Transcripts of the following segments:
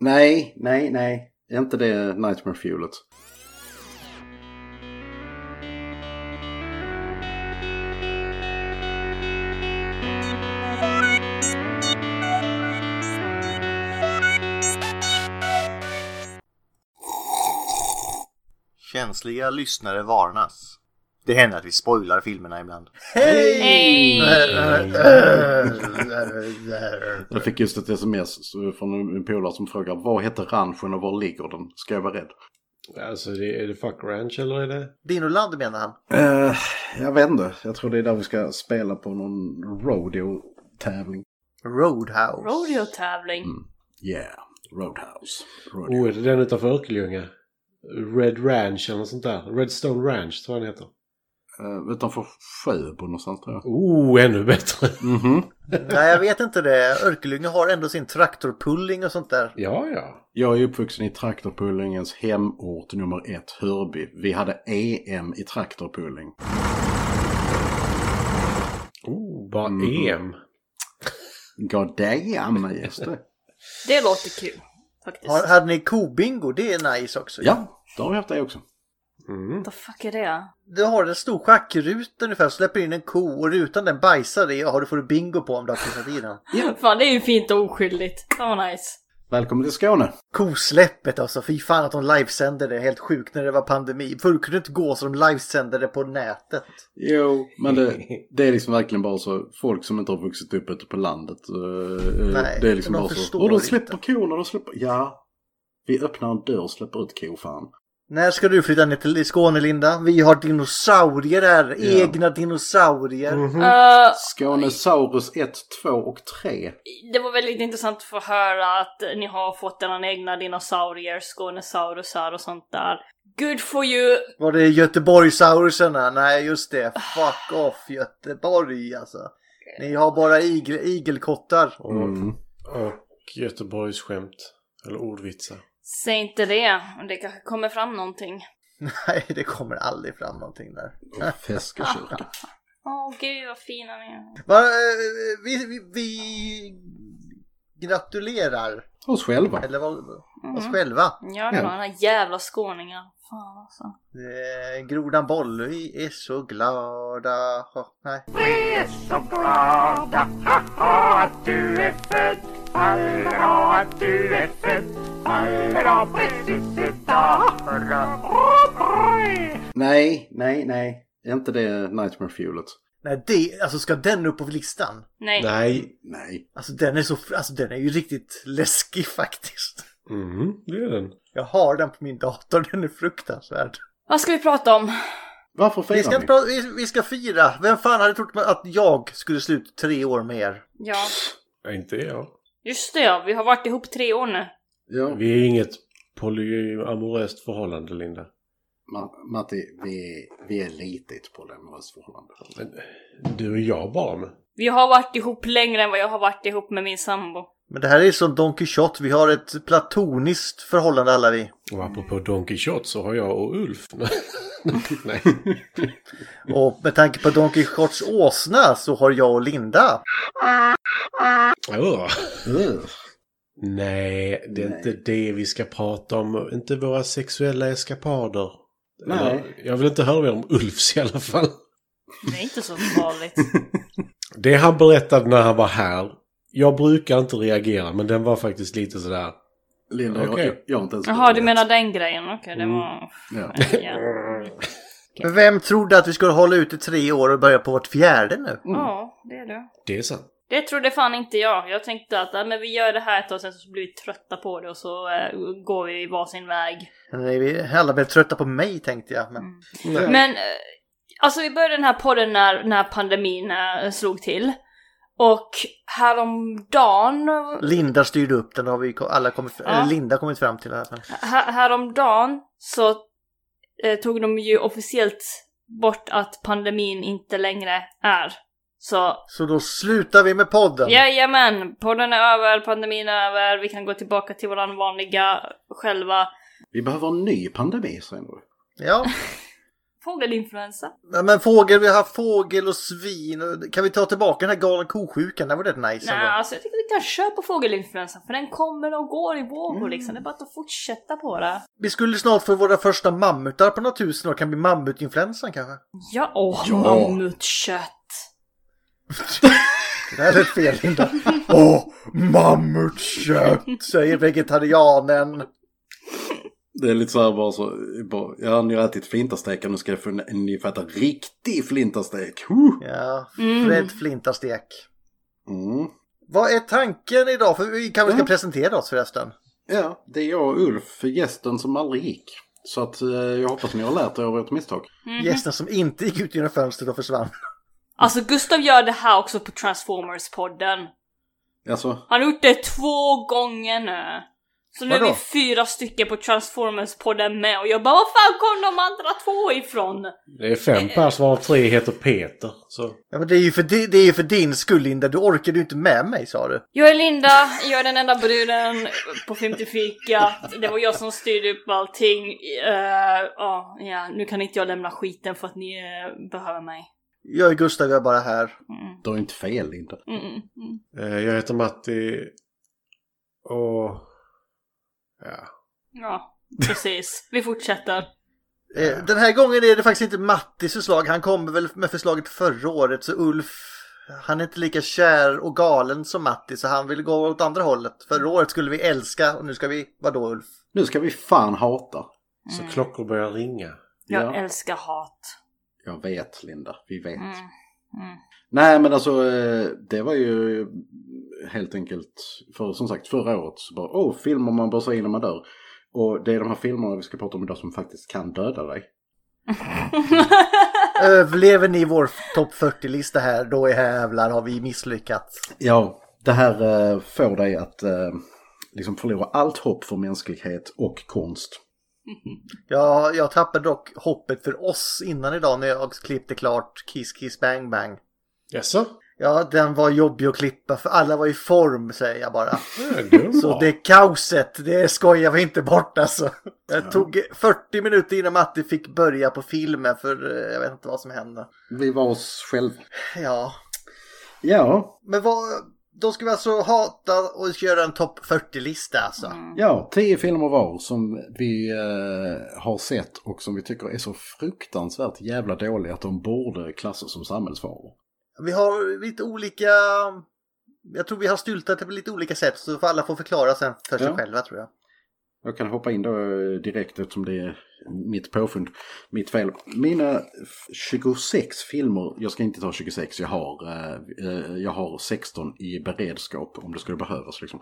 Nej, nej, nej. Är inte det Nightmare Fuelet? Känsliga lyssnare varnas. Det händer att vi spoilar filmerna ibland. Hej! Jag fick just ett sms från en polare som frågar vad heter ranchen och var ligger den? Ska jag vara rädd? Alltså det, är det Fuck Ranch eller är det? Dinoland menar han. Uh, jag vet inte. Jag tror det är där vi ska spela på någon rodeo-tävling. Roadhouse. Rodeo-tävling. Mm. Yeah, Roadhouse. Rodeo. Oh, är det den utanför Örkelljunga? Red Ranch eller något sånt där. Redstone Ranch tror jag den heter. Uh, utanför Sjöbo någonstans tror jag. Oh, ännu bättre. Mhm. Nej, jag vet inte det. Örkelljunga har ändå sin traktorpulling och sånt där. Ja, ja. Jag är uppvuxen i traktorpullingens hemort nummer ett, Hörby. Vi hade EM i traktorpulling. Oh, bara Mhm. EM. God damn, just det. Det låter kul. Faktiskt. Har, hade ni kobingo? Det är nice också. Ja, då har vi haft det också. Mm. What the fuck är det? Du har en stor schackruta ungefär, släpper in en ko och rutan den bajsar i och har du får du bingo på om du har kissat i den. Fan, det är ju fint och oskyldigt. Det var nice. Välkommen till Skåne. Kosläppet alltså, fy fan att de livesänder det, helt sjukt när det var pandemi. Förr kunde det inte gå så de livesände det på nätet. Jo, men det, det är liksom verkligen bara så folk som inte har vuxit upp ute på landet. eh, eh, Nej, det är liksom de bara så. Och de inte." släpper korna, de släpper... Ja. Vi öppnar en dörr och släpper ut kor fan. När ska du flytta ner till Skåne Linda? Vi har dinosaurier här, Ja. egna dinosaurier. Eh, Skånesaurus 1, 2 och 3. det var väldigt intressant att få höra att ni har fått era egna dinosaurier, Skånesaurusar och sånt där. Good for you! Var det Göteborgssaurusarna? Nej just det, fuck off Göteborg alltså. Ni har bara igel, igelkottar. Och, Mm. och Göteborgs skämt. Eller ordvitsar. Säg inte det, det kanske kommer fram någonting. Nej det kommer aldrig fram någonting där. Feskekyrka. Åh gud vad fina ni är. Va, eh, vi, vi, vi gratulerar. Oss själva. Eller vad, oss Mhm. själva. Ja, det var den här jävla skåningar. Fan alltså. Eh, Grodan Boll, vi är så glada. Ha, nej. Vi är så glada, haha, att du är född. Allra att du är född. Allra precis idag. Nej, nej, nej. Är inte det Nightmare Fuelet? nej det, alltså ska den upp på listan? Nej. Nej. Nej. Alltså den är så, alltså den är ju riktigt läskig faktiskt. Mm, det är den. Jag har den på min dator, den är fruktansvärd. Vad ska vi prata om? Varför Vi ska, firar ni? prata, vi, vi ska fira. Vem fan hade trott att jag skulle sluta tre år med er? Ja, Nej, inte jag. Just det ja. Vi har varit ihop tre år nu. Ja, Vi är inget polyamoröst förhållande, Linda. Ma- Matti, vi, vi är lite i ett polyamoröst förhållande. Men du och jag barn. Vi har varit ihop längre än vad jag har varit ihop med min sambo. Men det här är som Don Quixote, vi har ett platoniskt förhållande alla vi. Och apropå Don Quixote så har jag och Ulf... Nej. Och med tanke på Don Quixotes åsna så har jag och Linda. Ugh. Nej, det är Nej. inte det vi ska prata om. Inte våra sexuella eskapader. Nej. Jag vill inte höra mer om Ulfs i alla fall. Det är inte så farligt. Det han berättade när han var här. Jag brukar inte reagera, men den var faktiskt lite sådär. Linda, Okej. jag, jag har inte ens Jaha, du menar den grejen? Okej, det Mm. var... Ja. Ja. Men vem trodde att vi skulle hålla ut i tre år och börja på vårt fjärde nu? ja, det är det. Det är sant. Det trodde fan inte jag. Jag tänkte att ja, men vi gör det här ett tag sen så blir vi trötta på det och så eh, går vi varsin väg. Nej, vi alla blev trötta på mig tänkte jag. Men... Nej. Men eh, alltså vi började den här podden när, när pandemin eh, slog till. Och häromdagen, Linda styrde upp den har vi alla kommit, Ja. eller Linda kommit fram till här, häromdagen så eh, tog de ju officiellt bort att pandemin inte längre är. Så Så då slutar vi med podden. jajamän, podden är över, pandemin är över, vi kan gå tillbaka till våran vanliga själva. Vi behöver en ny pandemi, säger du. Ja, Fågelinfluensa. Ja, men fågel, vi har haft fågel och svin. Kan vi ta tillbaka den här galna kosjukan? Det var rätt nice Nej, ändå. alltså jag tycker vi kan köra på fågelinfluensan för den kommer och går i vågor liksom. Det är bara att fortsätta på det. Vi skulle snart få våra första mammutar på några tusen år. Kan bli mammutinfluensan kanske? Ja, åh, Ja. mammutkött. Det här är fel Linda. Åh, mammutkött, säger vegetarianen. Det är lite så här bara så, bara, ja ni har ätit flintastek och nu ska jag få, ni få äta riktig flintastek. Huh! Ja, Mm. Fred Flintastek. Mm. Vad är tanken idag? För vi kanske ska Mm. presentera oss förresten. Ja, det är jag och Ulf, gästen som aldrig gick. Så att eh, jag hoppas ni har lärt er av ert misstag. Mhm. Gästen som inte gick ut genom fönstret och försvann. Alltså Gustav gör det här också på Transformers-podden. Alltså, Han har gjort det två gånger nu. Så nu är vi fyra stycken på Transformers-podden med och jag bara vad fan kom de andra två ifrån? Det är fem pers varav tre heter Peter. Så. Ja, men det är ju för, di- det är ju för din skull Linda. Du orkade ju inte med mig sa du. Jag är Linda, jag är den enda bruden på 50 fikat. Det var jag som styrde upp allting. Uh, ja, nu kan inte jag lämna skiten för att ni eh, behöver mig. Jag är Gustav, jag är bara här. Mm, du har inte fel Linda. mm, mm, mm. Eh, Jag heter Matti. Och... Ja. Ja, precis. Vi fortsätter. Eh, Den här gången är det faktiskt inte Mattis förslag. Han kom väl med förslaget förra året. Så Ulf, han är inte lika kär och galen som Matti. Så han vill gå åt andra hållet. Förra året skulle vi älska och nu ska vi, vadå Ulf? Nu ska vi fan hata. Så klockor börjar ringa. Jag Ja. älskar hat. Jag vet Linda, vi vet. Mm. Mm. Nej men alltså eh, det var ju helt enkelt för som sagt förra året så bara åh filmer man bör se innan man dör. Och det är de här filmerna vi ska prata om idag som faktiskt kan döda dig. Överlever ni vår topp 40-lista här, då jävlar har vi misslyckats. Ja, det här eh, får dig att eh, liksom förlora allt hopp för mänsklighet och konst. Jag, jag tappade dock hoppet för oss innan idag när jag klippte klart Kiss Kiss Bang Bang. Jaså? Ja, den var jobbig att klippa för alla var i form säger jag bara. Ja, det är Så det kaoset, det skojar vi inte bort alltså. Jag tog 40 minuter innan Matti fick börja på filmen för eh, jag vet inte vad som hände. Vi var oss själva. Ja, Ja, men vad, då ska vi alltså hata och göra en topp 40-lista alltså. ja, tio filmer var som vi eh, har sett och som vi tycker är så fruktansvärt jävla dåliga att de borde klassas som samhällsfaror. Vi har lite olika, jag tror vi har styltat det på lite olika sätt så får alla få förklara sen för sig Ja. själva tror jag. Jag kan hoppa in då eh, direkt eftersom det är mitt påfund, mitt fel. Mina f- 26 filmer, jag ska inte ta 26, jag har, eh, eh, jag har 16 i beredskap om det skulle behövas. Liksom.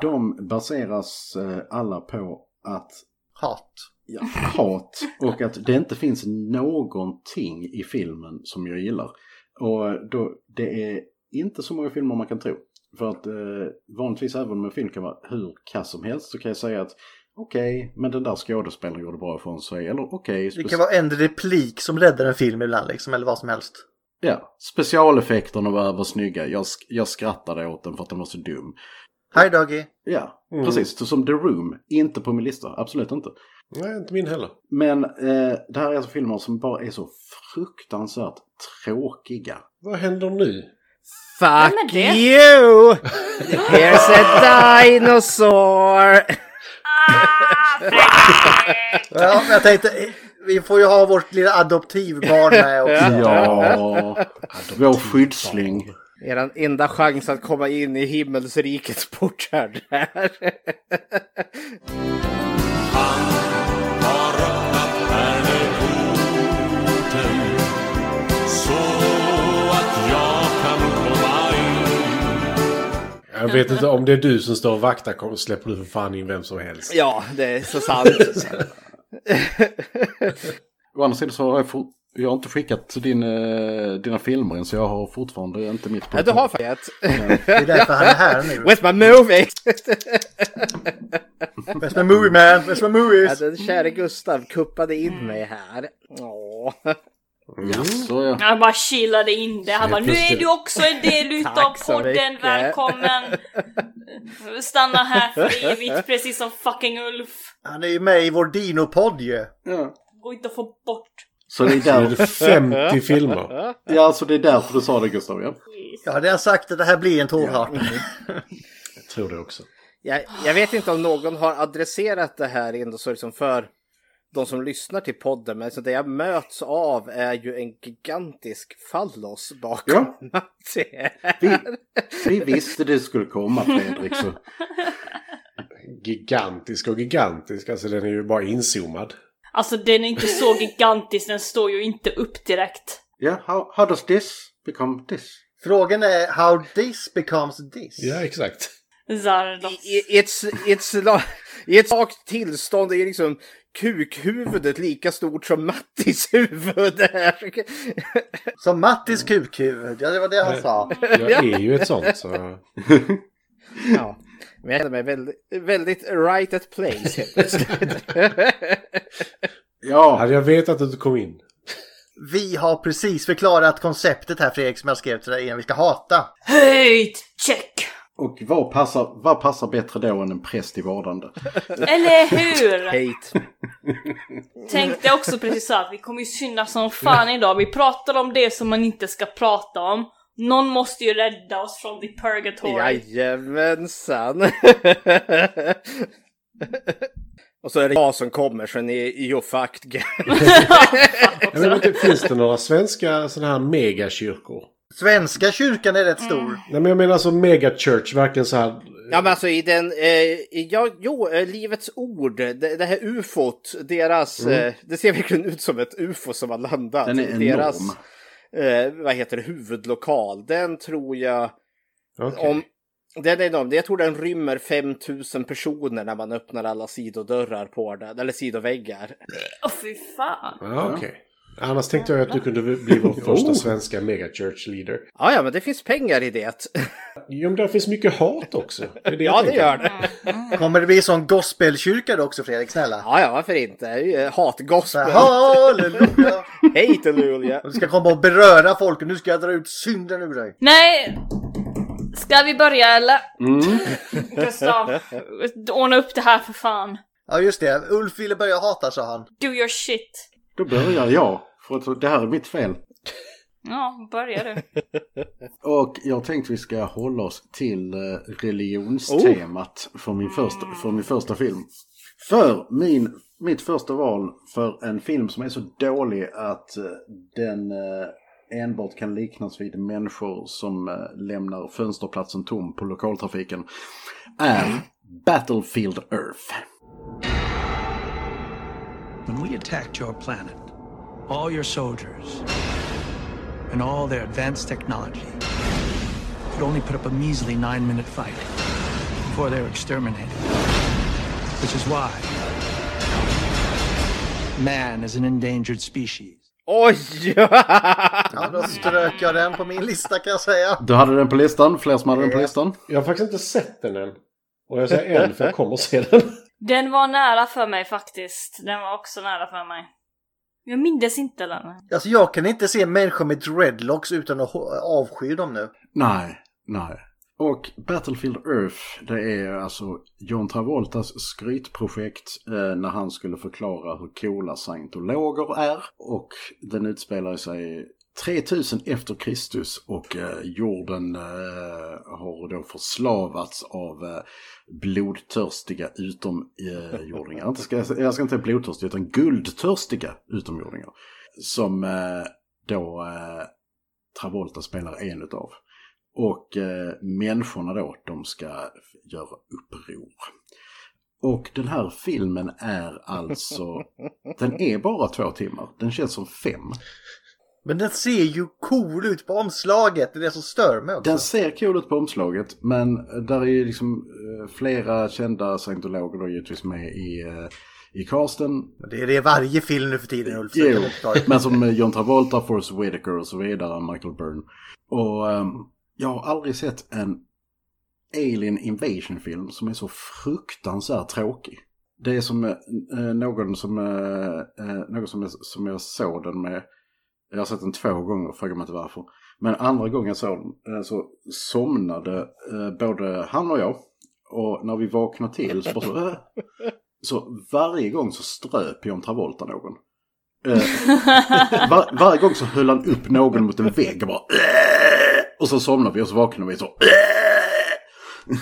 De baseras alla på att Hat. ja, hat och att det inte finns någonting i filmen som jag gillar. Och då, det är inte så många filmer man kan tro. För att eh, vanligtvis även om en film kan vara hur kass som helst så kan jag säga att okej, men den där skådespelaren gjorde bra ifrån sig. Eller okej, Det spec- kan vara en replik som räddar en film ibland liksom, eller vad som helst. ja, specialeffekterna var, var snygga. Jag, sk- jag skrattade åt den för att den var så dum. Hej Doggy! Ja, Mm. precis. Så som The Room, inte på min lista. Absolut inte. Nej, inte min heller. Men eh, det här är alltså filmer som bara är så fruktansvärt tråkiga. Vad händer nu? Fuck det? you! Here's a dinosaur! Ah! Ja, jag tänkte, vi får ju ha vårt lilla adoptivbarn med också. Ja, vår skyddsling. Eran enda chans att komma in i himmelsrikets portar Jag vet inte om det är du som står och vaktar släpper du för fan in vem som helst. ja, det är så sant. Å andra sidan så har jag, for, jag har inte skickat din, eh, dina filmer än så jag har fortfarande inte mitt på. Ja, du har faktiskt. Det är därför han är här nu. Where's my movie? Where's my movie man? Where's my Ja, movies? den käre Gustav kuppade in mig här. Åh. Jaså, ja. Han bara chillade in det. Han bara, nu är du också en del utav podden, mycket." välkommen! Stanna här för evigt, precis som fucking Ulf. Han är ju med i vår Dino-podd ju. ja. Gå inte att få bort. Så det är där, det 50 filmer. ja, så det är därför du sa det Gustav. Ja. Ja, det har sagt att det här blir en tårhart. Jag tror det också. Jag, jag vet inte om någon har adresserat det här ändå så liksom för de som lyssnar till podden, men så det jag möts av är ju en gigantisk fallos bakom Ja. Matti. Vi, vi visste det skulle komma Fredrik. Så. Gigantisk och gigantisk. Alltså den är ju bara inzoomad. Alltså den är inte så gigantisk, den står ju inte upp direkt. Ja, how, how does this become this? Frågan är how this becomes this. Ja, exakt. Zardos. I, i, ett, s- i, ett, sla- I ett svagt tillstånd är liksom kukhuvudet lika stort som Mattis huvud är. Som Mattis kukhuvud, ja det var det han sa. Jag är ju ett sånt så... Ja. Men jag känner mig väldigt, väldigt right at place. Ja, Hade jag vetat att du kom in. Vi har precis förklarat konceptet här Fredrik som jag skrev till dig innan vi ska hata. Höjd! Check! Och vad passar, vad passar bättre då än en präst i vardande? Eller hur? Hate. Tänkte också precis så att vi kommer ju synda som fan idag. Vi pratar om det som man inte ska prata om. Någon måste ju rädda oss från the purgatory. Jajamensan. Och så är det jag som kommer så ni är ju fucked. Jag vet inte, finns det några svenska sådana här megakyrkor? Svenska kyrkan är rätt stor. Nej men jag menar alltså megachurch, verkligen så här... Ja men alltså i den, eh, ja, jo, eh, Livets Ord, det, det här ufot, deras, eh, det ser verkligen ut som ett ufo som har landat. Den är enorm. deras, eh, vad heter det, huvudlokal, den tror jag, Okej. om, den är enorm, jag tror den rymmer 5000 personer när man öppnar alla sidodörrar på den, eller sidoväggar. Åh fy fan. Ja, okej. Annars tänkte jag att du kunde bli vår första svenska megachurch leader. Ja, ja, men det finns pengar i det. Jo, men där finns mycket hat också. Det det ja, det gör det. Kommer det bli sån gospelkyrka då också Fredrik, snälla? Ja, ja, varför inte? Eh, Hatgospel. Halleluja! Luleå. Du ska komma och beröra folk och nu ska jag dra ut synden ur dig. Nej! Ska vi börja eller? Mm. Gustav, ordna upp det här för fan. Ja just det, Ulf ville börja hata sa han. Do your shit. Då börjar jag, för att det här är mitt fel. Ja, börja du. Och jag tänkte vi ska hålla oss till eh, religionstemat för, min första, för min första film. För min, mitt första val för en film som är så dålig att eh, den eh, enbart kan liknas vid människor som lämnar fönsterplatsen tom på lokaltrafiken är Battlefield Earth. When we attacked your planet, all your soldiers and all their advanced technology could only put up a measly nine minute fight before they were exterminated. Which is why man is an endangered species. Oj! Ja, då strök jag den på min lista kan jag säga. Du hade den på listan, fler som hade den på listan. Jag har faktiskt inte sett den än. Och jag säger en för jag kommer se den. Den var nära för mig faktiskt. Den var också nära för mig. Jag mindes inte den. Alltså jag kan inte se människor med dreadlocks utan att avsky dem nu. Nej, nej. Och Battlefield Earth, det är alltså John Travoltas skrytprojekt eh, när han skulle förklara hur coola scientologer är. Och den utspelar sig 3000 efter Kristus och eh, jorden eh, har då förslavats av eh, blodtörstiga utomjordingar. Inte ska, jag- ska inte säga blodtörstiga utan guldtörstiga utomjordingar. Som då Travolta spelar en utav. Och eh, människorna då, de ska göra uppror. Och den här filmen är alltså, den är bara två timmar. Den känns som fem. Men den ser ju cool ut på omslaget. Det är det som stör mig också. Den ser cool ut på omslaget, men där är ju liksom eh, flera kända scientologer då givetvis med i, eh, i casten. Det är det varje film nu för tiden Ulf. Jo, men som eh, John Travolta, Forrest Whitaker och så vidare, Michael Byrne. Och ehm, jag har aldrig sett en Alien Invasion-film som är så fruktansvärt tråkig. Det är som eh, någon som, eh, någon som, jag, som jag såg den med. Jag har sett den två gånger, fråga mig inte varför. Men andra gången den eh, så somnade eh, både han och jag. Och när vi vaknade till så bara så, eh, så varje gång så ströp John Travolta någon. Eh, var, varje gång så höll han upp någon mot en vägg och bara "Äh!" Och så somnade vi och så vaknade vi så "Äh!"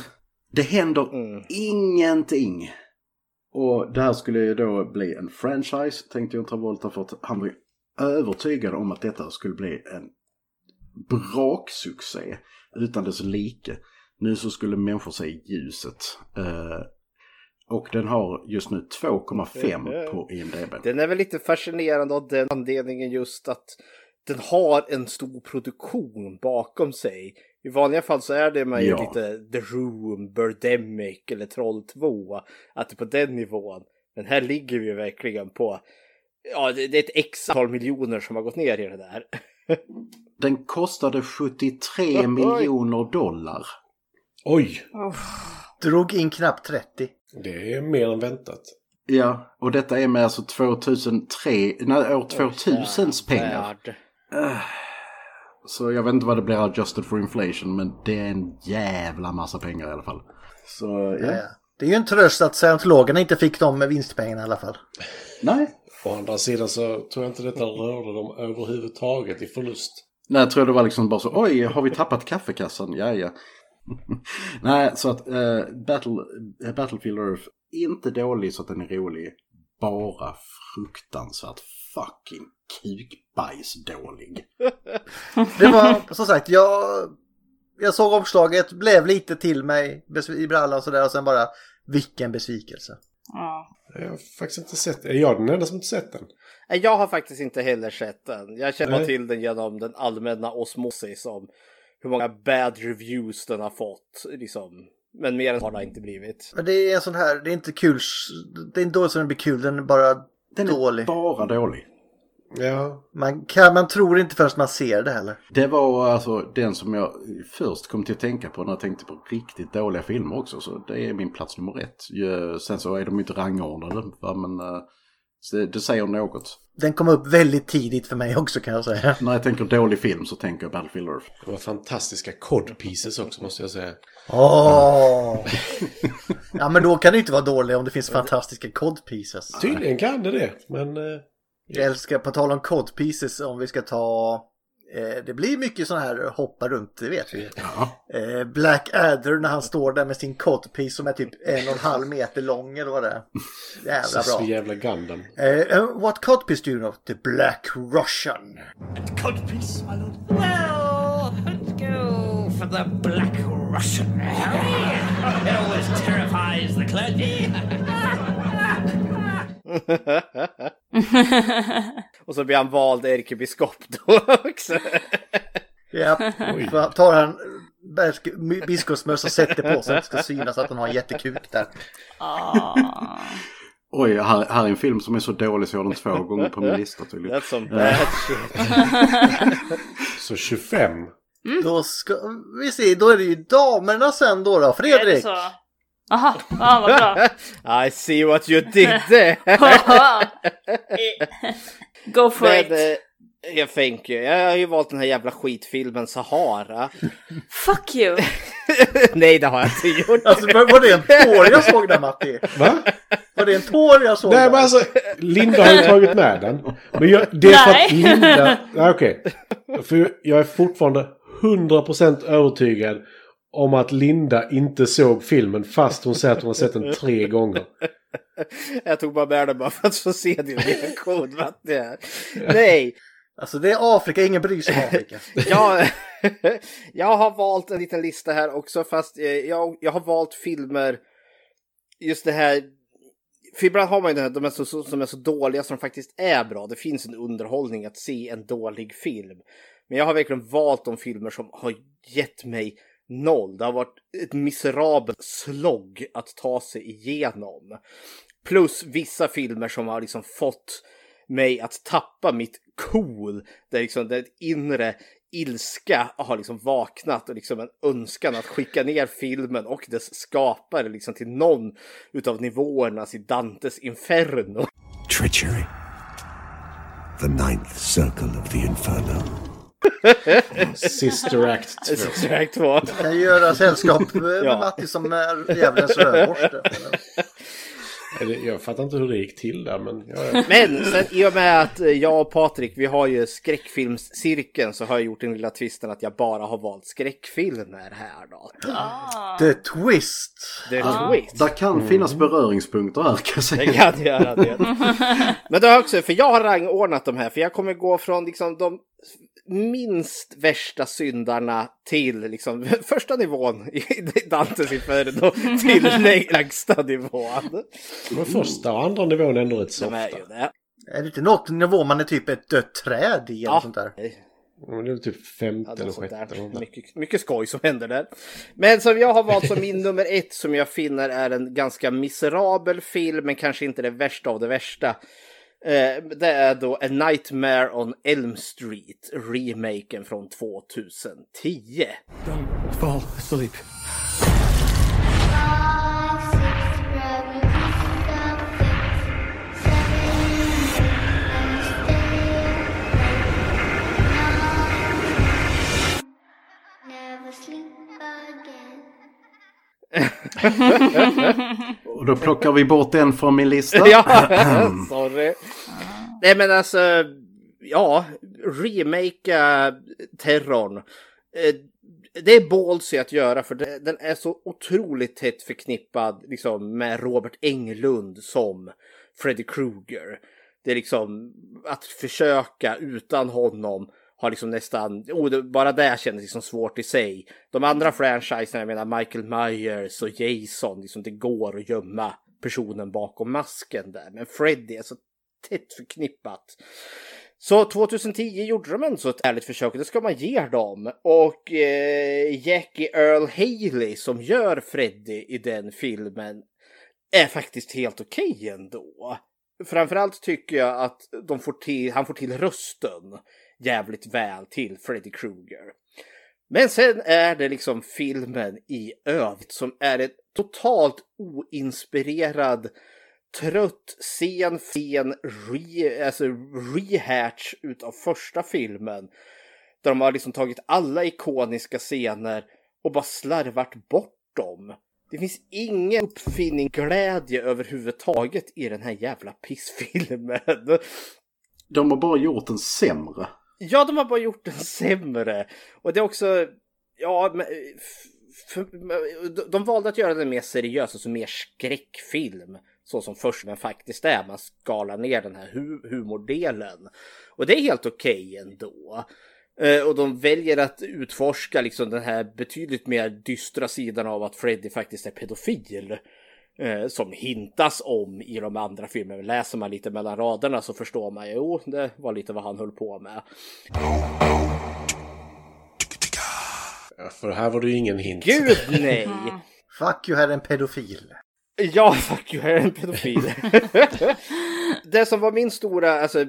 Det händer ingenting. Och det här skulle ju då bli en franchise tänkte John Travolta för att han var ju övertygad om att detta skulle bli en braksuccé utan dess like. Nu så skulle människor se ljuset. Eh, och den har just nu 2,5 på IMDB. Den är väl lite fascinerande av den anledningen just att den har en stor produktion bakom sig. I vanliga fall så är det med Ja. lite The Room, Birdemic eller Troll 2. Att det är på den nivån. Men här ligger vi ju verkligen på, ja det det är ett x antal miljoner som har gått ner i det där. Den kostade 73 miljoner dollar. Oj, Drog in knappt 30. det är mer än väntat. Ja, och detta är med alltså 2003, nej, år 2000s pengar. Värd. Så jag vet inte vad det blir adjusted for inflation, men det är en jävla massa pengar i alla fall. Så ja, Ja. Det är ju en tröst att scientologerna inte fick de vinstpengarna i alla fall. nej. Å andra sidan så tror jag inte detta rörde dem överhuvudtaget i förlust. Nej, jag tror det var liksom bara så, oj, har vi tappat kaffekassan? Ja, ja. nej, så att eh, Battle, eh, Battlefield Earth, inte dålig så att den är rolig. Bara fruktansvärt fucking kukbajs dålig. Det var som sagt, jag, jag såg omslaget, blev lite till mig i brallan och sådär och sen bara vilken besvikelse. Ja. Jag har faktiskt inte sett Är jag den enda som inte sett den? Jag har faktiskt inte heller sett den. Jag känner Nej. till den genom den allmänna osmosis om hur många bad reviews den har fått. Liksom. Men mer än har det inte blivit. Men det är en sån här, det är inte kul, det är inte dåligt som den blir kul, den är bara Den är dålig. bara dålig. Ja. Man, kan, man tror inte förrän man ser det heller. Det var alltså den som jag först kom till att tänka på när jag tänkte på riktigt dåliga filmer också. Så det är min plats nummer ett. Sen så är de inte rangordnade. Men eh, det, säger något. Den kom upp väldigt tidigt för mig också kan jag säga. När jag tänker dålig film så tänker jag Battlefield Earth. Det var fantastiska cod pieces också måste jag säga. Åh! Ja men då kan det inte vara dålig om det finns fantastiska cod pieces. Tydligen kan det det, men... Jag älskar, på tal om cod pieces, om vi ska ta... Eh, det blir mycket sådana här hoppa runt, det vet vi. Eh, Black Adder när han står där med sin cod piece som är typ en och en halv meter lång eller vad det är. Jävla så bra. jävla Gundam. Uh, what cod piece do you know? The Black Russian. Codpiece, my lord. Well, let's go for the Black Russian. It always terrifies the clergy. Och så blir han vald ärkebiskop då också. Ja, så tar han biskopsmössa och sätter på sig att det ska synas att han har en jättekuk där. Ah. Oj, här, här är en film som är så dålig så jag har den två gånger på min lista tydligen. That's some bad shit. Så 25. Då ska vi se, då är det ju damerna sen då då. Är det Fredrik! så? Aha, ah, vad bra. I see what you did there. Go for Men, it. eh, jag tänker, jag har ju valt den här jävla skitfilmen Sahara. Fuck you. Nej, det har jag inte gjort. Alltså var det en tår jag såg där Matti? Va? Var det en tår jag såg Nej där? men alltså, Linda har ju tagit med den. Men jag, det är för att Nej. Linda... Nej okej. För jag är fortfarande 100% övertygad om att Linda inte såg filmen fast hon säger att hon har sett den tre gånger. Jag tog bara med den bara för att få se din reaktion. vad det är. Nej, Alltså det är Afrika, ingen bryr sig om Afrika. jag, jag har valt en liten lista här också fast eh, jag, jag har valt filmer just det här för ibland har man ju det här, de är så, så, som är så dåliga som de faktiskt är bra. Det finns en underhållning att se en dålig film. Men jag har verkligen valt de filmer som har gett mig noll. Det har varit ett miserabelt slogg att ta sig igenom. Plus vissa filmer som har liksom fått mig att tappa mitt cool. Där liksom det inre ilska har liksom vaknat och liksom en önskan att skicka ner filmen och dess skapare liksom till någon utav nivåerna i Dantes Inferno. Treachery. The ninth circle of the inferno. Sister Act 2. Sister Act 2. Kan göra sällskap med Ja. Matti som är djävulens rövborste. Jag fattar inte hur det gick till där men... Ja, ja. Men sen i och med att eh, jag och Patrik, vi har ju skräckfilmscirkeln så har jag gjort den lilla twisten att jag bara har valt skräckfilmer här då. Ah. The twist! The twist. Där kan finnas beröringspunkter här kan jag Det säga. kan göra det. Men det har jag också, för jag har rangordnat de här, för jag kommer gå från liksom de minst värsta syndarna till liksom första nivån i Dantes Inferno till lägsta nivån. Men första och andra nivån är ändå rätt softa. ju det. Är det inte något nivå man är typ ett dött träd i eller Ja. sånt där? Men Det är typ femte Ja, eller sjätte. Mycket, mycket skoj som händer där. Men som jag har valt som min nummer ett som jag finner är en ganska miserabel film men kanske inte det värsta av det värsta. Eh, det är då A Nightmare on Elm Street, remaken från 2010. Fall asleep. Sleep. Och då plockar vi bort den från min lista. ja, sorry. Nej men alltså, ja, remake terrorn. Eh, det är ballsy att göra för den är så otroligt tätt förknippad liksom, med Robert Englund som Freddy Krueger. Det är liksom att försöka utan honom har liksom nästan, oh, det, bara det kändes liksom svårt i sig. De andra franchiserna, jag menar Michael Myers och Jason, liksom det går att gömma personen bakom masken där. Men Freddy är så tätt förknippat. Så 2010 gjorde de ändå ett ärligt försök och det ska man ge dem. Och eh, Jackie Earl Haley som gör Freddy i den filmen är faktiskt helt okej ändå. Framförallt tycker jag att de får till, han får till rösten jävligt väl till Freddy Krueger. Men sen är det liksom filmen i övrigt som är en totalt oinspirerad trött, sen, sen re, alltså rehatch utav första filmen. Där de har liksom tagit alla ikoniska scener och bara slarvat bort dem. Det finns ingen uppfinning, glädje överhuvudtaget i den här jävla pissfilmen. De har bara gjort den sämre. Ja, de har bara gjort den sämre. Och det är också, ja, men, eh, eh, de- valde att göra den mer seriös, alltså mer skräckfilm. Så som först men faktiskt är. Man skalar ner den här hu- humordelen. Och det är helt okej ändå. Eh, och de väljer att utforska liksom den här betydligt mer dystra sidan av att Freddy faktiskt är pedofil. Eh, som hintas om i de andra filmerna. Läser man lite mellan raderna så förstår man ju, jo, det var lite vad han höll på med. Ja, för här var det ju ingen hint. Gud nej! Fuck you, här är en pedofil. Ja, fuck you, här är en pedofil. det som var min stora, alltså,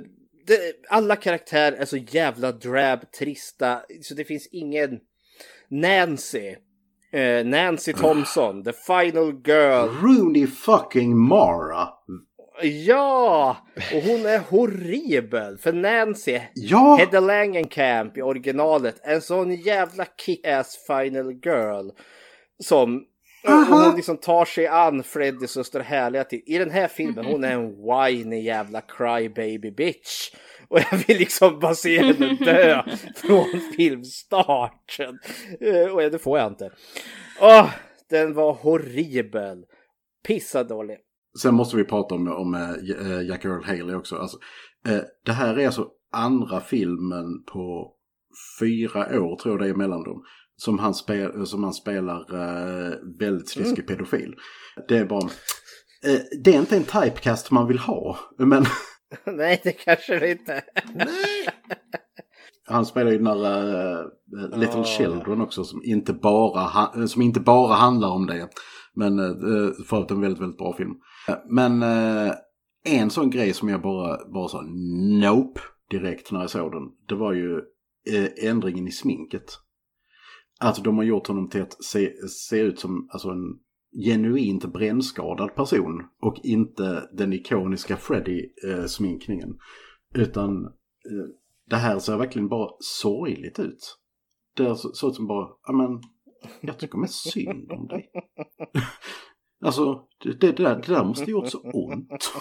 det, alla karaktärer är så jävla drab, trista, så det finns ingen Nancy. Eh, Nancy Thompson, the final girl. Rooney fucking Mara. Ja! Och hon är horribel. För Nancy, Ja! Hedda Langenkamp i originalet, en sån jävla kick-ass final girl. Som hon liksom tar sig an Freddys och står härliga till. I den här filmen, hon är en whiny jävla crybaby bitch. Och jag vill liksom bara se henne dö från filmstarten. Eh, Och det får jag inte. Åh, den var horribel. Pissa dålig. Sen måste vi prata om, om äh, Jack Earl Haley också. Alltså, eh, det här är alltså andra filmen på fyra år tror jag det är mellan dem. Som han, spel, som han spelar eh, väldigt sliskig pedofil. Det är bara... Det är inte en typecast man vill ha. Men Nej, det kanske det inte är. han spelar ju den där eh, Little Children också som inte, bara ha, som inte bara handlar om det. Men eh, för att en väldigt, väldigt bra film. Eh, Men eh, en sån grej som jag bara, bara sa nope direkt när jag såg den. Det var ju eh, ändringen i sminket. Att de har gjort honom till att se, se ut som alltså, en genuint brännskadad person. Och inte den ikoniska Freddy-sminkningen. Eh, Utan eh, det här ser verkligen bara sorgligt ut. Det så- såg ut som bara, ja men, jag tycker mest synd om dig. Alltså, det, det, där, det där måste gjort så ont.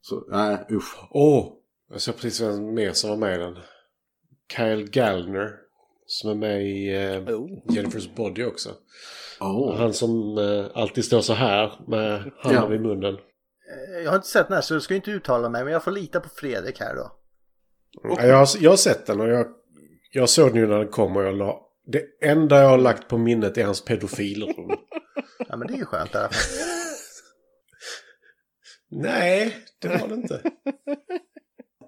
så, nej, usch. Åh! jag ser precis vem mer som var med i den. Kyle Gallner. Som är med i eh, Jennifer's Body också. Åh. Han som eh, alltid står så här med handen Ja. i munnen. Eh, Jag har inte sett den här så jag ska inte uttala mig men jag får lita på Fredrik här då. Ja, Jag, har, jag har sett den och jag, jag såg den ju när den kom och jag la... Det enda jag har lagt på minnet är hans pedofilroll. Ja men det är ju skönt i alla fall. Nej, det var det inte.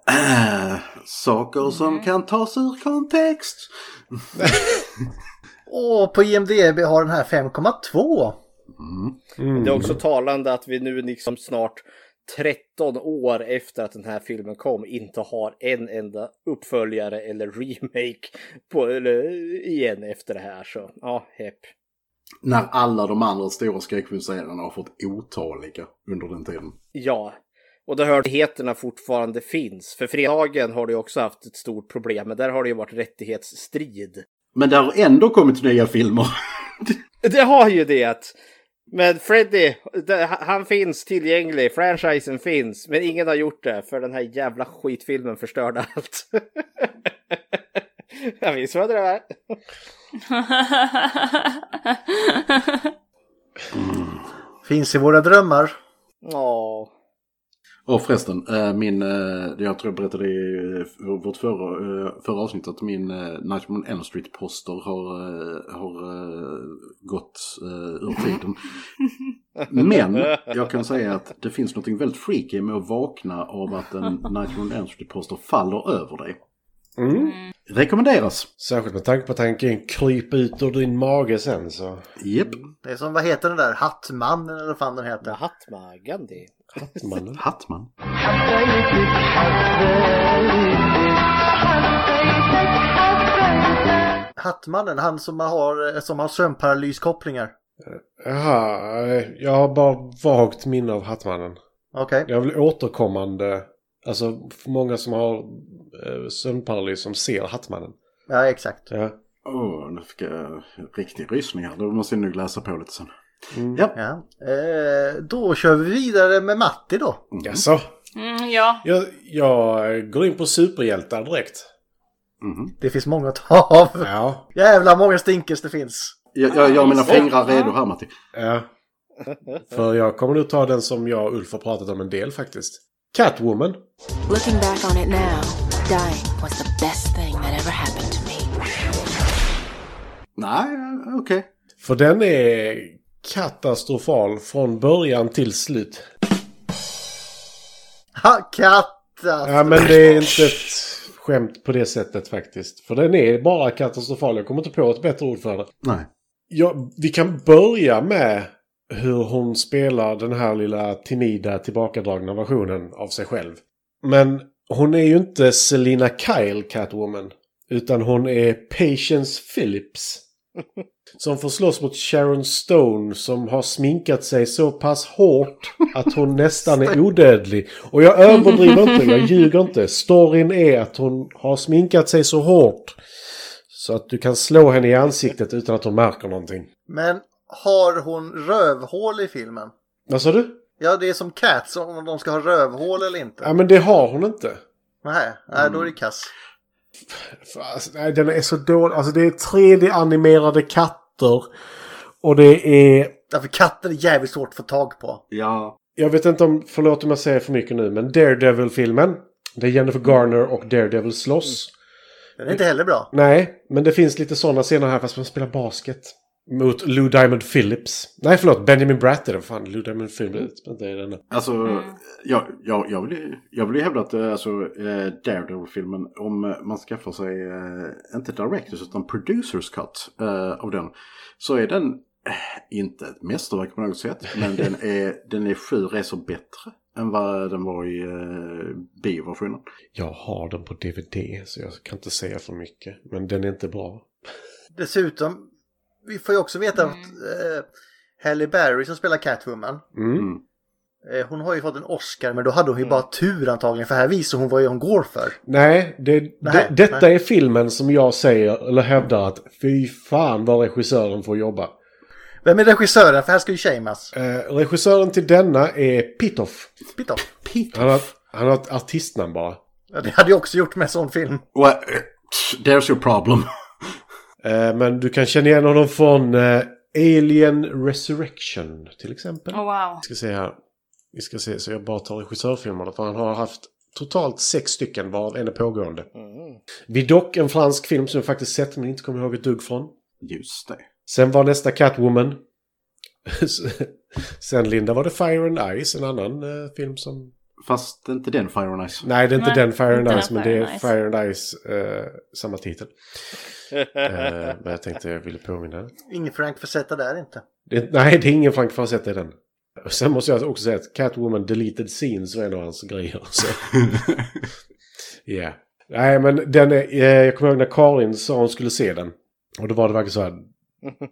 Äh, saker som kan tas ur kontext. Och på IMDB har den här 5,2. Det är också talande att vi nu liksom snart 13 år efter att den här filmen kom inte har en enda uppföljare eller remake på, eller, igen efter det här. Så ja, hepp. När alla de andra stora skräckfilmserierna har fått otaliga under den tiden. Ja, och där hörigheterna fortfarande finns. För fredagen har du också haft ett stort problem, men där har det ju varit rättighetsstrid. Men det har ändå kommit nya filmer. Det har ju det! Men Freddy, han finns tillgänglig, franchisen finns, men ingen har gjort det för den här jävla skitfilmen förstörde allt. Jag visste vad det var. Finns i våra drömmar. Ja. Och förresten, eh, min, eh, jag tror jag berättade i eh, vårt förra, förra avsnitt att min Nightmare on Elm Street-poster har, har gått ur tiden. Men jag kan säga att det finns något väldigt freaky med att vakna av att en Nightmare on Elm Street-poster faller över dig. Mm. Rekommenderas. Särskilt med tanke på kan krypa ut ur din mage sen så. Japp. Det är som, vad heter den där? Hattmannen eller vad fan den heter? Mahatma Gandhi. Hattmannen. Hattman. Hattmannen, han som har, som har sömnparalyskopplingar. Jaha, eh, jag har bara vagt minne av Hattmannen. Okej. Det är väl återkommande, alltså för många som har eh, sömnparalys som ser Hattmannen. Ja, exakt. Ja. Åh, nu fick jag riktig rysning här. Då måste jag nog läsa på lite sen. Mm. Ja. Ja. Eh, då kör vi vidare med Matti då. Jaså? Mm, ja. Jag, jag går in på superhjältar direkt. Mhm. Det finns många att ta av. Ja. Jävla många stinkers det finns. Jag, jag, jag har mina fingrar redo här Matti. Ja. För jag kommer nog ta den som jag och Ulf har pratat om en del faktiskt. Catwoman. Looking back on it now, dying was the best thing that ever happened to me. Nej, okej. För den är katastrofal från början till slut. Ha, katta! Ja men det är inte ett skämt på det sättet faktiskt. För den är bara katastrofal. Jag kommer inte på ett bättre ord för det. Nej. Ja, vi kan börja med hur hon spelar den här lilla timida tillbakadragna versionen av sig själv. Men hon är ju inte Selina Kyle Catwoman. Utan hon är Patience Phillips. Som får slåss mot Sharon Stone som har sminkat sig så pass hårt att hon nästan är odödlig. Och jag överdriver inte, jag ljuger inte. Storyn är att hon har sminkat sig så hårt så att du kan slå henne i ansiktet utan att hon märker någonting. Men har hon rövhål i filmen? Vad sa du? Ja, det är som Cats om de ska ha rövhål eller inte. Ja men det har hon inte. Nej, nej då är det kass. Alltså, nej, den är så dålig. Alltså det är 3D-animerade katter. Och det är... Därför katter är jävligt svårt att få tag på. Ja. Jag vet inte om, förlåt om jag säger för mycket nu, men Daredevil-filmen. Det är Jennifer Garner och Daredevil slåss. Den är inte heller bra. Nej, men det finns lite sådana scener här fast man spelar basket. Mot Lou Diamond Phillips. Nej, förlåt. Benjamin Bratt är det. Fan, Lou Diamond Phillips. Det är den. Alltså, jag, jag, jag, vill, jag vill ju hävda att eh, alltså, eh, Daredevil-filmen, om man skaffar sig, eh, inte Directors utan Producers Cut eh, av den, så är den eh, inte ett mästerverk på något sätt, men den är, den är sju resor bättre än vad den var i eh, bioversionen. Jag har den på DVD så jag kan inte säga för mycket. Men den är inte bra. Dessutom, vi får ju också veta att eh, Halle Berry som spelar Catwoman. Mm. Eh, hon har ju fått en Oscar men då hade hon ju bara tur antagligen för här visar hon vad hon går för. Nej, det, Nej, det, detta nej. är filmen som jag säger, eller hävdar att fy fan vad regissören får jobba. Vem är regissören? För här ska ju shamas. Eh, regissören till denna är Pitoff. Pitoff. Han har, han har ett artistnamn bara. Ja, det hade jag också gjort med en sån film. Well, there's your problem. Eh, men du kan känna igen honom från eh, Alien Resurrection till exempel. Oh, wow. Vi ska se här. Vi ska se så jag bara tar regissörfilmerna för han har haft totalt sex stycken varav en är pågående. Mm. Vidoc, en fransk film som jag faktiskt sett men inte kommer ihåg ett dugg från. Just det. Sen var nästa Catwoman. Sen Linda var det Fire and Ice, en annan eh, film som... Fast inte den Fire and Ice. Nej, det är inte Nej, den Fire and Ice, men det är. Fire and Ice, eh, samma titel. Eh, men jag tänkte jag ville påminna. Ingen Frank Facetta där inte. Det, nej, det är ingen Frank Frazetta i den. Sen måste jag också säga att Catwoman Deleted Scenes var en av hans grejer. Så. Ja. Nej, men den är, eh, jag kommer ihåg när Karin sa hon skulle se den. Och då var det verkligen så här.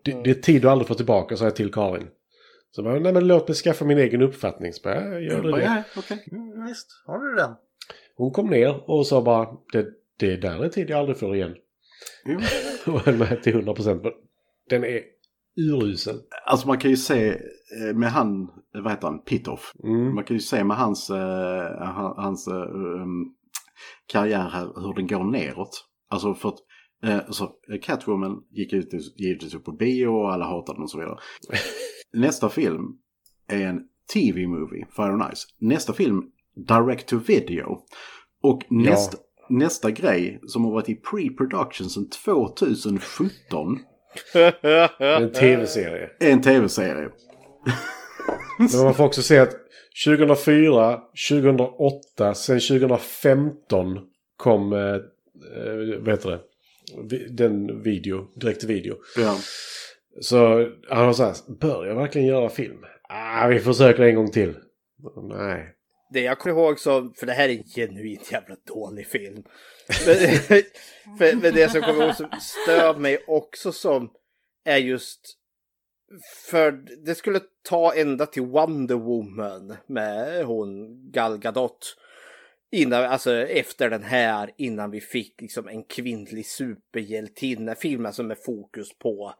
Det, det är tid du aldrig får tillbaka, sa jag till Karin. Så bara, nej men låt mig skaffa min egen uppfattning. Så bara, ja, gör du det? Ja, okej. Mm, visst, har du den? Hon kom ner och sa bara, det, det där är tid jag aldrig får igen. Jo. Och höll med till 100 procent. Den är urusel. Alltså man kan ju se eh, med han, vad heter han, Pitoff. Mm. Man kan ju se med hans, eh, han- hans eh, um, karriär här hur den går neråt. Alltså för att alltså, Catwoman gick ut givetvis upp på bio och alla hatade den och så vidare. Nästa film är en TV-movie, Fire and Ice. Nästa film, Direct to Video. Och nästa, nästa grej som har varit i pre-production sedan 2017 En tv-serie. en tv-serie. Men man får också se att 2004, 2008, sen 2015 kom, eh, eh, vad heter det, den video, direkt video. Ja. Så han har sagt, bör jag verkligen göra film? Ah, vi försöker en gång till. Nej. Det jag kommer ihåg så, för det här är en genuint jävla dålig film. Men, för, men det som kommer ihåg som stör mig också som är just för det skulle ta ända till Wonder Woman med hon Gal Gadot. Innan, alltså efter den här, innan vi fick liksom en kvinnlig superhjältinna filmen som är fokus på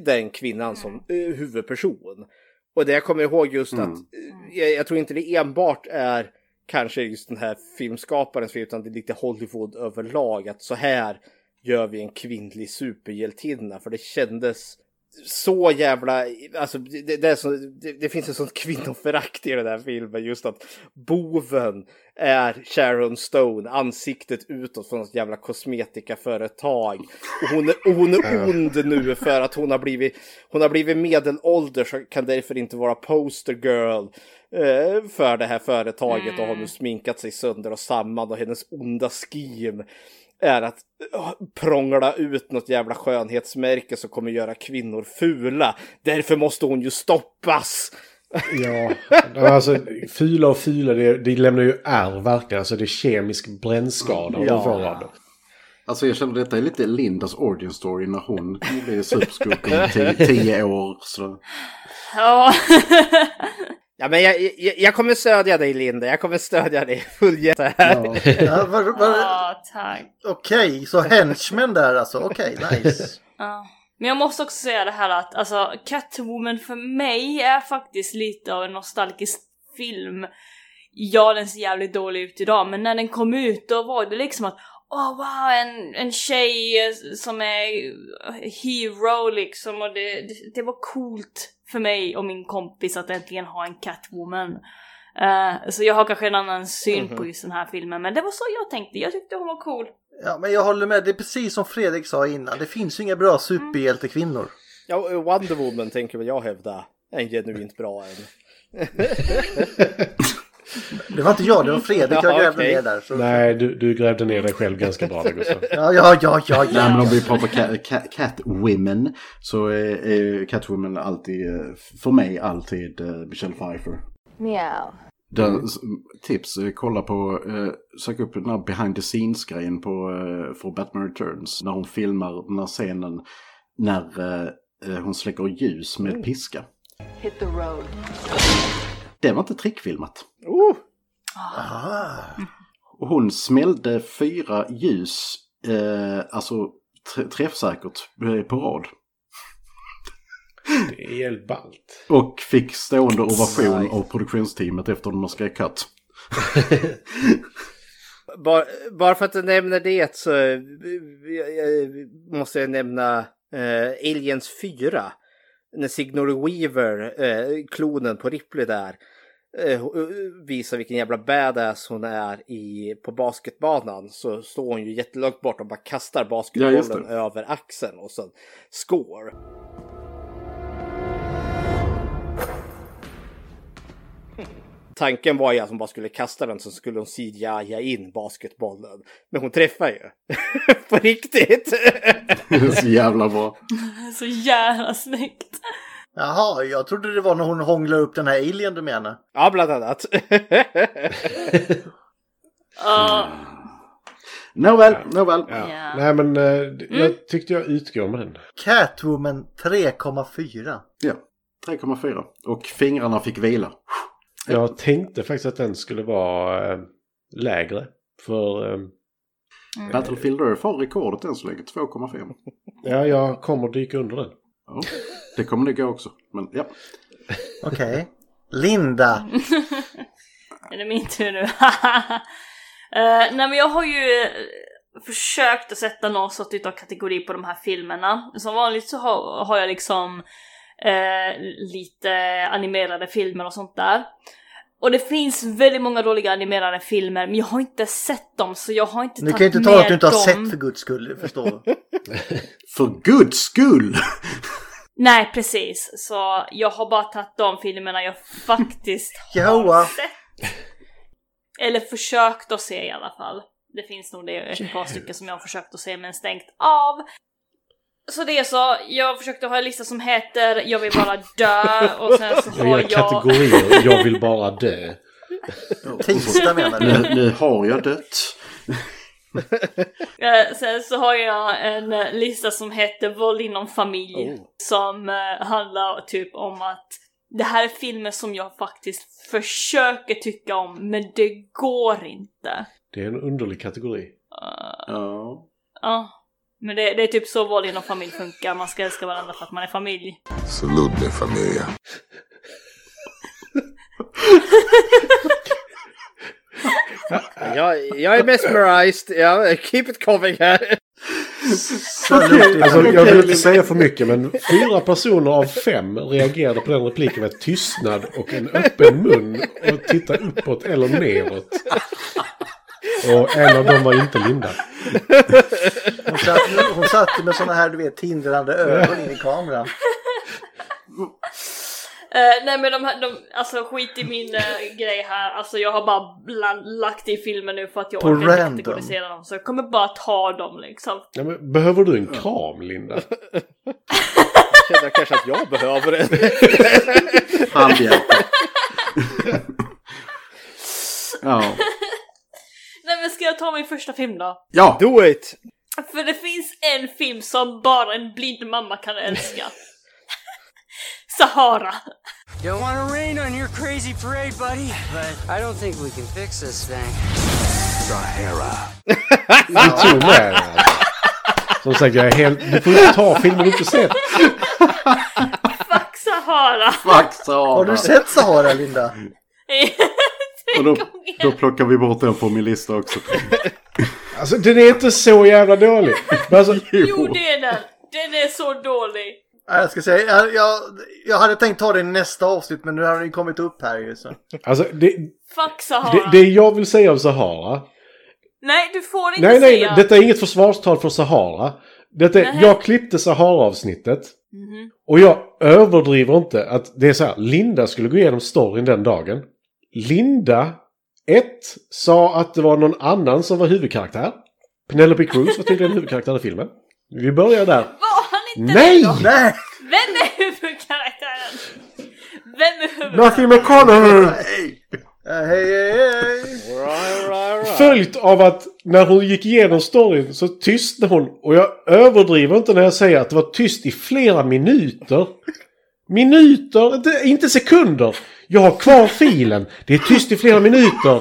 den kvinnan som eh, huvudperson. Och det jag kommer ihåg just Mm. att eh, jag, jag tror inte det enbart är kanske just den här filmskaparens fel utan det är lite Hollywood överlag att så här gör vi en kvinnlig superhjältinna för det kändes så jävla, alltså det, det, är så, det, det finns ett sånt kvinnoförakt i den här filmen just att boven är Sharon Stone, ansiktet utåt från ett jävla kosmetikaföretag. Och hon är, och hon är ond nu för att hon har blivit, hon har blivit medelålders och kan därför inte vara poster girl eh, för det här företaget. Och har nu sminkat sig sönder och samman och hennes onda scheme är att eh, prångla ut något jävla skönhetsmärke som kommer göra kvinnor fula. Därför måste hon ju stoppas. Ja, alltså fula och fula, det, det lämnar ju ärr verkligen. Alltså det är kemisk brännskada Ja. får av det. Alltså jag känner detta är lite Lindas origin story när hon blev superskurk om tio, tio år. Så. Ja. Ja, men jag, jag, jag kommer stödja dig Linda, jag kommer stödja dig fullhjärtat här. Ja, vad- vad- Ja, tack. Okej, så henchmen där alltså. Okej, nice. Ja. Men jag måste också säga det här att alltså Catwoman för mig är faktiskt lite av en nostalgisk film. Ja, den ser jävligt dålig ut idag, men när den kom ut då var det liksom att Åh wow, en, en tjej eh, som är hero liksom och det, det, det var coolt för mig och min kompis att äntligen ha en Catwoman. Eh, så jag har kanske en annan syn på just den här filmen, men det var så jag tänkte. Jag tyckte hon var cool. Ja, men jag håller med. Det är precis som Fredrik sa innan. Det finns ju inga bra superhjältekvinnor. Ja, och Wonder Woman tänker väl jag hävda är en genuint bra en. Det var inte jag, det var Fredrik jag Ja, grävde ner där. Så... Nej, du, du grävde ner dig själv ganska bra där Gustav. Ja, ja, ja, ja, Nej men om vi pratar cat, cat, Catwomen så är, är Catwoman alltid, eh, för mig alltid eh, Michelle Pfeiffer. Meow. Den, tips, eh, kolla på, eh, sök upp den här behind the scenes-grejen på, eh, för Batman Returns. När hon filmar den här scenen när eh, eh, hon släcker ljus med piska. Hit the road. Det var inte trickfilmat. Oh, Ah. Och hon smällde fyra ljus, eh, alltså tr- träffsäkert eh, på rad. Det är jävligt ballt. Och fick stående ovation av produktionsteamet efter de har skrek cut. Bara, bara för att jag nämner det så eh, måste jag nämna eh, Aliens 4. När Signor Weaver, eh, klonen på Ripley där, visar vilken jävla badass hon är i, på basketbanan så står hon ju jättelångt bort och bara kastar Ja, basketbollen det. över axeln och sen score. Tanken var ju att hon bara skulle kasta den så skulle hon CGI in basketbollen. Men hon träffar ju. På riktigt. Så jävla bra. Så jävla snyggt. Jaha, jag trodde det var när hon hånglade upp den här alien du menar. Ja, bland annat. Ja. Nåväl, nåväl. Ja. Ja. Nej men eh, jag tyckte jag utgår med den. Catwoman 3,4. Ja, 3,4. Och fingrarna fick vila. Jag tänkte faktiskt att den skulle vara eh, lägre. För eh, Battlefield Earth har rekordet än så länge, 2,5. ja, jag kommer dyka under den. Ja, det kommer det gå också. Men ja. Okej. Linda. Är det min tur nu? Eh, nej men jag har ju eh, försökt att sätta någon sorts av kategori på de här filmerna. Som vanligt så har, har jag liksom eh, lite animerade filmer och sånt där. Och det finns väldigt många dåliga animerade filmer men jag har inte sett dem så jag har inte tagit kan ju inte med tala att du inte har dem. sett för guds skull, förstår du? För guds skull! Nej precis, så jag har bara tagit de filmerna jag faktiskt har sett. Eller försökt att se i alla fall. Det finns nog det ett par stycken som jag har försökt att se men stängt av. Så det är så, jag försökte ha en lista som heter Jag vill bara dö och sen så Jag har jag... kategorier. Jag vill bara dö. Tisdag menar du? Nu, nu har jag dött. Eh, sen så har jag en eh, lista som heter Våld inom familj. Som eh, handlar typ om att det här är filmer som jag faktiskt försöker tycka om men det går inte. Det är en underlig kategori. Ja. Ja. Men det, det är typ så våld inom familj funkar. Man ska älska varandra för att man är familj. Salute mi familia. jag, jag är mesmerized. Ja, keep it coming här. Alltså, jag vill inte säga för mycket men fyra personer av fem reagerade på den repliken med tystnad och en öppen mun och titta uppåt eller neråt. Och en av dem var inte Linda. Hon satt, hon satt med sådana här, du vet, tindrande ögon in i kameran. Eh, nej men de här, de, alltså skit i min eh, grej här. Alltså jag har bara bland, lagt i filmen nu för att jag På orkar inte kategorisera dem. Så jag kommer bara ta dem liksom. Ja, men behöver du en kram Linda? Jag känner kanske att jag behöver det. Handhjälp. ja. Nej men ska jag ta min första film då? Ja! Do it! För det finns en film som bara en blind mamma kan älska. Sahara. Don't want to rain on your crazy parade, buddy, but I don't think we can fix this thing. Sahara. Du tog med den alltså. Som sagt, jag är helt... Du får inte ta filmen du inte sett. Fuck Sahara. Fuck Sahara. Har du sett Sahara, Linda? Och då, då plockar vi bort den från min lista också. Alltså den är inte så jävla dålig. Alltså, jo det är den. Den är så dålig. Ja, Jag ska säga, jag, jag, jag hade tänkt ta det i nästa avsnitt men nu har den kommit upp här ju så. alltså det, Fuck Sahara. det, det jag vill säga om Sahara. Nej du får inte Nej, nej, säga. detta är inget försvarstal för Sahara. Detta är, Nej. jag klippte Sahara-avsnittet. Mhm. Och jag överdriver inte att det är så här. Linda skulle gå igenom storyn den dagen. Linda, ett, sa att det var någon annan som var huvudkaraktär. Penelope Cruz var tydligen huvudkaraktär i filmen. Vi börjar där. Inte Nej! då? Nej! Vem är huvudkaraktären? Vem är huvudkaraktären? Matthew McConaughey! Hej, hej, hej! Följt av att när hon gick igenom storyn så tystnade hon. Och jag överdriver inte när jag säger att det var tyst i flera minuter. Minuter, inte, inte sekunder. Jag har kvar filen. Det är tyst i flera minuter.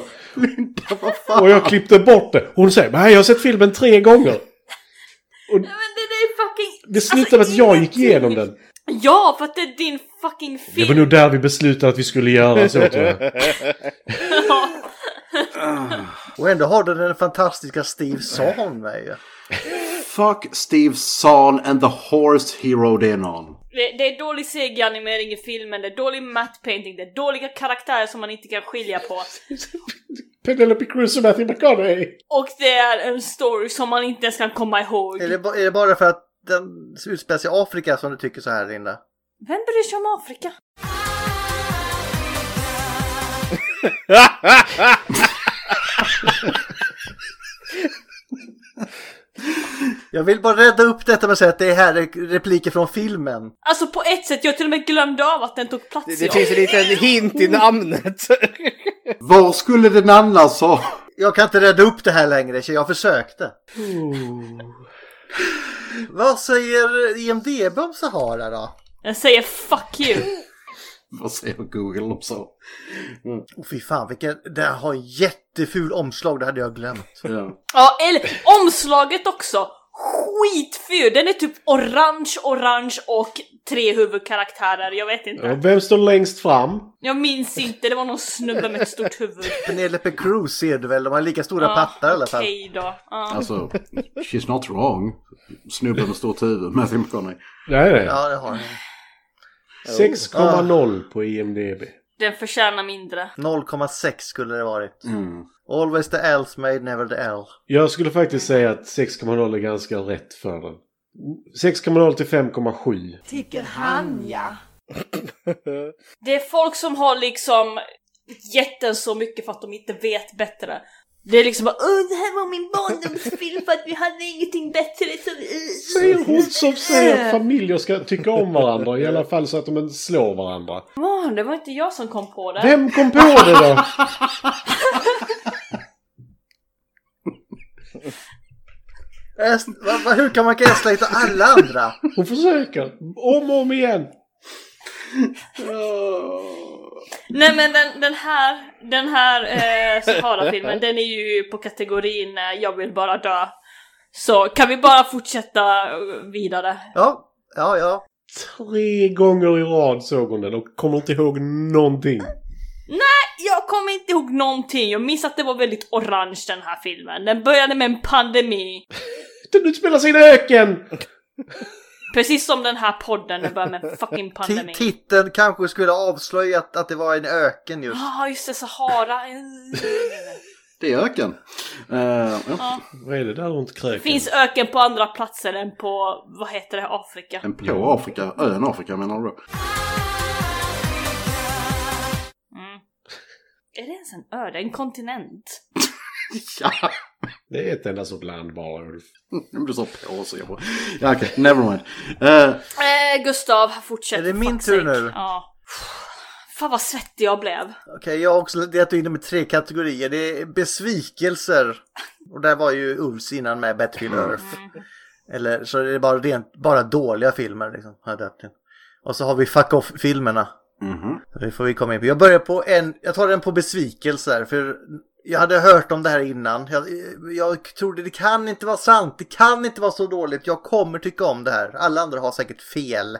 Och jag klippte bort det. Hon säger nej jag har sett filmen tre gånger. Men det är fucking... Det slutade med att jag gick igenom den. Ja, för att det är din fucking Det var film! nog där vi beslutade att vi skulle göra så tror jag. Och ändå har du den fantastiska Steve Zahn med ju. Fuck Steve Zahn and the horse he rode in on. Det, det är dålig CG-animering i filmen, det är dålig matte painting, det är dåliga karaktärer som man inte kan skilja på. Penelope Cruz och Matthew McConaughey. Och det är en story som man inte ens kan komma ihåg. Är det, ba- är det bara för att den utspelar sig i Afrika som du tycker så här Linda? Vem bryr sig om Afrika? Jag vill bara rädda upp detta med att säga att det här är repliker från filmen. Alltså på ett sätt, jag till och med glömde av att den tog plats Det, det finns en liten hint i namnet. Var skulle den annars ha? Jag kan inte rädda upp det här längre, så jag försökte. Vad säger IMDB om Sahara då? Jag säger fuck you. Vad säger Google om så? Mm. Oh, fy fan, vilken... Det har jätteful omslag, det hade jag glömt. Ja. Ja, eller omslaget också. Skitful! Den är typ orange, orange och tre huvudkaraktärer. Jag vet inte. Ja, Vem står längst fram? Jag minns inte, det var någon snubbe med ett stort huvud. Penelope Cruz ser du väl? De har lika stora Ja, pattar i alla fall. Okej då. Ja. Alltså, she's not wrong. Snubben med stort huvud, Matthew McConaughey. Nej, nej. Ja, det har den. 6,0 på IMDB. Den förtjänar mindre. 0,6 skulle det varit. Mm. Always the else made, never the L. Jag skulle faktiskt säga att 6,0 är ganska rätt för den. 6,0 till 5,7. Tycker han ja. Det är folk som har liksom gett den så mycket för att de inte vet bättre. Det är liksom bara Åh, det här var min barndomsfilm för att vi hade ingenting bättre så vi... Säger hon som säger att familjer ska tycka om varandra. I alla fall så att de inte slår varandra. Åh, det var inte jag som kom på det. Vem kom på det då? Hur kan man gaslighta alla andra? Hon försöker. Om och om igen. Nej men den, den här, den här eh, Sahara-filmen, den är ju på kategorin eh, Jag vill bara dö. Så kan vi bara fortsätta eh, vidare? Ja, ja, ja. Tre gånger i rad såg hon den och kommer inte ihåg någonting. Jag kommer inte ihåg någonting. Jag minns att det var väldigt orange den här filmen. Den började med en pandemi. Den utspelar sig i en öken! Precis som den här podden, den började med en fucking pandemi. Ti- Titeln kanske skulle avslöjat att det var en öken just. Ja, ah, just det, Sahara. Det är öken. Eh, ja. Ja. Vad är det där runt kröken? Finns öken på andra platser än på, vad heter det, Afrika? En på Afrika, ön Afrika menar du då? Är det ens en ö? Det är en kontinent. Ja, Det är ett enda sånt land bara, Ulf. sa på så jag bara... Ja okej, never mind. Eh, Eh, Gustav, fortsätt. Är det min tur nu? Ja. Fan vad svettig jag blev. Okej, jag har också delat in dem i tre kategorier. Det är besvikelser. Och där var ju Ulfs innan med Battlefield Earth. Eller så är det bara, rent, bara dåliga filmer liksom. Till. Och så har vi fuck off-filmerna. Mhm. Det får vi komma in på. Jag börjar på en, jag tar den på besvikelser. För jag hade hört om det här innan. Jag, jag trodde det kan inte vara sant. Det kan inte vara så dåligt. Jag kommer tycka om det här. Alla andra har säkert fel.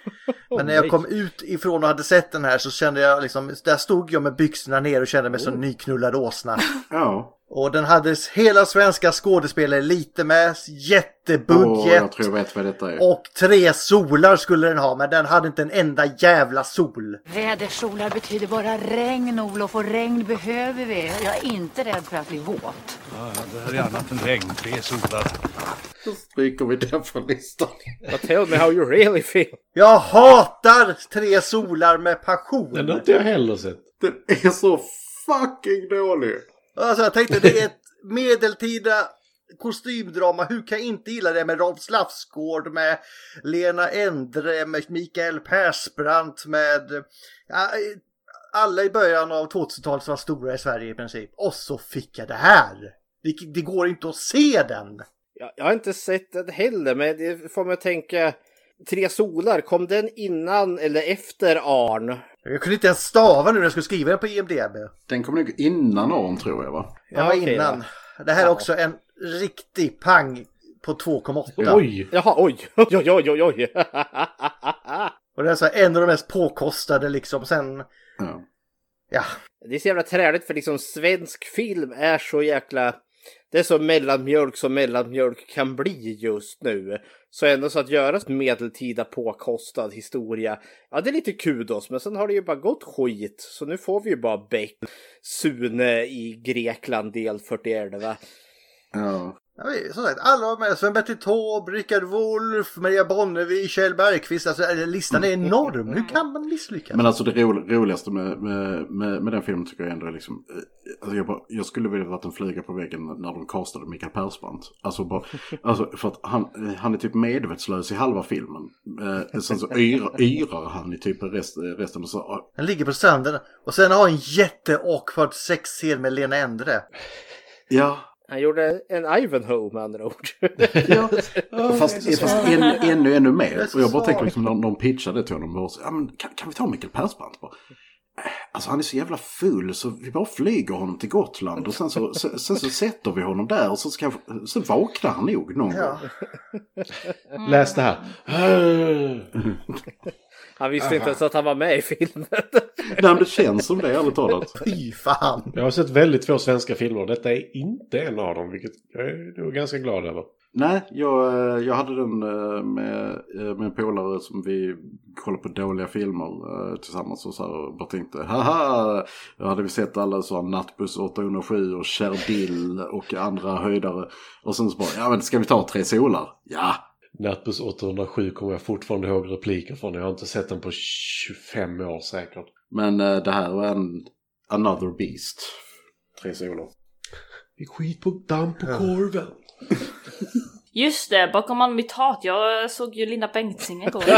Men när jag kom ut ifrån och hade sett den här så kände jag liksom, där stod jag med byxorna ner och kände mig som en nyknullad åsna. Ja. Och den hade hela svenska skådespelare lite med, jättebudget. Åh, jag tror jag vet vad detta är. Och tre solar skulle den ha, men den hade inte en enda jävla sol. Vädersolar betyder bara regn, Olof, och regn behöver vi. Jag är inte rädd för att bli våt. Ja, det här är annat än regn. Tre solar. Då stryker vi den från listan. But tell me how you really feel. Jag hatar tre solar med passion. Den har inte jag heller sett. Den är så fucking dålig. Alltså jag tänkte det är ett medeltida kostymdrama. Hur kan jag inte gilla det med Rolf Slafsgård, med Lena Endre, med Mikael Persbrandt, med ja, alla i början av 2000-talet som var stora i Sverige i princip. Och så fick jag det här. Det, det går inte att se den. Jag, jag har inte sett den heller, men det får mig att tänka. Tre solar, kom den innan eller efter Arn? Jag kunde inte ens stava nu när jag skulle skriva den på IMDB. Den kom nog innan Arn tror jag va? Var okej innan. då. Det här är Ja. också en riktig pang på 2,8. Oj! Jaha, oj, oj, oj, oj, oj. Och det är så här, en av de mest påkostade liksom. Sen, Ja. ja. Det är så jävla träligt för liksom svensk film är så jäkla... Det är så mellanmjölk som mellanmjölk kan bli just nu. Så ändå så att göra en medeltida påkostad historia, ja det är lite kudos, men sen har det ju bara gått skit. Så nu får vi ju bara Beck, Sune i Grekland del 41. Va? Ja. Ja, vi- som sagt, alla var med. Sven-Bertil Taube, Rickard Wolff, Maria Bonnevie, Kjell Bergqvist. Alltså, eh, listan är enorm. Hur kan man misslyckas? Men alltså det ro, roligaste med, med, med, med den filmen tycker jag ändå är liksom... eh, Alltså jag, bara, jag skulle vilja varit en flyga på väggen när de castade Mikael Persbrandt. Alltså, bara, alltså för att han, eh, han är typ medvetslös i halva filmen. Eh, sen så yr, yrar han i typ rest, resten. Och så, Han ligger på stranden och sen har en jätte-awkward sexscen med Lena Endre. ja, Han gjorde en Ivanhoe med andra ord. Ja, fast, fast en, ännu, ännu mer. Och jag bara tänker liksom när de pitchade till honom. Bara, så, ja, men kan, kan vi ta Mikael Persbrandt? Bara, "Eh, Alltså han är så jävla full så vi bara flyger honom till Gotland och sen så, sen, sen så sätter vi honom där och så, ska, så vaknar han nog någon Ja. gång. Läs det här. Han visste inte ens att han var med i filmen. Nej men det känns som det ärligt talat. Fy fan. Jag har sett väldigt få svenska filmer. Detta är inte en av dem, vilket jag är ganska glad över. Nej, jag, eh, jag hade den eh, med, eh, med en polare som vi kollade på dåliga filmer tillsammans och så här och bara tänkte haha, jag hade vi sett alla så här Nattbuss 807 och Cherdill och andra höjdare. Och sen så bara, ja men ska vi ta Tre Solar? Ja! Nattbuss 807 kommer jag fortfarande ihåg repliker från. Jag har inte sett den på 25 år säkert. Men eh, det här var en Another Beast. Tre. Det är skit på damm på korven. Just det, bakom all mitt hat. Jag såg ju Linda Bengtzing igår.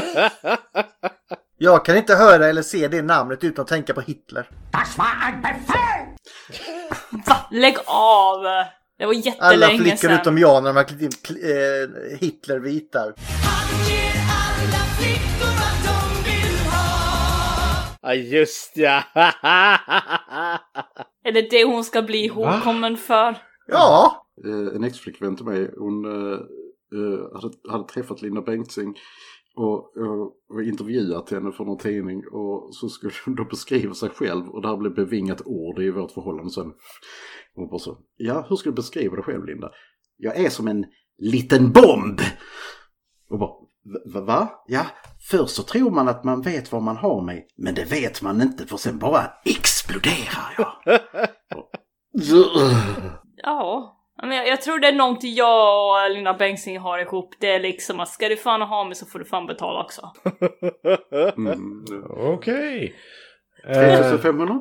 Jag kan inte höra eller se det namnet utan att tänka på Hitler. Das war ein Befehl! Va? Lägg av! Det var Alla jättelänge flickor sedan. utom jag när de har klätt in eh, Hitlervitar. Ja just ja. Är det det hon ska bli ihågkommen för? Ja! Eh, en ex-flickvän till mig, hon eh, hade, hade träffat Linda Bengtzing och, och, och intervjuat henne för någon tidning och så skulle hon då beskriva sig själv och det här blev bevingat ord i vårt förhållande sen. Hon bara så, ja hur skulle du beskriva dig själv Linda? Jag är som en liten bomb! Och bara, "Va- va? Ja, först så tror man att man vet var man har mig, men det vet man inte för sen bara exploderar jag. Ja. Men jag, jag tror det är någonting jag och Linda Bengtzing har ihop. Det är liksom att ska du fan ha mig så får du fan betala också. Mm. Okej. Eh, 3500?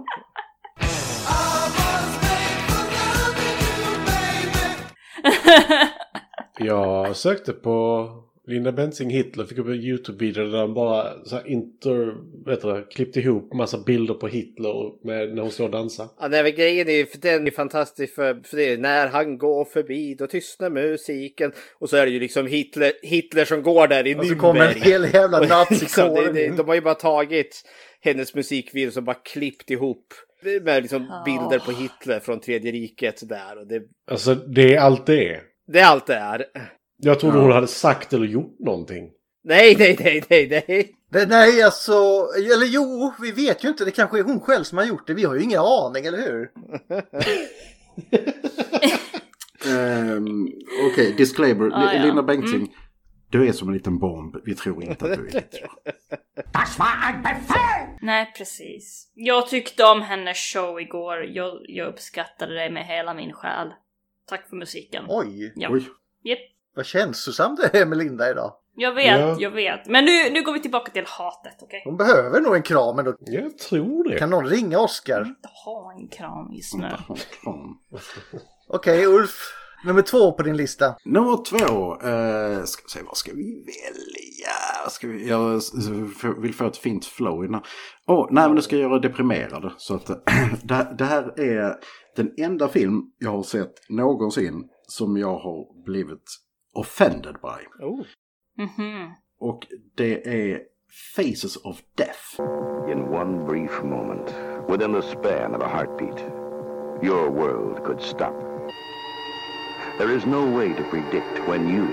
Jag sökte på Linda Bensing Hitler, fick upp en YouTube-video där de bara så här inter, vet du, klippte ihop massa bilder på Hitler och med, när hon står och dansar. Ja, nej, men grejen är, för den är fantastisk för, för det är när han går förbi då tystnar musiken och så är det ju liksom Hitler, Hitler som går där i Och så Nürnberg. kommer en hel jävla nazikår in. De har ju bara tagit hennes musikvideo och bara klippt ihop med liksom bilder på Hitler från tredje riket där. Och det, Alltså det är allt det är. det är allt det är. Jag trodde Ja. hon hade sagt eller gjort någonting. Nej, nej, nej, nej, nej. Det, nej, alltså, eller jo, vi vet ju inte. Det kanske är hon själv som har gjort det. Vi har ju ingen aning, eller hur? Um, Okej, disclaimer. Ah, ja. Linda Bengtzing. Du är som en liten bomb. Vi tror inte att du är Hitler. Das war ein Befehl! Nej, precis. Jag tyckte om hennes show igår. Jag, jag uppskattade det med hela min själ. Tack för musiken. Oj, Ja. Oj. Japp. Vad känslosamt det är med Linda idag. Jag vet, Ja. jag vet. Men nu, nu går vi tillbaka till hatet, okej? Hon behöver nog en kram ändå. Jag tror det. Kan någon ringa Oscar? Inte ha en kram just nu. Okej, Ulf. Nummer två på din lista. Nummer två. Uh, ska vi se, vad ska vi välja? Ska vi, jag vill få ett fint flow innan. Åh, nej men nu ska jag göra deprimerade. Så att det, det här är den enda film jag har sett någonsin som jag har blivit offended by. Oh. Mhm. Och det är Faces of Death. In one brief moment, within the span of a heartbeat, your world could stop. There is no way to predict when you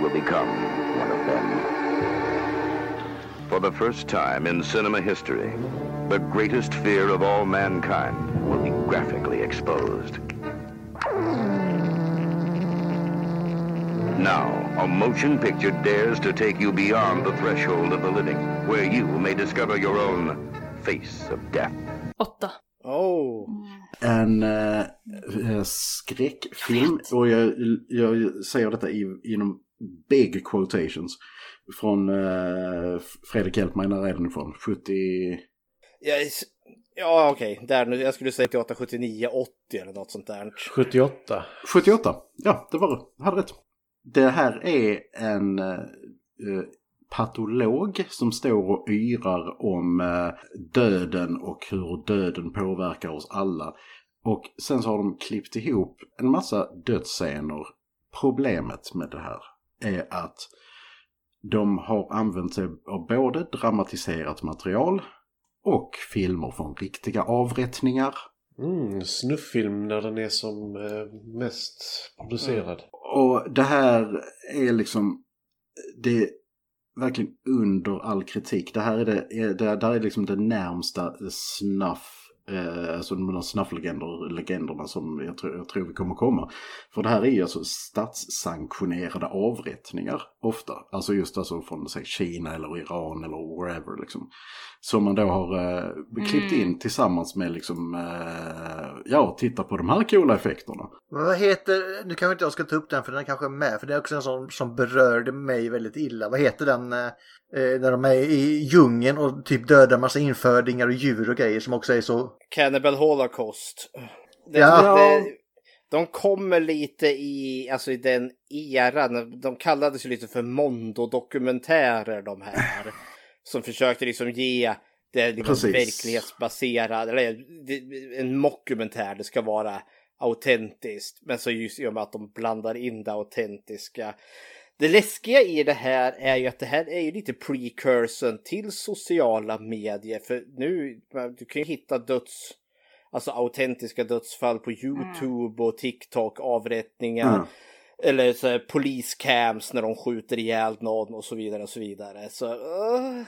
will become one of them. For the first time in cinema history, the greatest fear of all mankind will be graphically exposed. Now, a motion picture dares to take you beyond the threshold of the living, where you may discover your own face of death. Åtta. Oh. En eh, eh, skräckfilm, och jag, jag säger detta i, inom big quotations, från eh, Fredrik hjälp mig, när är den ifrån? 70... Ja, is- ja okej. Där nu. Jag skulle säga 88, 79, 80 eller något sånt där. 78. 78, ja det var det. Jag hade rätt. Det här är en eh, eh, patolog som står och yrar om eh, döden och hur döden påverkar oss alla. Och sen så har de klippt ihop en massa dödsscener. Problemet med det här är att de har använt sig av både dramatiserat material och filmer från riktiga avrättningar. Mm, snufffilm när den är som eh, mest producerad. Mm. Och det här är liksom, det är verkligen under all kritik. Det här är det, det, det, där är liksom det närmsta snuff, alltså de snufflegender, legenderna som jag tror, jag tror vi kommer komma. För det här är ju alltså statssanktionerade avrättningar ofta. Alltså just alltså från säg, Kina eller Iran eller wherever liksom. Som man då har eh, klippt in tillsammans med liksom, eh, ja, titta på de här coola effekterna. Men vad heter, nu kanske inte jag ska ta upp den för den kanske är med, för det är också en sån som berörde mig väldigt illa. Vad heter den eh, eh, när de är i djungeln och typ dödar massa infödingar och djur och grejer som också är så... Cannibal Holocaust. Det, Ja. det, de kommer lite i, alltså i den eran. De kallades ju lite för Mondo-dokumentärer de här. som försökte liksom ge det liksom Precis. verklighetsbaserad, eller en mockumentär. Det ska vara autentiskt. Men så just i och med att de blandar in det autentiska. Det läskiga i det här är ju att det här är ju lite precursorn till sociala medier. För nu, du kan ju hitta döds, alltså autentiska dödsfall på YouTube och TikTok, avrättningar. Mm. Eller så här, poliscams när de skjuter ihjäl någon och så vidare och så vidare. Så, uh.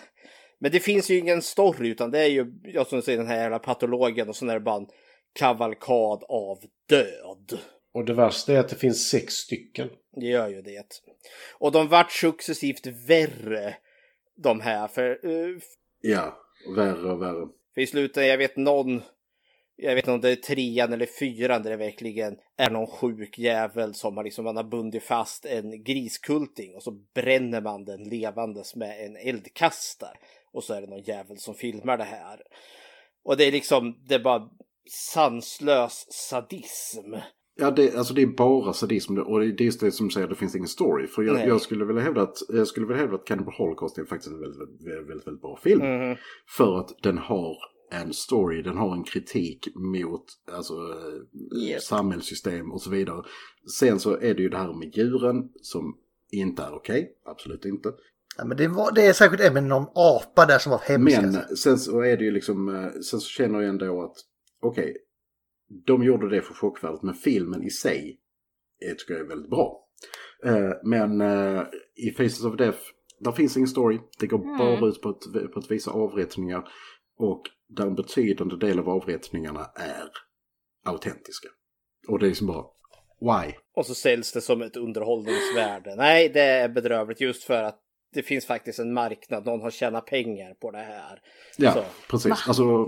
Men det finns ju ingen story utan det är ju, jag som säger den här jävla patologen och så är det bara en kavalkad av död. Och det värsta är att det finns sex stycken. Det gör ju det. Och de vart successivt värre, de här. För, uh, Ja, värre och värre. för i slutet, jag vet någon, jag vet inte om det är trean eller fyran där det verkligen är någon sjuk jävel som har liksom, man har bundit fast en griskulting och så bränner man den levandes med en eldkastare. Och så är det någon jävel som filmar det här. Och det är liksom, det är bara sanslös sadism. Ja, det, alltså det är bara sadism och det är just det som säger att det finns ingen story. För jag, jag skulle vilja hävda att, jag skulle vilja hävda att Cannibal Holocaust är faktiskt en väldigt, väldigt, väldigt, väldigt bra film. Mhm. För att den har en story, den har en kritik mot alltså, Yep. samhällssystem och så vidare. Sen så är det ju det här med djuren som inte är okej, absolut inte. Ja, men det, var, det är säkert även någon apa där som var hemsk. Men alltså. sen så är det ju liksom, eh, sen så känner jag ändå att okej, de gjorde det för chockvärdet men filmen i sig är, tycker jag är väldigt bra. Eh, Men eh, i Faces of Death, där finns ingen story. Det går Mm. bara ut på att, på att visa avrättningar. Och där en betydande del av avrättningarna är autentiska. Och det är liksom bara, why? Och så säljs det som ett underhållningsvärde. Nej, det är bedrövligt just för att det finns faktiskt en marknad. Någon har tjänat pengar på det här. Ja, Så. precis. Alltså,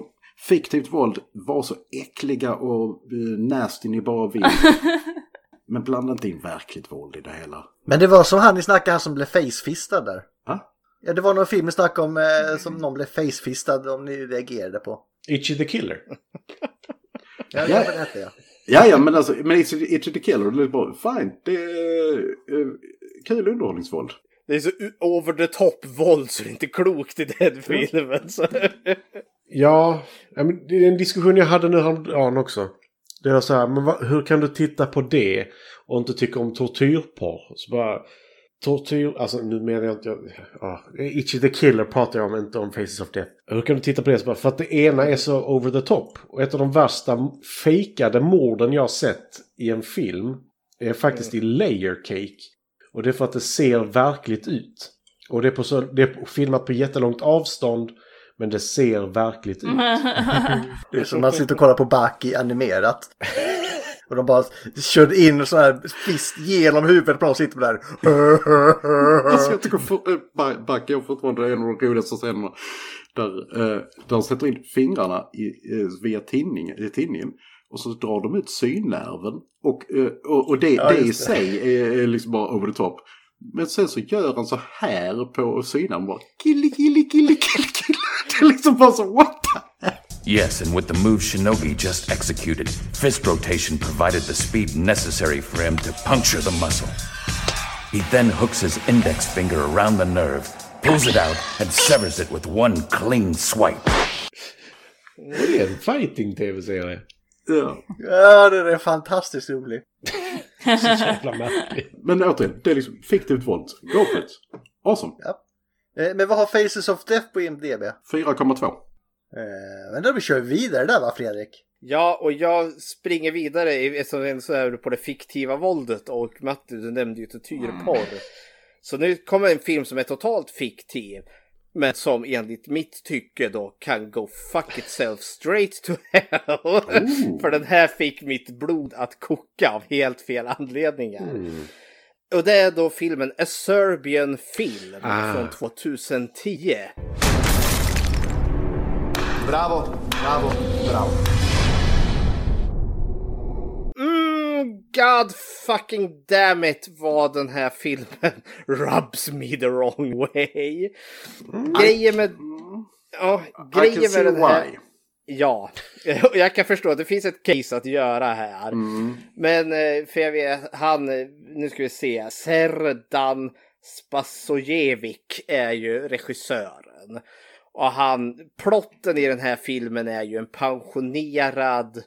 fiktivt våld, var så äckliga och uh, nasty ni bara vill. Men blanda inte in verkligt våld i det hela. Men det var som han ni snackade, han som blev facefistad där. Va? Ja, det var någon film ni snackade om eh, som någon blev facefistad om ni reagerade på. Itchy the Killer. Ja, Ja. ja. det hette jag. Ja, ja, men alltså, men It's, it's the Killer, det är bara, fine, det är uh, kul underhållningsvåld. Det är så over the top våld så det är inte klokt i den filmen. Så. Ja, det är en diskussion jag hade nu häromdagen också. Det var så här, men vad, hur kan du titta på det och inte tycka om tortyrporr? Så bara, tortyr, alltså nu menar jag inte, ja, Itchy the Killer pratar jag om, inte om Faces of Death. Hur kan du titta på det? Så bara, för att det ena är så over the top. Och ett av de värsta fejkade morden jag har sett i en film är faktiskt i Layer Cake. Och det är för att det ser verkligt ut. Och det är, på så, det är filmat på jättelångt avstånd. Men det ser verkligt ut. Det är som man sitter och kollar på Baki animerat. Och de bara körde in en sån här fist genom huvudet på dem och sitter där. Alltså jag tycker för, äh, Ba- Bucky är fortfarande en av de roligaste scenerna. Där, där de sätter in fingrarna i, eh, via tinning, i tinningen. Och så drar de ut synnerven. Och, eh, och, och det, Ja, det i sig är, är liksom bara over the top. Men sen så gör han så här på synnerven bara killi killi killi killi killi. Det är liksom bara så what the Yes, and with the move Shinogi just executed, fist rotation provided the speed necessary for him to puncture the muscle. He then hooks his index finger around the nerve, pulls it out, and severs it with one clean swipe. Det är en fighting-tv-serie. Ja. Ja, den är fantastiskt rolig. Så jävla märkligt. Men återigen, det är liksom fiktivt våld. Go for it. Awesome. Ja. Eh, Men vad har Faces of Death på IMDB? 4,2. Eh, Men då vi kör vidare där va Fredrik? Ja, och jag springer vidare i- eftersom vi så är på det fiktiva våldet och Matti, du nämnde ju tortyrporr. Så nu kommer en film som är totalt fiktiv. Men som enligt mitt tycke då kan go fuck itself straight to hell. För den här fick mitt blod att koka av helt fel anledningar. Och det är då filmen A Serbian Film Ah. från 2010. Bravo, bravo, bravo. God fucking damn it vad den här filmen rubs me the wrong way. Grejen med... Ja, grejen med den här... why. Ja, jag kan förstå att det finns ett case att göra här. Men eh, för jag vet, han, eh, nu ska vi se, Serdan Spasojevic är ju regissören. Och han, plotten i den här filmen är ju en pensionerad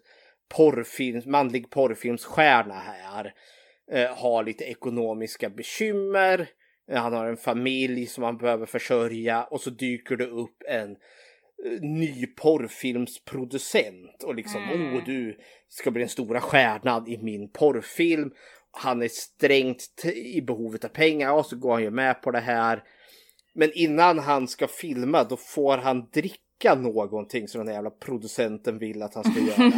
porrfilm, manlig porrfilmsstjärna här. Eh, har lite ekonomiska bekymmer. Eh, Han har en familj som han behöver försörja och så dyker det upp en eh, ny porrfilmsproducent och liksom Mm. åh du ska bli den stora stjärnan i min porrfilm. Han är strängt i behovet av pengar och så går han ju med på det här. Men innan han ska filma då får han dricka någonting som den här jävla producenten vill att han ska göra.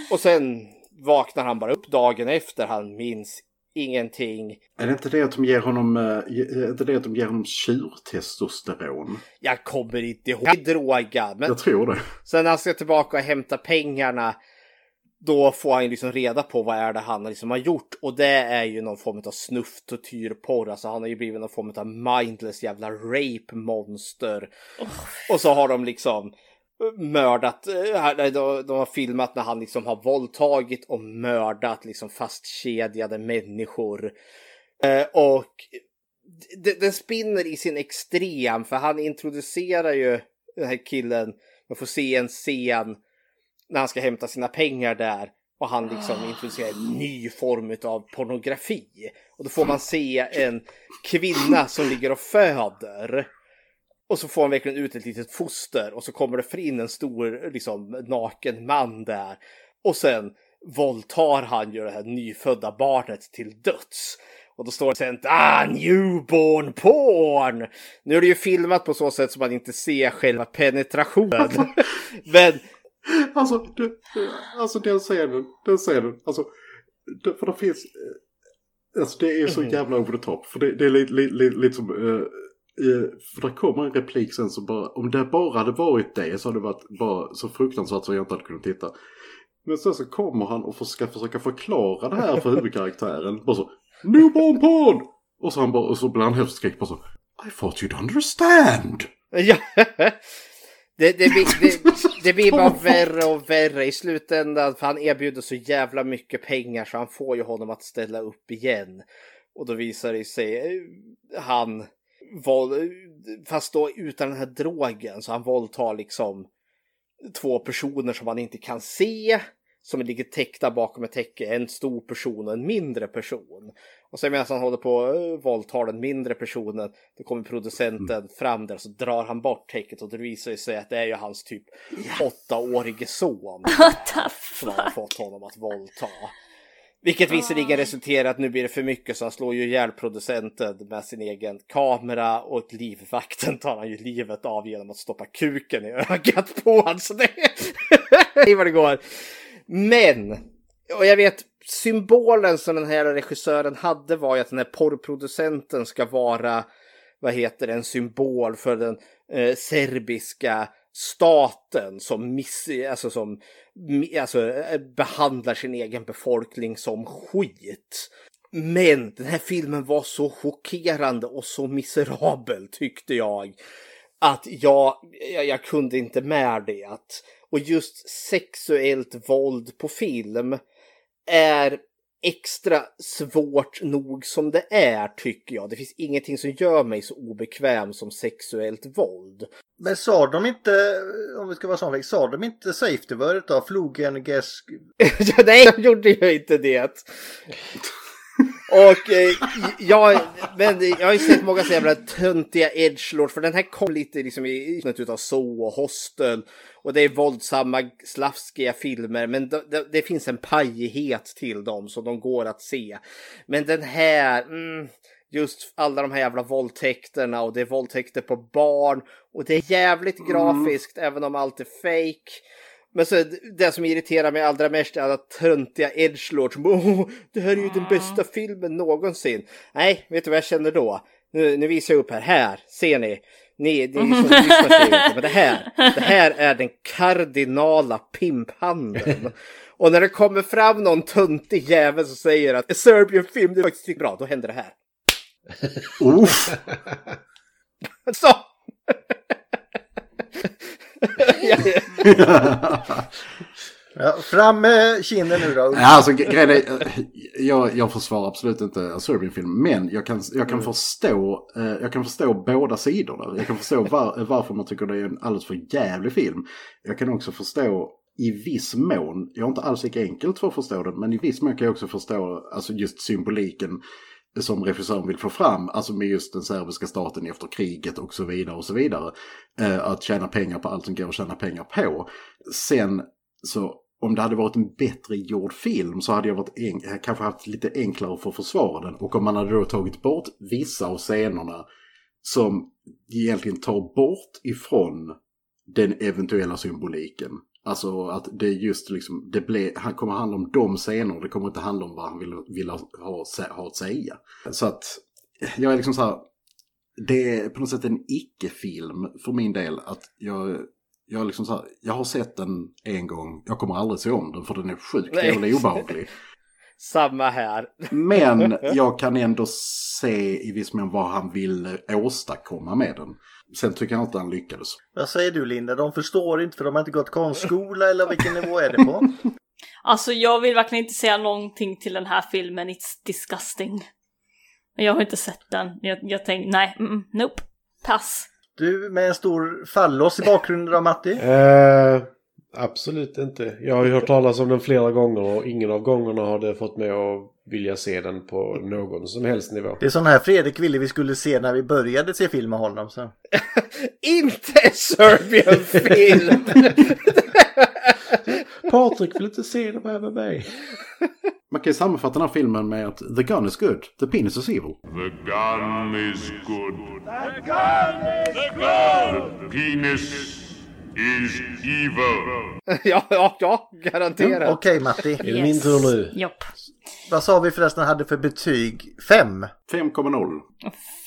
och sen vaknar han bara upp dagen efter. Han minns ingenting. Är det inte det att de ger honom, eh, är inte det att de ger honom tjurtestosteron? Jag kommer inte ihåg. Det är droga. Men Jag tror det. sen när han ska tillbaka och hämta pengarna. Då får han liksom reda på vad är det han liksom har gjort. Och det är ju någon form av snuff, tortyr, porr. Alltså han har ju blivit någon form av mindless jävla rape monster. Och så har de liksom mördat, eh, de, har filmat när han liksom har våldtagit och mördat liksom fastkedjade människor. Eh, och den spinner i sin extrem för han introducerar ju den här killen, man får se en scen när han ska hämta sina pengar där och han liksom introducerar en ny form av pornografi. Och då får man se en kvinna som ligger och föder. Och så får han verkligen ut ett litet foster och så kommer det in en stor liksom, naken man där. Och sen våldtar han ju det här nyfödda barnet till döds. Och då står det sen ah, newborn porn! Nu är det ju filmat på så sätt så man inte ser själva penetrationen. Men Alltså, det, alltså den scenen, den scenen, alltså, det, för det finns, eh, alltså det är så jävla over the top. För det, det är lite, lite, lite, lite som, eh, för det kommer en replik sen som bara, om det bara hade varit det så hade det varit bara så fruktansvärt så jag inte hade kunnat titta. Men sen så kommer han och ska försöka förklara det här för huvudkaraktären. Bara så, newborn porn! Och så, han bara, och så blir han helt skräck bara så, I thought you'd understand! Ja. Det, det, det, det blir bara värre och värre. I slutändan för han erbjuder så jävla mycket pengar så han får ju honom att ställa upp igen. Och då visar det sig eh, han fast då utan den här drogen så han våldtar liksom två personer som man inte kan se som ligger täckta bakom ett täcke. En stor person och en mindre person. Och sen medan han håller på och våldtar den mindre personen då kommer producenten fram där och så drar han bort täcket och det visar sig att det är ju hans typ åttaårige son som han har fått honom att våldta. Vilket visserligen resulterar i att nu blir det för mycket så han slår ju ihjäl producenten med sin egen kamera och livvakten tar han ju livet av genom att stoppa kuken i ögat på honom. Så det är vad det går. Men, och jag vet symbolen som den här regissören hade var ju att den här porrproducenten ska vara, vad heter det, en symbol för den eh, serbiska staten som, miss, alltså som alltså, eh, behandlar sin egen befolkning som skit. Men den här filmen var så chockerande och så miserabel tyckte jag. Att jag, jag, jag kunde inte med det. Att, och just sexuellt våld på film är extra svårt nog som det är tycker jag. Det finns ingenting som gör mig så obekväm som sexuellt våld. Men sa de inte, om vi ska vara sån, sa de inte safety word då? Flogen, gesk... Nej, jag gjorde ju inte det. Och eh, jag, men jag har ju sett många så jävla töntiga edgelord för den här kom lite liksom i utav så och hostel. Och det är våldsamma, slafskiga filmer men det, det, finns en pajighet till dem så de går att se. Men den här, mm, just alla de här jävla våldtäkterna och det är våldtäkter på barn och det är jävligt grafiskt även om allt är fake. Men så det som irriterar mig allra mest är alla töntiga edgelords som det här är ju den bästa filmen någonsin. Nej, vet du vad jag känner då? Nu, nu visar jag upp här. Här, ser ni? Ni, ni som lyssnar ser inte, men det här, det här är den kardinala pimphandeln. Och när det kommer fram någon töntig jävel som säger att Serbian film, det är faktiskt bra, då händer det här. Uff. Så! Ja, fram med kinden nu då. Ja, alltså gre- grejen är, eh, jag, jag försvarar absolut inte en Serbian-film, men jag kan, jag kan förstå, eh, jag kan förstå båda sidorna. Jag kan förstå var, varför man tycker det är en alldeles för jävlig film. Jag kan också förstå i viss mån, jag har inte alls lika enkelt för att förstå den, men i viss mån kan jag också förstå alltså just symboliken som regissören vill få fram, alltså med just den serbiska staten efter kriget och så vidare och så vidare. Eh, att tjäna pengar på allt som går att tjäna pengar på. Sen så om det hade varit en bättre gjord film så hade jag varit en, kanske haft lite enklare för att försvara den. Och om man hade då tagit bort vissa av scenerna som egentligen tar bort ifrån den eventuella symboliken. Alltså att det är just liksom, det ble, han kommer handla om de scener, det kommer inte handla om vad han vill, vill ha, ha, ha att säga. Så att jag är liksom så här, det är på något sätt en icke-film för min del. Att jag, jag, liksom så här, jag har sett den en gång, jag kommer aldrig se om den för den är sjukt jävla obehaglig. Samma här. Men jag kan ändå se i viss mån vad han vill åstadkomma med den. Sen tycker jag inte han lyckades. Vad säger du Linda? De förstår inte för de har inte gått konstskola eller vilken nivå är det på? Alltså jag vill verkligen inte säga någonting till den här filmen, it's disgusting. Jag har inte sett den. Jag, jag tänkte, nej, mm, nope. Pass. Du med en stor fallos i bakgrunden då Matti? Eh, absolut inte. Jag har ju hört talas om den flera gånger och ingen av gångerna har det fått mig att vilja se den på någon som helst nivå. Det är sån här Fredrik ville vi skulle se när vi började se film med honom. Så. Inte Serbian film! Patrik vill inte se den här med mig. Man kan ju sammanfatta den här filmen med att the gun is good, the penis is evil. The gun is good. The gun is good. The penis is evil. ja, ja, ja, garanterat. Okej Matti. Är det min tur nu? Jopp. Vad sa vi förresten hade för betyg? Fem? 5,0.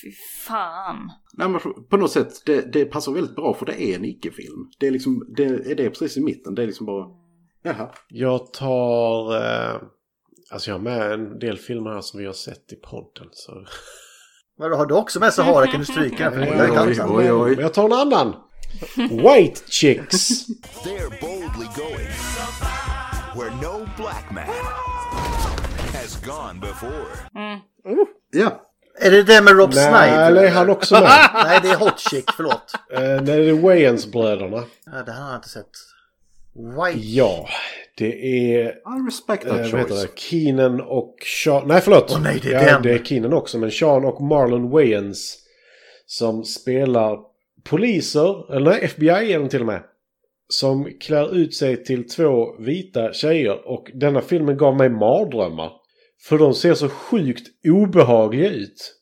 Fy fan. Nej, men på något sätt, det, det passar väldigt bra för det är en icke-film. Det är liksom, det är det precis i mitten. Det är liksom bara, jaha. Jag tar... Eh, alltså jag har med en del filmer här som vi har sett i podden. Så... Vadå, har du också med Sahara kan du stryka den. oj, oj. Men jag tar en annan. White Chicks. They're boldly going where no black man has gone before. Ja. Är det det med Rob Nej, Snyder? eller är han också med? Nej, det är Hot Chick, förlåt. Eh, nej, det är Wayans-bröderna. Ja, det har jag inte sett. White. Ja, det är... I respect that vad heter choice. det? Keenan och Sean... Nej, förlåt! Åh, nej, det är ja, den. det är Keenan också, men Sean och Marlon Wayans som spelar poliser, eller nej, FBI är de till och med. Som klär ut sig till två vita tjejer och denna filmen gav mig mardrömmar. För de ser så sjukt obehagliga ut.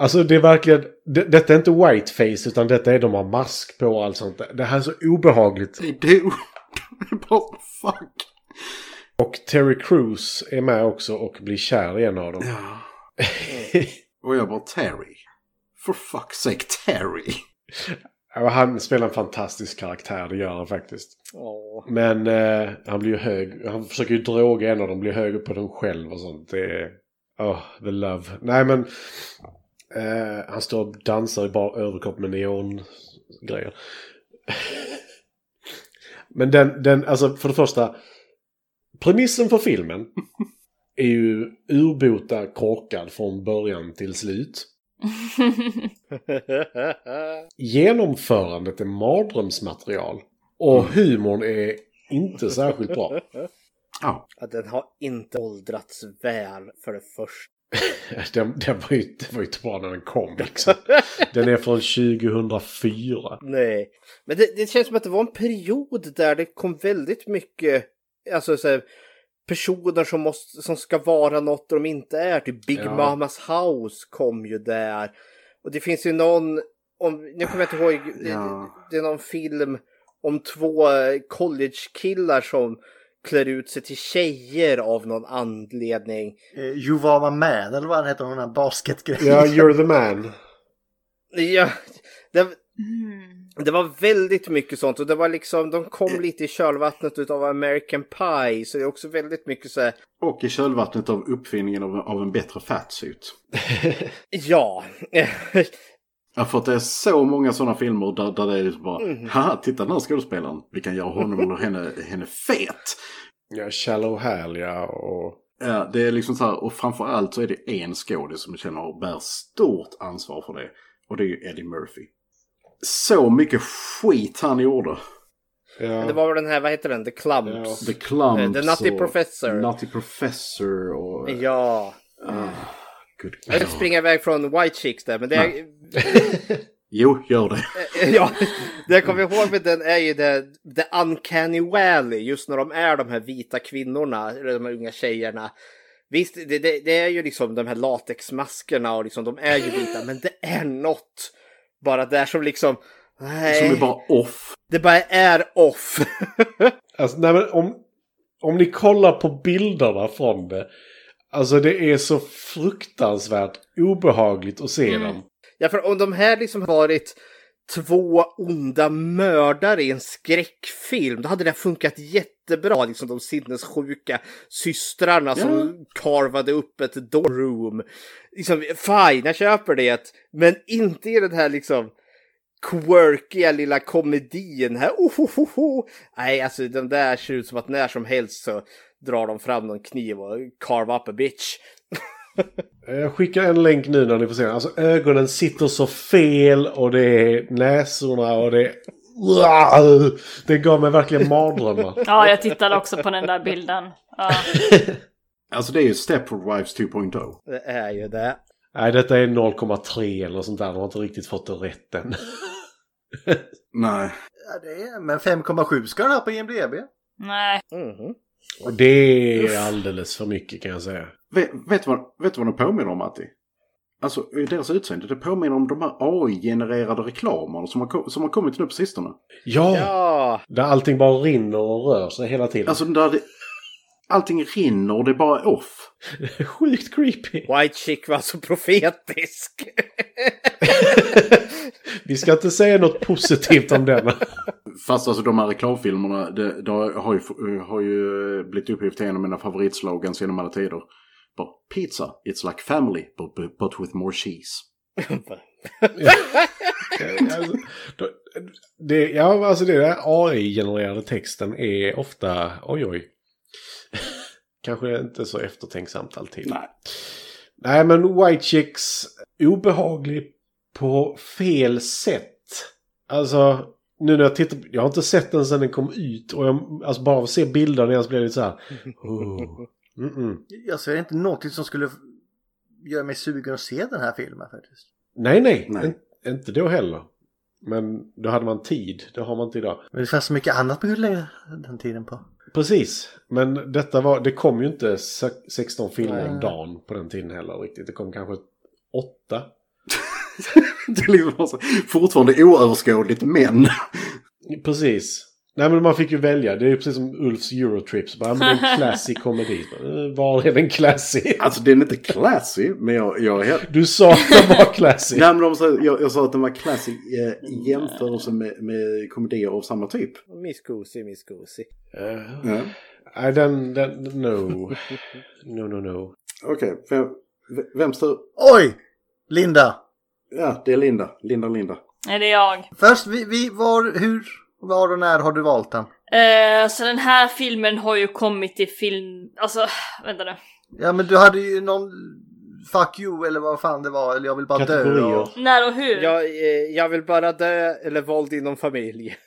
Alltså det är verkligen, det, detta är inte whiteface utan detta är de har mask på och allt sånt. Det här är så obehagligt. Det är bara fuck. Och Terry Crews är med också och blir kär i en av dem. Ja. Och jag bara Terry. For fuck's sake Terry. Han spelar en fantastisk karaktär, det gör han faktiskt. Åh. Men eh, han blir ju hög, han försöker ju droga en av dem, blir hög på dem själv och sånt. Det är, oh, the love. Nej men, eh, han står och dansar i bara överkropp med neongrejer. men den, den, alltså för det första, premissen för filmen är ju urbota korkad från början till slut. Genomförandet är mardrömsmaterial. Och humorn är inte särskilt bra. Ja. Ja, den har inte åldrats väl för det första. Den, den var ju, det var ju inte bra när den kom liksom. Den är från 2004. Nej, men det, det känns som att det var en period där det kom väldigt mycket, alltså så här, personer som, måste, som ska vara något de inte är. Typ Big Ja. Mamas House kom ju där. Och det finns ju någon, om, nu kommer jag inte ihåg, det, Ja. det är någon film om två eh, college-killar som klär ut sig till tjejer av någon anledning. Eh, You var my man, eller vad han heter, den här basketgrejen. Ja, You're the man. Ja, det, det var väldigt mycket sånt och det var liksom, de kom lite i kölvattnet utav American Pie så det är också väldigt mycket så här, Och i kölvattnet av uppfinningen av, av en bättre fatsuit. ja. Ja, för att det är så många sådana filmer där, där det är liksom bara, Mm. haha, titta den här skådespelaren. Vi kan göra honom eller henne, henne fet. Ja, Shallow Hal ja och... Ja, det är liksom så här, och framförallt så är det en skådis som känner bär stort ansvar för det. Och det är ju Eddie Murphy. Så mycket skit han gjorde. Det var väl den här, vad heter den, The Clumps? The Clumps The Nutty och Professor. Nutty Professor och... Ja. Ah, good Jag vill springa iväg från White Chicks där, men det är... Jo, gör det. ja, det jag kommer ihåg med den är ju det, the uncanny valley, just när de är de här vita kvinnorna, eller de här unga tjejerna. Visst, det, det, det är ju liksom de här latexmaskerna och liksom de är ju vita, men det är något bara där som liksom, nej. Som är bara off. Det bara är off. Alltså, nej, men om, om ni kollar på bilderna från det. Alltså det är så fruktansvärt obehagligt att se dem. Ja, för om de här liksom varit två onda mördare i en skräckfilm, då hade det funkat jättebra. Liksom de sinnessjuka systrarna som karvade upp ett dorm. Liksom, fine, jag köper det. Men inte i den här liksom quirkiga lilla komedin här. Ohohoho. Nej, alltså de där ser ut som att när som helst så drar de fram någon kniv och carve up a bitch. Jag skickar en länk nu när ni får se den. Alltså ögonen sitter så fel och det är näsorna och det är... Det gav mig verkligen mardrömmar. Ja, jag tittade också på den där bilden. Ja. Alltså det är ju Stepford Wives 2.0. Det är ju det. Nej, detta är 0,3 eller sånt där. De har inte riktigt fått det rätt än. Nej. Ja, det är, men 5,7 ska den ha på IMDB. Nej. Och det är alldeles för mycket kan jag säga. Vet, vet, du vad, vet vad de påminner om, Matti? Alltså, i deras utseende, det påminner om de här AI-genererade reklamerna som har, som har kommit nu på sistone. Ja! Ja! Där allting bara rinner och rör sig hela tiden. Alltså, där det, allting rinner och det är bara off. Sjukt creepy. White Chick var så profetisk. Vi ska inte säga något positivt om den. Fast alltså de här reklamfilmerna, det, det har, ju, har ju blivit upphöjt till en av mina favoritslogans genom alla tider. Bara, pizza, it's like family, but, but with more cheese. Alltså, då- det, ja, alltså det där AI-genererade texten är ofta, oj oj. Kanske inte så eftertänksamt alltid. Nej. Nej, men White Chicks obehaglig på fel sätt. Alltså, nu när jag tittar, jag har inte sett den sedan den kom ut och jag, alltså bara av att se bilderna igen så blir det lite så här. Oh. Mm-mm. Jag ser inte något som skulle göra mig sugen att se den här filmen faktiskt. Nej, nej, Nej. In, inte då heller. Men då hade man tid, det har man inte idag. Men det fanns så mycket annat man kunde lägga den tiden på. Precis. Men detta var, det kom ju inte se- 16 filmer om dagen på den tiden heller riktigt. Det kom kanske åtta. Det är liksom fortfarande oöverskådligt men. Precis. Nej men man fick ju välja. Det är ju precis som Ulfs Eurotrips. Bara, men det är en classy komedi. Eh, Var är den classy? Alltså den är inte classy men jag, jag helt... Du sa att den var classy. Nej men de sa, jag, jag sa att den var classy eh, i jämförelse med, med komedier av samma typ. Miss Goosey, Miss Goosey. Ja. Nej den, den, no. No, no, no. Okej, vem, vem står... Oj! Linda. Ja, det är Linda. Linda, Linda. Nej, det är jag. Först, vi, vi, var, hur, var och när har du valt den? Eh, så den här filmen har ju kommit i film... Alltså, vänta nu. Ja men du hade ju någon Fuck you eller vad fan det var, eller jag vill bara dö. Och... När och hur? Jag, eh, jag vill bara dö eller våld inom familj.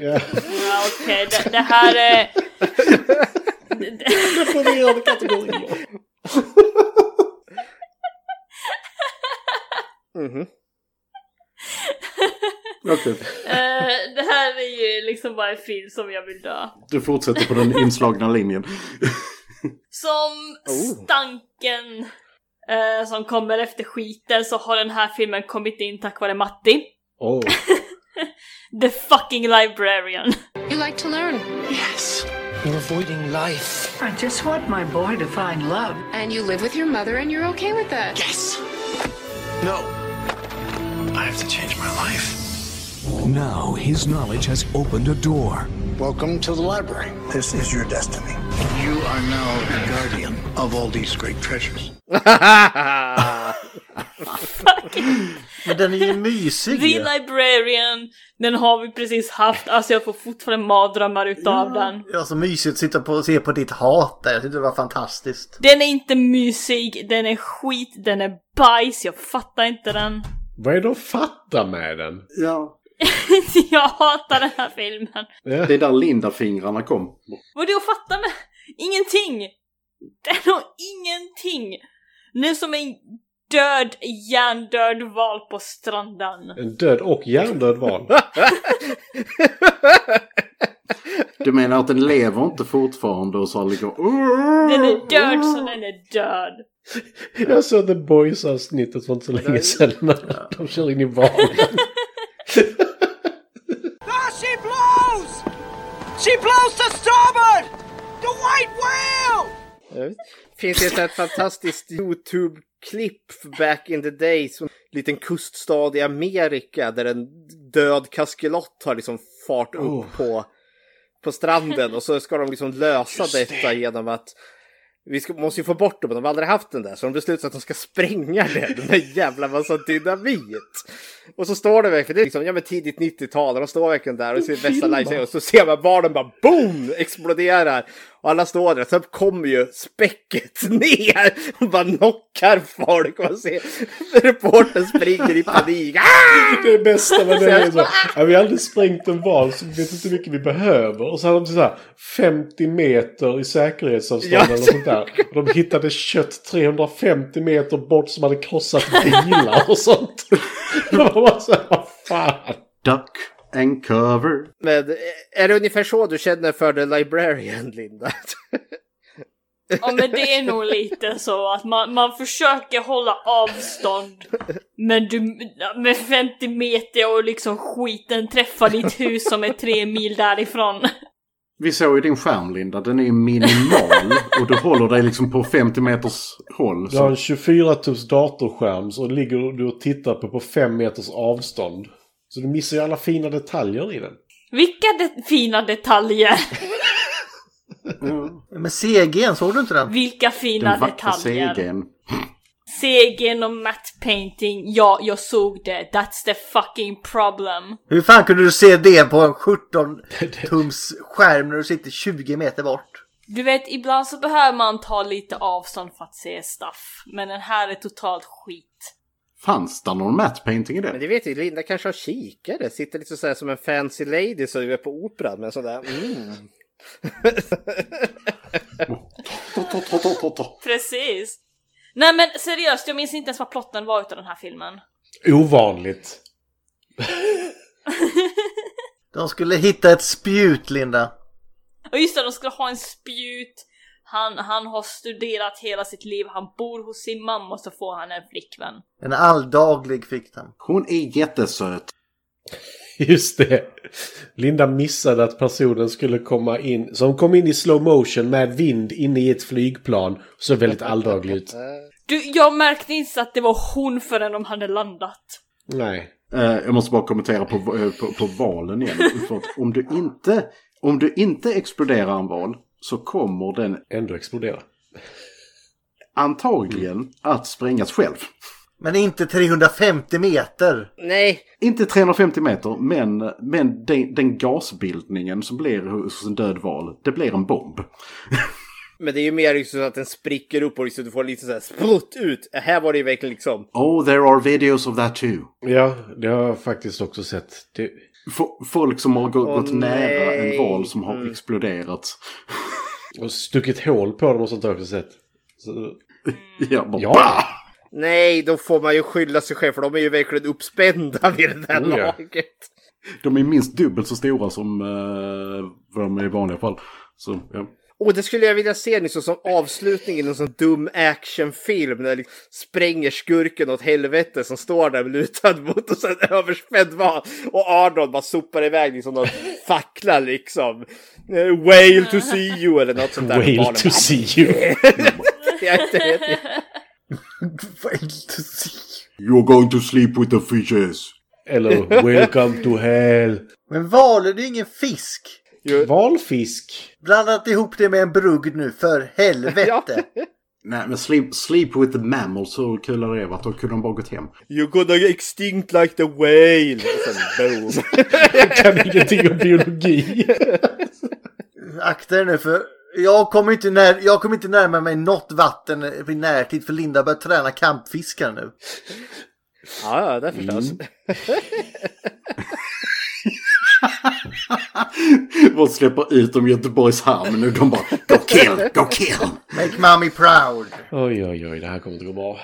Ja. Ja, okej, det, det här är... Definierade kategorier. Mhm. Okej. Eh, det här är ju liksom bara en film som jag vill dö. Du fortsätter på den inslagna linjen. Som Oh. stanken eh, som kommer efter skiten så har den här filmen kommit in tack vare Matti. Oh. The fucking librarian. You like to learn. Yes. You're avoiding life. I just want my boy to find love. And you live with your mother and you're okay with that. Yes. No. I have to change my life. Now his knowledge has opened a door. Welcome to the library. This is your destiny. You are now the guardian of all these great treasures. Men den är ju mysig The. Librarian, den har vi precis haft. Alltså jag får fortfarande mardrömmar utav den. Ja, så mysigt att sitta på och se på ditt hat där. Jag tyckte det var fantastiskt. Den är inte mysig, den är skit, den är bajs, jag fattar inte den. Vad är det att fatta med den? Ja. jag hatar den här filmen. Det är där Linda-fingrarna kom. Vad är det att fatta med? Ingenting! Den har ingenting! Är som en död, hjärndöd val på stranden. En död och hjärndöd val. Du menar att den lever inte fortfarande och så ligger... Den är död så den är död. Jag såg The Boys-avsnittet för inte så länge sedan när de kör in i valen. Ah, she blows! She blows to starboard! The white whale! Finns det ett fantastiskt YouTube-klipp back in the days. En liten kuststad i Amerika där en död kaskelott har liksom fart upp Oh. på, på stranden. Och så ska de liksom lösa detta genom att vi ska, måste ju få bort dem, de har aldrig haft den där. Så de beslutar att de ska spränga den med jävla massa dynamit. Och så står det verkligen, det är liksom, ja men tidigt 90-tal, och de står verkligen där och ser bästa live och så ser man barnen bara boom! Exploderar. Och alla står där, så kommer ju späcket ner och bara knockar folk. Och man ser reportern springer i panik. Ah! Det bästa med det är så. Ja, vi har aldrig sprängt en val så vi vet inte hur mycket vi behöver. Och så hade de så här 50 meter i säkerhetsavstånd Ja. eller sånt där. Och de hittade kött 350 meter bort som hade krossat bilar och sånt. Det var bara så här, vad fan. Duck and cover. Men eh, är det ungefär så du känner för The Librarian, Linda? Ja men det är nog lite så att man, man försöker hålla avstånd men du med 50 meter och liksom skiten träffar ditt hus som är tre mil därifrån. Vi såg ju din skärm Linda, den är ju minimal och du håller dig liksom på 50 meters håll. Du har en Så. 24 tums datorskärm så ligger du och tittar på på 5 meters avstånd. Så du missar ju alla fina detaljer i den. Vilka de fina detaljer! Men CG'n, såg du inte den? Vilka fina Den detaljer! CG'n. CG'n och matte painting, ja jag såg det. That's the fucking problem. Hur fan kunde du se det på en 17 tums skärm när du sitter 20 meter bort? Du vet, ibland så behöver man ta lite avstånd för att se stuff. Men den här är totalt skit. Fanns det någon matte painting i Men det? det vet ju, Linda kanske har kikare. Sitter lite så här som en fancy lady så är på operan med sådär. Mm. Precis. Nej men seriöst, jag minns inte ens vad plotten var utav den här filmen. Ovanligt. De skulle hitta ett spjut, Linda. Och just det, de skulle ha en spjut. Han, han har studerat hela sitt liv, han bor hos sin mamma och så får han en flickvän. En alldaglig fick den. Hon är jättesöt. Just det. Linda missade att personen skulle komma in, som kom in i slow motion med vind inne i ett flygplan. Så väldigt alldaglig ut. Du, jag märkte inte att det var hon förrän de hade landat. Nej. Eh, jag måste bara kommentera på, eh, på, på valen igen. Om, du inte, om du inte exploderar en val så kommer den Ändå explodera. antagligen att sprängas själv. Men inte 350 meter. Nej. Inte 350 meter, men, men den, den gasbildningen som blir hos en död val, det blir en bomb. Men det är ju mer liksom så att den spricker upp och liksom du får lite så här sprutt ut. Här var det ju verkligen liksom... Oh, there are videos of that too. Ja, det har jag faktiskt också sett. Det... Folk som har gått, gått nära en val som har Mm. exploderat. Och stuckit hål på dem och sånt har jag sett. Så... Ja, bara, Ja! Nej, då får man ju skylla sig själv för de är ju verkligen uppspända vid det där Oh, ja. laget. De är minst dubbelt så stora som uh, vad de är i vanliga fall. Så, ja. Och det skulle jag vilja se liksom, som avslutning i någon sån dum actionfilm när liksom spränger skurken åt helvete som står där lutad mot och sen överspänd var och Arnold bara sopar iväg liksom någon fackla liksom. Eh, Whale to see you eller något sånt där. Whale to see you. jag är inte vet. Whale to see You're going to sleep with the fishes. Eller Welcome to hell. Men valer det är ingen fisk. Valfisk. Blandat ihop det med en brugd nu, för helvete. Nej, men sleep, sleep with the mammals, så kul hade det varit. Då kunde de bara gått hem. You're gonna extinct like the whale. Och sen boom. Jag kan ingenting om biologi. Akta er nu för jag kommer inte, när, jag kommer inte närma mig något vatten i närtid för Linda börjar träna kampfiskar nu. Ja, ja, det förstås. Bara släpper ut dem i Göteborgs hamn nu. De bara Go kill, go kill. Make mommy proud. Oj, oj, oj, det här kommer inte gå bra.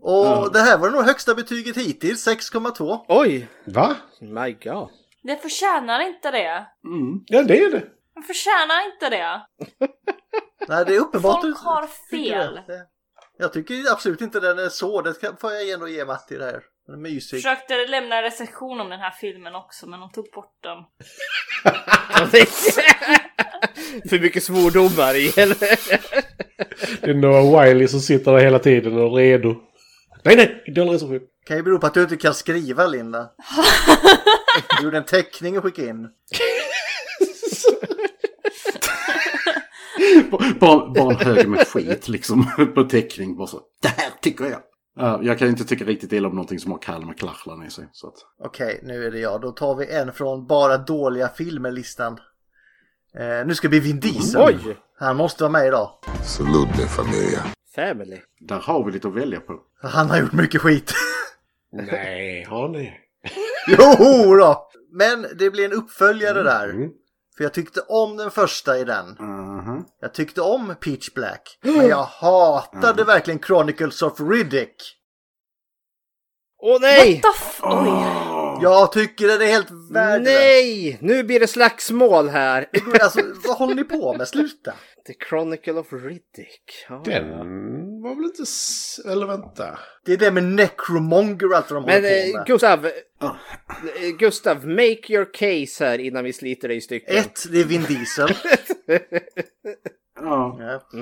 Och det här var nog högsta betyget hittills, 6,2. Oj! Va? My god. Det förtjänar inte det. Ja, det är det. Det förtjänar inte det. Nej, det är uppenbart. Folk har fel. jag. Tycker absolut inte den är så. Det får jag ändå ge Matti det här. Den är mysig. Försökte lämna en recension om den här filmen också men de tog bort den. För mycket svordomar i eller? Det är Noah Wiley som sitter där hela tiden och är redo. Nej, nej! Dålig recension. Kan ju bero på att du inte kan skriva Linda. Du gjorde en teckning och skickade in. Bara, bara en hög med skit liksom på teckning. Bara så. Det här tycker jag. Ja, jag kan inte tycka riktigt illa om någonting som har Kalmar Klachlan i sig. Så att. Okej, nu är det jag. Då tar vi en från bara dåliga filmer-listan. Eh, nu ska det bli Vin Diesel. Oj! Han måste vara med idag. Salute mi familia. Family. Där har vi lite att välja på. Han har gjort mycket skit. Nej, har ni? jo då! Men det blir en uppföljare Mm. där. För jag tyckte om den första i den. Mhm. Jag tyckte om Peach Black. Men jag hatade verkligen Chronicles of Riddick. Åh nej! What the f- Oj. Jag tycker den är helt värdelös. Nej! Nu blir det slagsmål här. Alltså, vad håller ni på med? Sluta. The Chronicle of Riddick. Ja. Den var väl inte... S- Eller vänta. Det är det med Necromonger och allt de Men håller på eh, med. Gustav, eh, Gustav, make your case här innan vi sliter dig i stycken. Ett, det är Vin Diesel. Ja, Ja.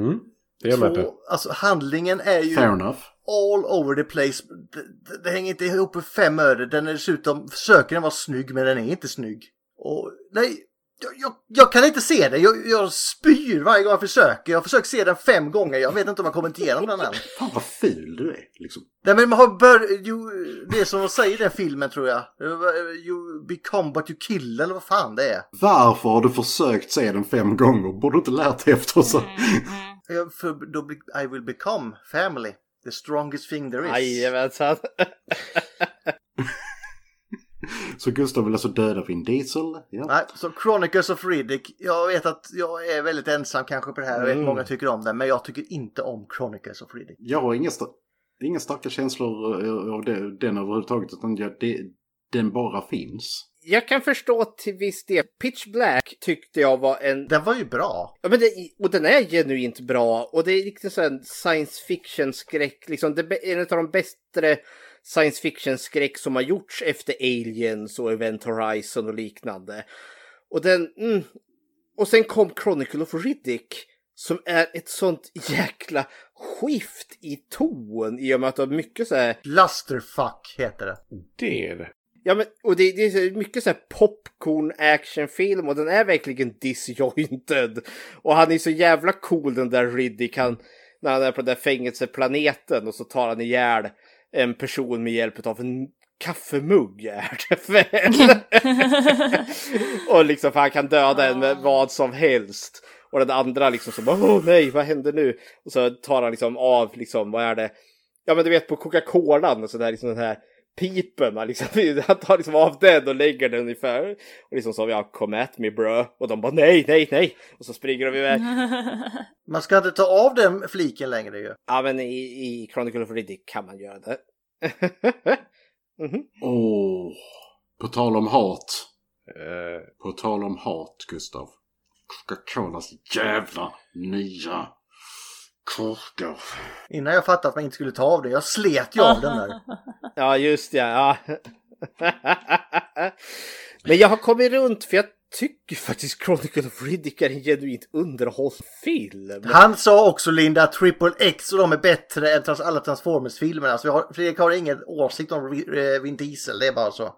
Mm. Det är jag med Två, på. alltså handlingen är ju fair enough. all over the place. Det, det, det hänger inte ihop med fem öre. Den är dessutom, försöker den vara snygg men den är inte snygg. Och nej, jag, jag, jag kan inte se det. Jag, jag spyr varje gång jag försöker. Jag har försökt se den fem gånger. Jag vet inte om jag kommit igenom den än. Fan vad ful du är. Liksom. Nej men man har bör, ju, det är som de säger i den filmen tror jag. You become what you kill eller vad fan det är. Varför har du försökt se den fem gånger? Borde du inte lärt dig efter så? Ja, För då I will become family. The strongest thing there is. Jajamensan. Så Gustav vill alltså döda Vin Diesel? Ja. Nej, så Chronicles of Riddick. Jag vet att jag är väldigt ensam kanske på det här. Jag vet Mm. många tycker om den. Men jag tycker inte om Chronicles of Riddick. Jag har inga, sta- inga starka känslor eh, av det, den överhuvudtaget. Utan jag, det, den bara finns. jag kan förstå till viss del. Pitch Black tyckte jag var en... Den var ju bra. Ja, men det, och den är genuint bra. Och det är riktigt så en science fiction-skräck. Liksom, det är en av de bättre science fiction-skräck som har gjorts efter Aliens och Event Horizon och liknande. Och den... Mm, och sen kom Chronicle of Riddick. Som är ett sånt jäkla skift i ton i och med att det har mycket så här... Lusterfuck heter det. Det är det. Ja, men och det, det är så mycket så här popcorn actionfilm och den är verkligen disjointed. Och han är så jävla cool den där Riddick, han, när han är på den där fängelseplaneten och så tar han ihjäl en person med hjälp av en kaffemugg är det och liksom för han kan döda en med vad som helst. Och den andra liksom så bara, åh nej, vad händer nu? Och så tar han liksom av, liksom, vad är det? Ja men du vet på Coca-Colan och sådär, liksom den här pipen, liksom, han tar liksom av den och lägger den ungefär. Och liksom så, ja, come at me bro. Och de bara nej, nej, nej. Och så springer de iväg. Man ska inte ta av den fliken längre ju. Ja men i, i Chronicle of Riddick kan man göra det. Mhm. Åh, på tal om hat. På tal om hat, Gustav. Coca-Colas jävla nya korkar. Innan jag fattade att man inte skulle ta av den. Jag slet ju av den där. Ja, just ja. ja. Men jag har kommit runt för jag tycker faktiskt Chronicle of Riddick är en genuint underhållsfilm. Han sa också Linda att Triple X och de är bättre än trans- alla Transformers-filmerna. Så har, Fredrik har ingen åsikt om eh, Vin Diesel, det är bara så.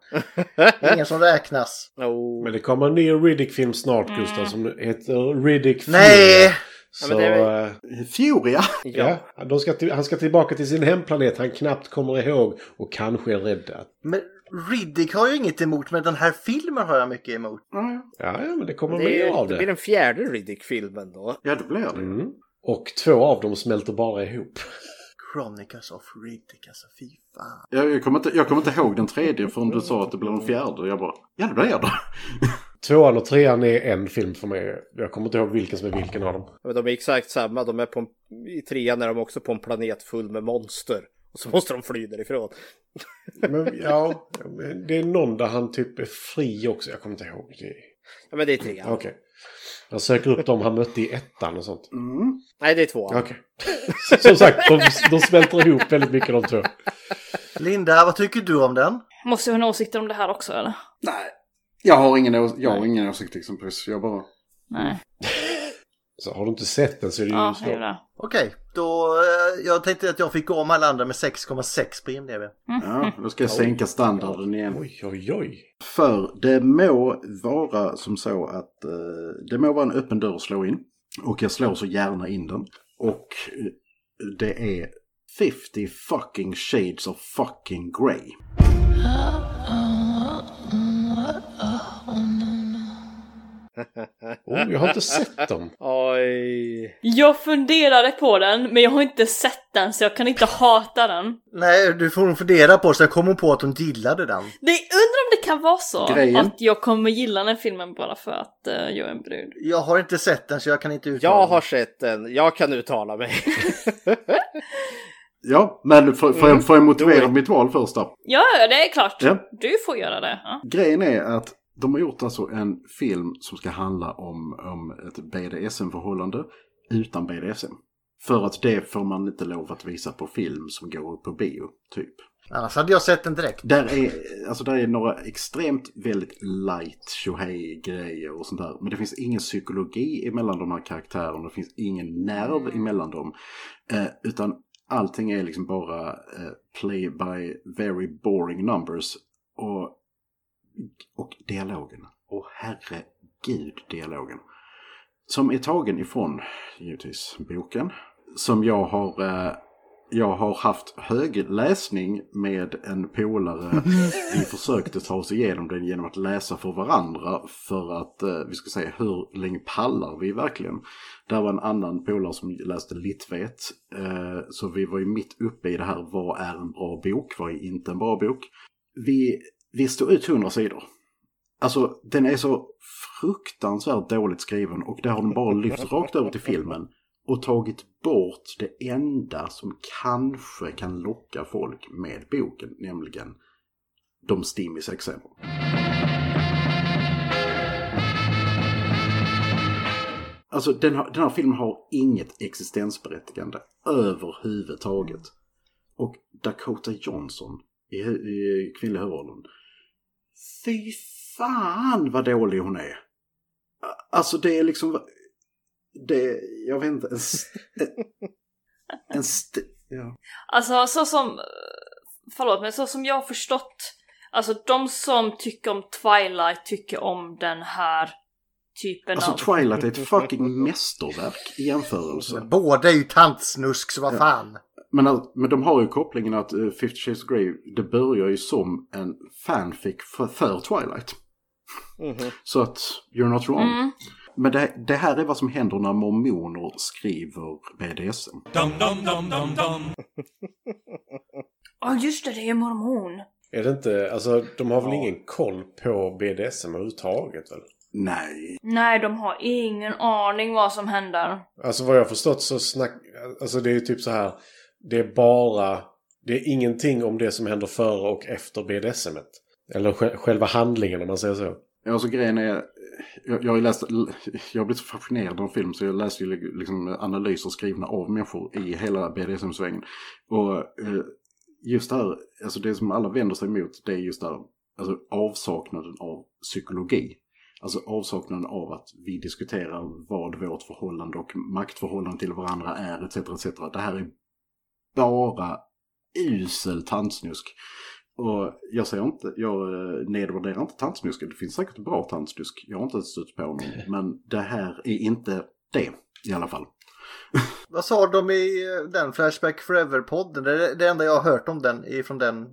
Ingen som räknas. Men det kommer en ny Riddick-film snart, Gustav, som heter Riddick Fury. Nej! Så, Ja, men det är eh, Furia? ja, de ska till, han ska tillbaka till sin hemplanet han knappt kommer ihåg och kanske är rädd att... Men Riddick har jag inget emot, men den här filmen har jag mycket emot. Ja, ja, men det kommer Det, mer av det blir det. den fjärde Riddick-filmen då. Ja, det blir det. Mm. Och två av dem smälter bara ihop. Chronicles of Riddick, alltså fy fan. Jag, jag, kommer inte, jag kommer inte ihåg den tredje förrän du sa att det blir den fjärde. Jag bara, ja det blir det. Tvåan och trean är en film för mig. Jag kommer inte ihåg vilken som är vilken av dem. Men de är exakt samma. De är på en, I trean är de också på en planet full med monster. Och så måste de fly därifrån. Men, ja, det är någon där han typ är fri också. Jag kommer inte ihåg. Det. Ja, men det är trean. Okej. Jag söker upp dem han mötte i ettan och sånt. Nej, det är tvåan. Okej. Som sagt, de, de smälter ihop väldigt mycket de två. Linda, vad tycker du om den? Måste jag ha en åsikt om det här också eller? Nej. Jag har ingen, jag har ingen åsikt exempelvis. Jag bara... Nej. Så har du inte sett den så är det ju Ja, det. Okej, då... Eh, jag tänkte att jag fick gå om alla andra med 6,6 på IMDB. Ja, då ska jag sänka standarden igen. Oj, oj, oj. För det må vara som så att eh, det må vara en öppen dörr att slå in. Och jag slår så gärna in den. Och eh, det är 50 fucking shades of fucking grey. Oh, jag har inte sett dem. Oj. Jag funderade på den, men jag har inte sett den så jag kan inte hata den. Nej, du får nog fundera på så jag kom om på att hon gillade den. Det, undrar om det kan vara så Grejen. att jag kommer gilla den filmen bara för att eh, jag är en brud. Jag har inte sett den så jag kan inte uttala Jag mig. har sett den. Jag kan uttala mig. Ja, men får, får, jag, får jag motivera mitt val först då? Ja, ja, det är klart. Ja. Du får göra det. Ja. Grejen är att de har gjort alltså en film som ska handla om, om ett BDSM-förhållande utan BDSM. För att det får man inte lov att visa på film som går på bio, typ. Annars hade jag sett den direkt. Där är, alltså där är några extremt väldigt light tjohej grejer och sånt där. Men det finns ingen psykologi emellan de här karaktärerna. Det finns ingen nerv emellan dem. Eh, utan allting är liksom bara eh, play by very boring numbers. Och, och dialogen. Och herregud dialogen. Som är tagen ifrån, givetvis, boken. Som jag har... Eh, jag har haft högläsning med en polare. Vi försökte ta oss igenom den genom att läsa för varandra. För att eh, vi ska säga hur länge pallar vi verkligen. Där var en annan polare som läste Litvet. Eh, så vi var ju mitt uppe i det här. Vad är en bra bok? Vad är inte en bra bok? Vi, listor ut 100 sidor. Alltså den är så fruktansvärt dåligt skriven och det har de bara lyft rakt över till filmen och tagit bort det enda som kanske kan locka folk med boken, nämligen de stimmis exempel. Alltså den här, den här filmen har inget existensberättigande överhuvudtaget. Och Dakota Johnson i, i kvinnliga huvudrollen Fy fan vad dålig hon är. Alltså det är liksom... Det, jag vet inte, en... st- En st- ja. Alltså så som, förlåt men så som jag har förstått, alltså de som tycker om Twilight tycker om den här typen Alltså av... Twilight är ett fucking mästerverk i jämförelse. Båda är ju tantsnusk, så vad Ja. Men, att- men de har ju kopplingen att uh, Fifty Shades of Grey, det börjar ju som en fanfic för, för Twilight. Så att, you're not wrong. Mm. Men det, det här är vad som händer när mormoner skriver BDSM. Dum dum dum dum dum. Ja just det, det är mormon. Är det inte, alltså de har väl ingen koll på BDSM överhuvudtaget väl? Nej. Nej, de har ingen aning vad som händer. Alltså vad jag har förstått så snack... Alltså det är ju typ så här. Det är bara... Det är ingenting om det som händer före och efter BDSM. -et. Eller sj- själva handlingen om man säger så. Ja, så grejen är, jag, jag har läst, jag blivit så fascinerad av film så jag läste ju liksom analyser skrivna av människor i hela BDSM-svängen. Och eh, just det här, alltså det som alla vänder sig emot det är just det här, alltså avsaknaden av psykologi. Alltså avsaknaden av att vi diskuterar vad vårt förhållande och maktförhållande till varandra är etc. etc. Det här är bara usel tantsnusk. Och jag säger inte, jag eh, nedvärderar inte tantsnusk. Det finns säkert bra tantsnusk. Jag har inte stött på någon. Men det här är inte det i alla fall. Vad sa de i eh, den Flashback Forever-podden? Det är det enda jag har hört om den, är från den,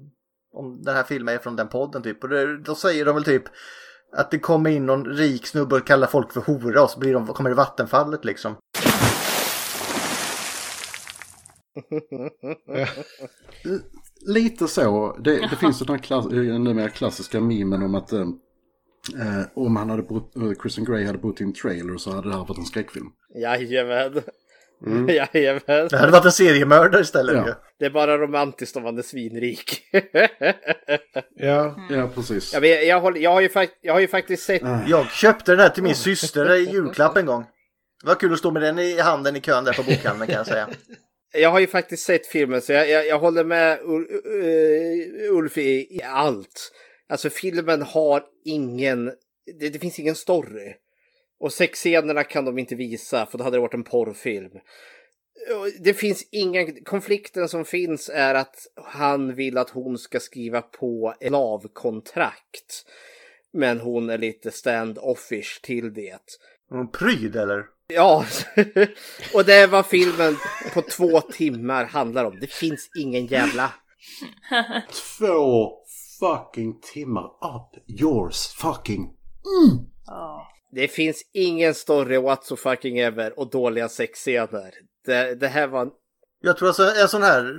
om den här filmen är från den podden typ. Och det, då säger de väl typ att det kommer in någon rik snubbe och kallar folk för hora och så blir de, kommer det vattenfallet liksom. L- Lite så. Det, det finns den här klass, eh, mer klassiska memen om att eh, eh, om han hade bott, eh, Kristen Grey hade bott i en trailer så hade det här varit en skräckfilm. Jajamän. Mm. Jajamän. Det hade varit en seriemördare istället Ja. Det är bara romantiskt om man är svinrik. Ja. Ja, precis. Ja, men jag, jag, håller, jag, har ju fakt- jag har ju faktiskt sett... Jag köpte den här till min syster i julklapp en gång. Det var kul att stå med den i handen i kön där på bokhandeln kan jag säga. Jag har ju faktiskt sett filmen så jag, jag, jag håller med uh, Ulf i, i allt. Alltså filmen har ingen, det, det finns ingen story. Och sexscenerna kan de inte visa för då hade det varit en porrfilm. Det finns ingen, konflikten som finns är att han vill att hon ska skriva på ett lavkontrakt. Men hon är lite stand-offish till det. En pryd eller? Ja, och det är vad filmen på två timmar handlar om. Det finns ingen jävla... Två fucking timmar up yours fucking... Det finns ingen story whatsoever ever och dåliga sexscener. Det, det här var... Jag tror alltså en sån här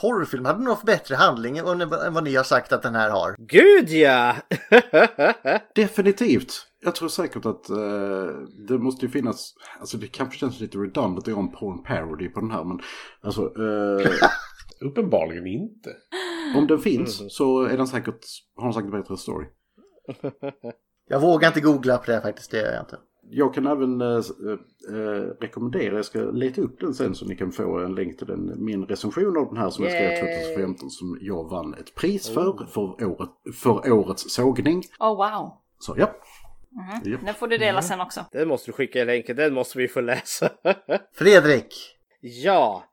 porrfilm hade nog bättre handling än än vad ni har sagt att den här har. Gud ja! Definitivt. Jag tror säkert att eh, det måste ju finnas, alltså det kanske känns lite redundant att göra en porn parody på den här men alltså eh, Uppenbarligen inte. om den finns så är den säkert, har den säkert bättre story. Jag vågar inte googla på det faktiskt, det gör jag inte. Jag kan även eh, eh, rekommendera, jag ska leta upp den sen så ni kan få en länk till den, min recension av den här som jag skrev Yay. 2015 som jag vann ett pris för, för, året, för årets sågning. Oh wow. Så ja. Mhm. Japp. Den får du dela sen också. Den måste du skicka i länken, den måste vi få läsa. Fredrik! Ja,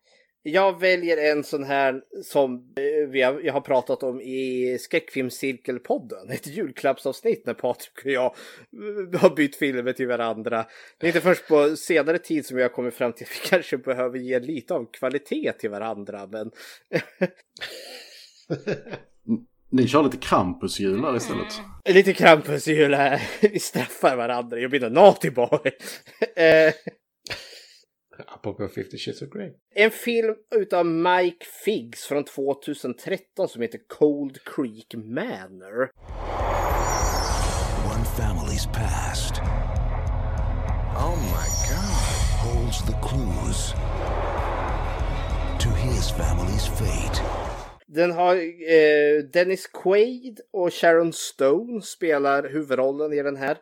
jag väljer en sån här som eh, vi har, jag har pratat om i Skräckfilmscirkelpodden. Ett julklappsavsnitt när Patrik och jag eh, har bytt filmer till varandra. Det är inte först på senare tid som jag har kommit fram till att vi kanske behöver ge lite av kvalitet till varandra. Men Ni kör lite Krampusjular istället. lite Krampusjul här. Vi straffar varandra. Jag blir en naughty boy. Eh, Apropå 50 Shades of Grey. En film utav Mike Figgs från 2013 som heter Cold Creek Manor. One family's past. Oh my god. Holds the clues to his family's fate. Den har eh, Dennis Quaid och Sharon Stone spelar huvudrollen i den här.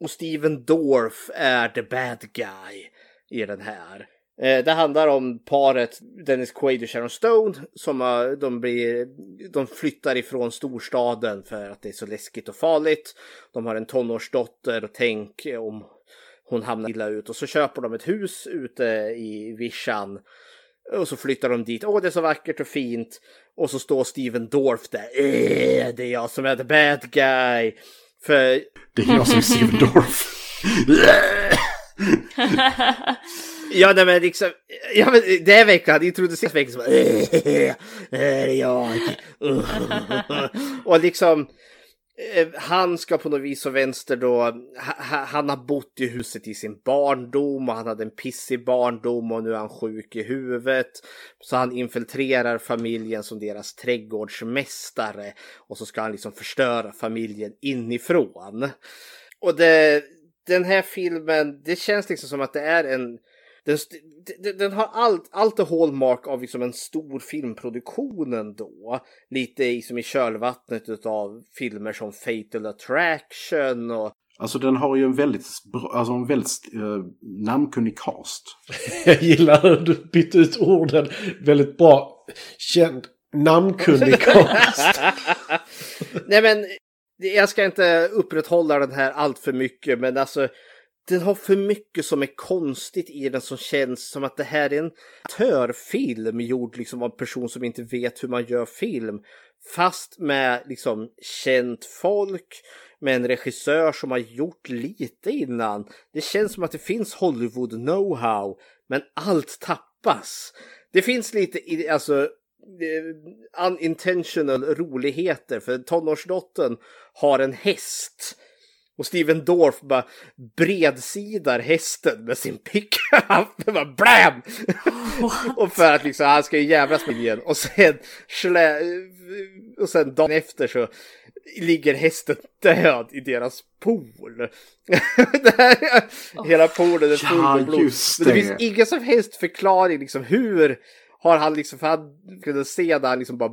Och Steven Dorff är the bad guy i den här. Eh, Det handlar om paret Dennis Quaid och Sharon Stone som eh, de, blir, de flyttar ifrån storstaden för att det är så läskigt och farligt. De har en tonårsdotter och tänk om hon hamnar illa ut och så köper de ett hus ute i vischan. Och så flyttar de dit. Åh, det är så vackert och fint. Och så står Steven Dorff där. Eh, det är jag som är the bad guy. För... Det är jag som är Steven Dorff. Ja, nej, men liksom, ja, men det är verkligen, han introduceras verkligen som "Eh, här är jag. Och liksom, eh, Eh, han ska på något vis och vänster då, han har bott i huset i sin barndom och han hade en pissig barndom och nu är han sjuk i huvudet. Så han infiltrerar familjen som deras trädgårdsmästare och så ska han liksom förstöra familjen inifrån. Och det, den här filmen, det känns liksom som att det är en den, den, den har allt, allt det hallmark av liksom en stor filmproduktion ändå. Lite i, som i kölvattnet av filmer som Fatal Attraction och Alltså den har ju en väldigt, alltså en väldigt eh, namnkunnig cast. Jag gillar hur du bytte ut orden väldigt bra. Känd, namnkunnig cast. Nej men, jag ska inte upprätthålla den här allt för mycket men alltså den har för mycket som är konstigt i den som känns som att det här är en törfilm gjord liksom av en person som inte vet hur man gör film. Fast med liksom känt folk, med en regissör som har gjort lite innan. Det känns som att det finns Hollywood know-how, men allt tappas. Det finns lite, i- alltså eh, unintentional roligheter för tonårsdottern har en häst. Och Steven Dorff bara bredsidar hästen med sin pickup. Det bara BLAM! och för att liksom, han ska ju jävlas med igen. Och sen, slä, och sen dagen efter så ligger hästen död i deras pool. det här, hela poolen är full Ja, med blod. det det. finns ingen som helst förklaring liksom hur har han liksom, för han kunde se där han liksom bara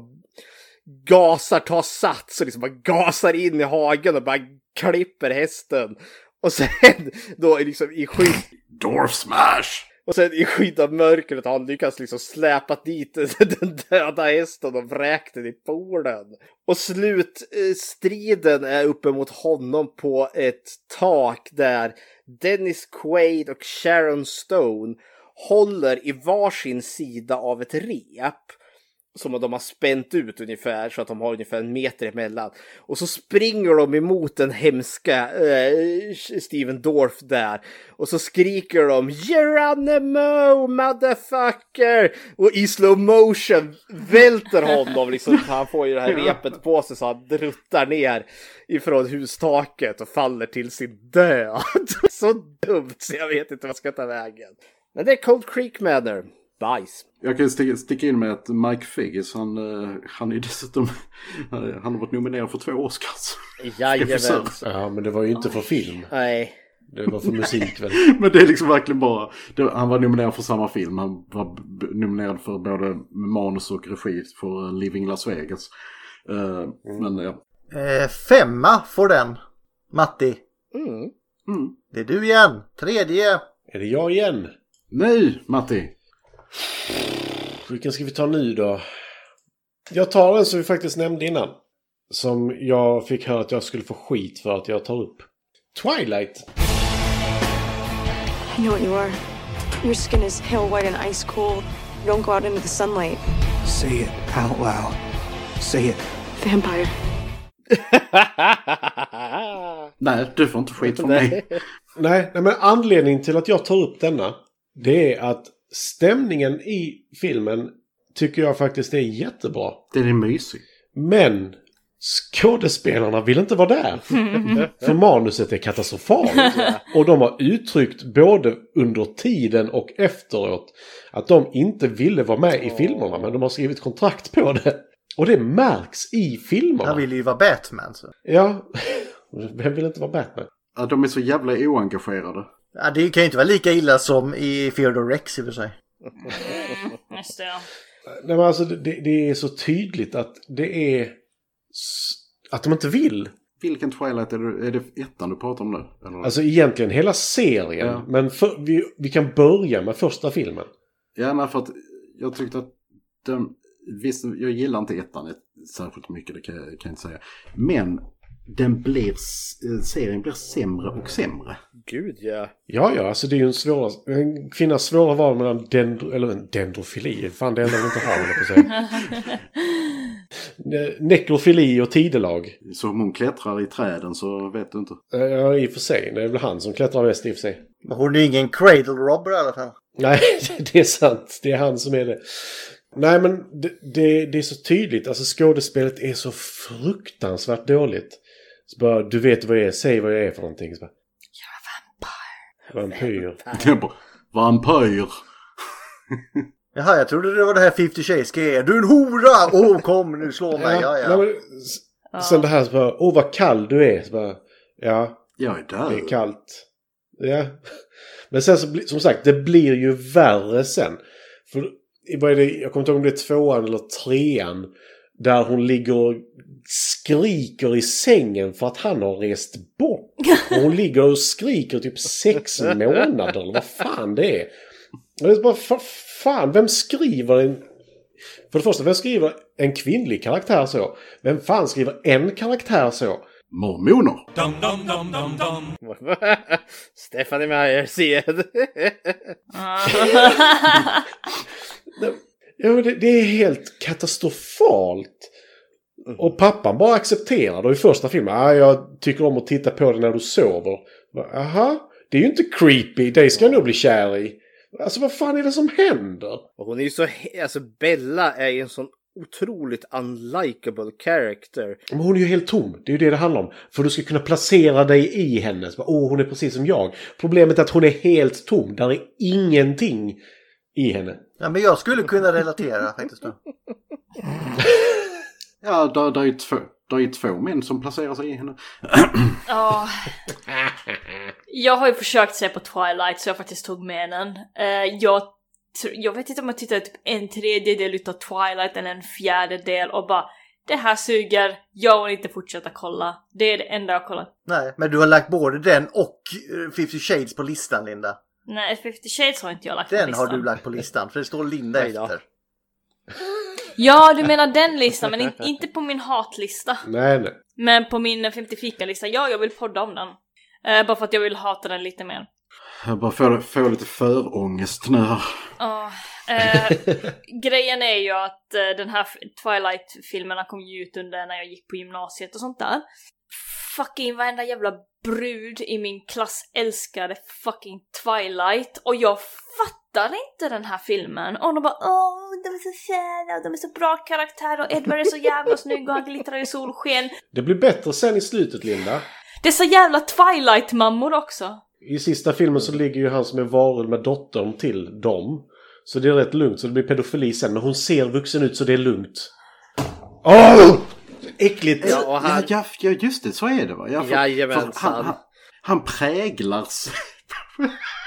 gasar, tar sats och liksom bara gasar in i hagen och bara klipper hästen. Och sen då liksom i skydd... Dorf smash! Och sen i skydd av mörkret har han lyckats liksom släpa dit den döda hästen och vräkt den i poolen. Och slutstriden är uppe mot honom på ett tak där Dennis Quaid och Sharon Stone håller i varsin sida av ett rep som de har spänt ut ungefär så att de har ungefär en meter emellan. Och så springer de emot den hemska eh, Steven Dorff där. Och så skriker de Geronimo motherfucker! Och i slow motion välter honom liksom. Han får ju det här repet på sig så han druttar ner ifrån hustaket och faller till sin död. så dumt så jag vet inte vad jag ska ta vägen. Men det är Cold Creek Manor. Bajs. Jag kan sticka, sticka in med att Mike Figgis, han, eh, han är dessutom, han har varit nominerad för två Oscars. Jajamän. Ja, men det var ju inte för film. Nej. Det var för musik väl? Men det är liksom verkligen bara, det, han var nominerad för samma film. Han var nominerad för både manus och regi för Living Las Vegas. Eh, Men ja. Eh, femma får den. Matti. Mm. Det är du igen. Tredje. Är det jag igen? Nej, Matti. Vilken ska vi ta nu då? Jag tar den som vi faktiskt nämnde innan. Som jag fick höra att jag skulle få skit för att jag tar upp. Twilight. I know what you are. Your skin is pale white and ice cold. You don't go out into the sunlight. Say it out loud. Say it. Vampire. Nej, du får inte skit från mig. Nej, nej, men anledningen till att jag tar upp denna. Det är att stämningen i filmen tycker jag faktiskt är jättebra. Den är mysig. Men skådespelarna vill inte vara där. För manuset är katastrofalt. Och de har uttryckt både under tiden och efteråt att de inte ville vara med i filmerna. Men de har skrivit kontrakt på det. Och det märks i filmerna. Han vill ju vara Batman. Så. Ja. Vem vill inte vara Batman? Ja, de är så jävla oengagerade. Ja, det kan ju inte vara lika illa som i Theodore Rex i och för sig. Just det, ja. Nej, men alltså, det, det är så tydligt att det är... Att de inte vill. Vilken Twilight är det? Är det ettan du pratar om nu? Eller? Alltså egentligen hela serien. Ja. Men för, vi, vi kan börja med första filmen. Ja, nej, för att jag tyckte att den, visst, jag gillar inte ettan särskilt mycket, det kan jag, kan jag inte säga. Men den blir, serien blir sämre och sämre. Gud ja. Ja, ja, alltså det är ju en svåra, en kvinnas svåra val mellan dendro, eller en dendrofili, fan det enda hon inte har, på. Ne- Nekrofili och tidelag. Så om hon klättrar i träden så vet du inte. Ja, i och för sig. Det är väl han som klättrar mest i och för sig. Men hon är ingen cradle robber i alla fall. Nej, det är sant. Det är han som är det. Nej, men det, det, det är så tydligt. Alltså skådespelet är så fruktansvärt dåligt. Så bara, du vet vad jag är, säg vad jag är för någonting. Så bara, Vampyr. Det är bara, Vampyr. Jaha, jag trodde det var det här 50 Shades grejen. Du är en hora! Åh, oh, kom nu, slå mig. Ja, ja. men, s- Sen det här så bara, åh vad kall du är. Så bara, ja, Jag är död. det är kallt. Ja. Men sen så, som sagt, det blir ju värre sen. För i- vad är det, jag kommer inte ihåg om det är tvåan eller trean. Där hon ligger och skriker i sängen för att han har rest bort. Och hon ligger och skriker typ sex månader eller vad fan det är. Och det är bara, fa- fan, vem skriver en... För det första, vem skriver en kvinnlig karaktär så? Vem fan skriver en karaktär så? Mormoner. Stephanie Meyer, sed. Ja, men det, det är helt katastrofalt. Och pappan bara accepterar det i första filmen. Ah, jag tycker om att titta på det när du sover. Aha, det är ju inte creepy. Det ska jag nog bli kär i. Alltså vad fan är det som händer? Och hon är ju så, alltså Bella är ju en sån otroligt unlikable character. Men hon är ju helt tom. Det är ju det det handlar om. För du ska kunna placera dig i henne. Åh, hon är precis som jag. Problemet är att hon är helt tom. Där är ingenting i henne. Ja, men jag skulle kunna relatera faktiskt. Ja, där, där, är två, där är två män som placerar sig i henne. Ja. Jag har ju försökt se på Twilight så jag faktiskt tog med den. Eh, jag, jag vet inte om jag tittade typ en tredjedel utav Twilight eller en fjärdedel och bara det här suger, jag vill inte fortsätta kolla. Det är det enda jag har kollat. Nej, men du har lagt både den och eh, 50 Shades på listan, Linda. Nej, 50 shades har inte jag lagt på Den listan. har du lagt på listan, för det står Linda efter. Ja, du menar den listan, men in, inte på min hatlista. Nej, nej. Men på min 50 fika-lista, ja, jag vill podda om den. Eh, bara för att jag vill hata den lite mer. Jag bara får, får lite förångest nu här. Ja, eh, grejen är ju att eh, den här Twilight-filmerna kom ju ut under när jag gick på gymnasiet och sånt där. Fucking varenda jävla brud i min klass älskade fucking Twilight och jag fattade inte den här filmen. Och de bara åh, de är så kära och de är så bra karaktärer och Edward är så jävla snygg och han glittrar i solsken. Det blir bättre sen i slutet, Linda. Det är så jävla Twilight-mammor också. I sista filmen så ligger ju han som är varulv med dottern till dem. Så det är rätt lugnt, så det blir pedofili sen. Men hon ser vuxen ut så det är lugnt. Åh! Äckligt! Ja, och han- Ja, just det, så är det va? Ja, för, Jajamensan. för han, han, han präglar sig.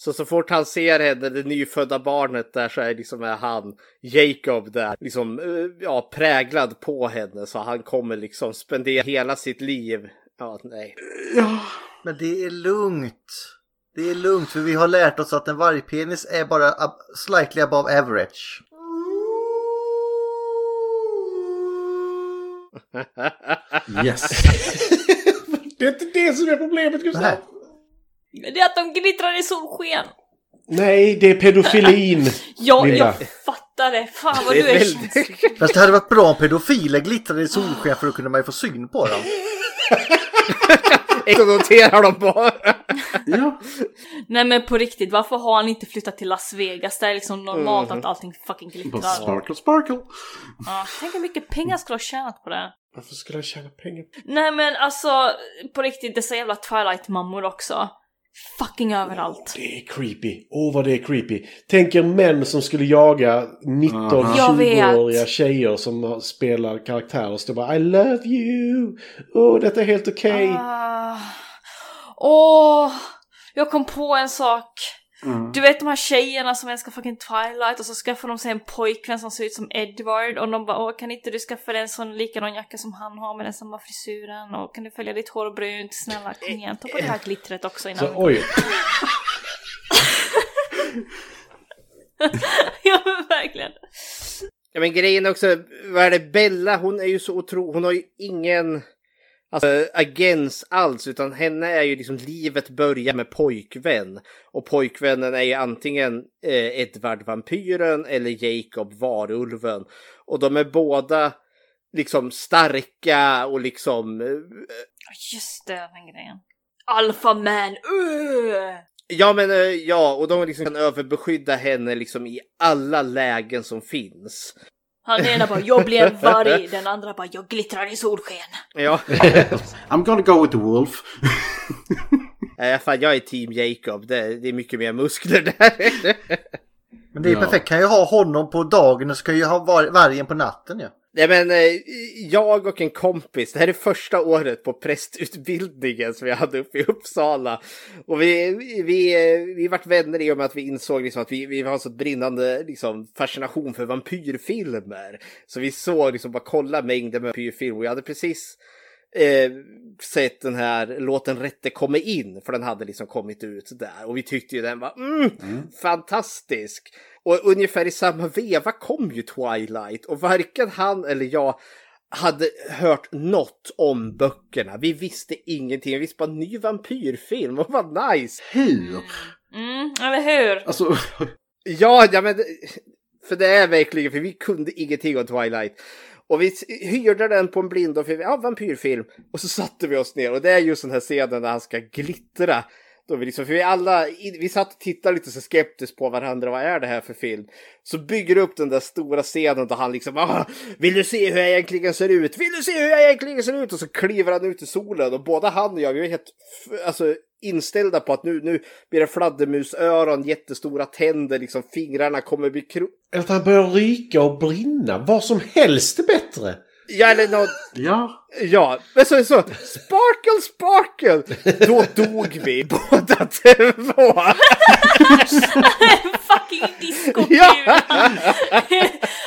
Så så fort han ser henne, det nyfödda barnet där, så är liksom är han, Jacob där, liksom eh, ja, präglad på henne. Så han kommer liksom spendera hela sitt liv. Ja, nej. Men det är lugnt. Det är lugnt för vi har lärt oss att en vargpenis är bara slightly above average. Yes. det är inte det som är problemet, Gustav. Det är att de glittrar i solsken. Nej, det är pedofilin. Ja, Linda. jag fattar det. Fan vad Det du är är väldigt-. Fast det hade varit bra om pedofiler glittrade i solsken för då kunde man ju få syn på dem. Noterar de bara. Ja. Nej men på riktigt, varför har han inte flyttat till Las Vegas? Där är liksom normalt Mhm. att allting fucking Bara glittrar. sparkle, sparkle. Ja, tänk hur mycket pengar skulle ha tjänat på det. Varför skulle han tjäna pengar? Nej men alltså, på riktigt, dessa jävla Twilight-mammor också. Fucking överallt. Det är creepy. Åh, vad det är creepy. Tänk er män som skulle jaga Jag vet. 19-20-åriga tjejer som spelar karaktärer och står bara I love you. Åh, detta är helt okej. Ah. Åh, jag kom på en sak. Mm. Du vet de här tjejerna som älskar fucking Twilight och så skaffar de sig en pojkvän som ser ut som Edward och de bara åh kan inte du skaffa dig en sån likadan jacka som han har med den samma frisyren och kan du följa ditt hår brunt? Snälla kom igen, ta på det här glittret också innan Så, oj. Ja men verkligen. Ja men grejen är också, vad är det, Bella hon är ju så otro, hon har ju ingen alltså, agens alls utan henne är ju liksom livet börjar med pojkvän. Och pojkvännen är ju antingen eh, Edvard vampyren eller Jacob varulven. Och de är båda liksom starka och liksom eh, Just det, den grejen. Alpha man, uh! Ja men eh, ja, och de liksom kan överbeskydda henne liksom i alla lägen som finns. Han ena bara jag blir en varg, den andra bara jag glittrar i solsken. Ja. I'm gonna go with the wolf. Nej, fan, jag är team Jacob. Det, det är mycket mer muskler där. Men det är Ja. perfekt. Kan ju ha honom på dagen och så kan ju ha var- vargen på natten ja. Nej men eh, jag och en kompis, det här är första året på prästutbildningen som vi hade uppe i Uppsala. Och vi, vi, vi vart vänner i och med att vi insåg liksom att vi, vi har så brinnande liksom, fascination för vampyrfilmer. Så vi såg liksom bara kolla mängder med vampyrfilmer och jag hade precis eh, sett den här Låt den rätte komma in, för den hade liksom kommit ut där. Och vi tyckte ju den var mm, fantastisk. Och ungefär i samma veva kom ju Twilight och varken han eller jag hade hört något om böckerna. Vi visste ingenting. Vi visste bara ny vampyrfilm och vad nice. Hur? Mm, eller hur? Alltså, Ja, ja men för det är verkligen, för vi kunde ingenting om Twilight. Och vi hyrde den på en blind och för, ja, vampyrfilm. Och så satte vi oss ner och det är just den här scenen där han ska glittra. Och vi, liksom, för vi alla, vi satt och tittade lite så skeptiskt på varandra, vad är det här för film? Så bygger upp den där stora scenen där han liksom, ah, vill du se hur jag egentligen ser ut? Vill du se hur jag egentligen ser ut? Och så kliver han ut i solen och båda han och jag, vi är helt, alltså inställda på att nu, nu blir det fladdermusöron, jättestora tänder, liksom fingrarna kommer bli kro... Eller att han börjar ryka och brinna. Vad som helst är bättre. Ja, eller något... Ja. Ja, men så, så, sparkle, sparkle! Då dog vi båda två. Fucking disco Ja.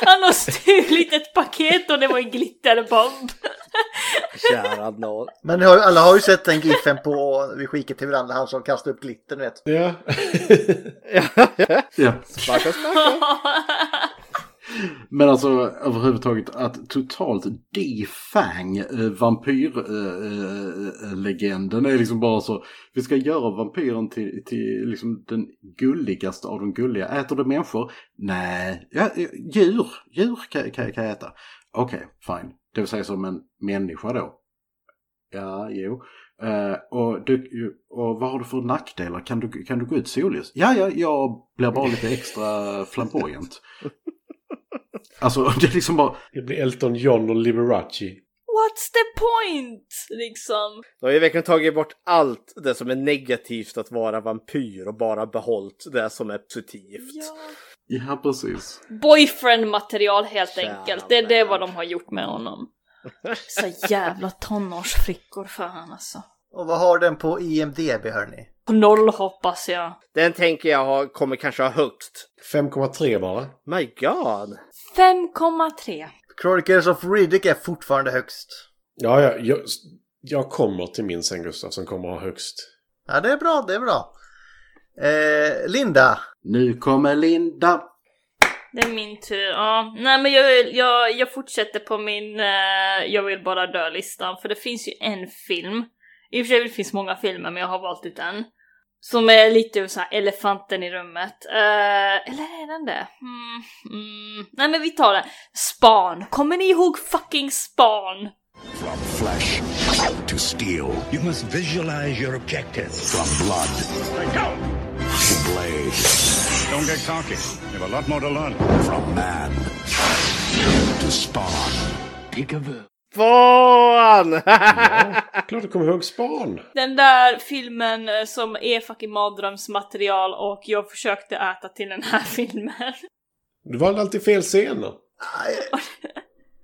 Han har stulit ett paket och det var en glitterbomb. Kära nån. Men ni har, alla har ju sett den giffen på Vi skickar till varandra, han som kastar upp glitter vet. Ja. ja. Sparkle, sparkle. Men alltså överhuvudtaget att totalt defang eh, vampyrlegenden eh, eh, eh, är liksom bara så. Vi ska göra vampyren till, till liksom den gulligaste av de gulliga. Äter du människor? Nej, ja, djur. Djur kan, kan, kan jag äta. Okej, fine. Det vill säga som en människa då. Ja, jo. Uh, och, du, och vad har du för nackdelar? Kan du, kan du gå ut solljus? Ja, ja, jag blir bara lite extra flamboyant. Alltså det är liksom bara... Det blir Elton John och Liberace. What's the point? Liksom. De har ju verkligen tagit bort allt det som är negativt att vara vampyr och bara behållit det som är positivt. Ja, precis. Boyfriend material helt Kära enkelt. Det är det vad de har gjort med honom. Så jävla tonårsflickor fan alltså. Och vad har den på IMDB hörni? På noll hoppas jag. Den tänker jag ha, kommer kanske ha högst. 5,3 bara. My God! 5,3. Chronicles of Riddick är fortfarande högst. Ja, ja jag, jag kommer till min sen Gustav som kommer ha högst. Ja, det är bra, det är bra. Eh, Linda. Nu kommer Linda. Det är min tur. Ja. Nej men jag, jag, jag fortsätter på min eh, jag vill bara dö-listan för det finns ju en film. I och för sig det finns många filmer men jag har valt ut en. Som är lite så här elefanten i rummet. Eh, eller är den det? Mm, mm. Nej men vi tar den. Span. Kommer ni ihåg fucking Span? From flesh to steel. You must visualize your objective. From blood to blade. Don't get cocky. You have a lot more to learn. From man to spawn. Peekaboo. Fan! Klart du kommer ihåg Span. Den där filmen eh, som är fucking mardrömsmaterial och jag försökte äta till den här filmen. Du valde alltid fel scener.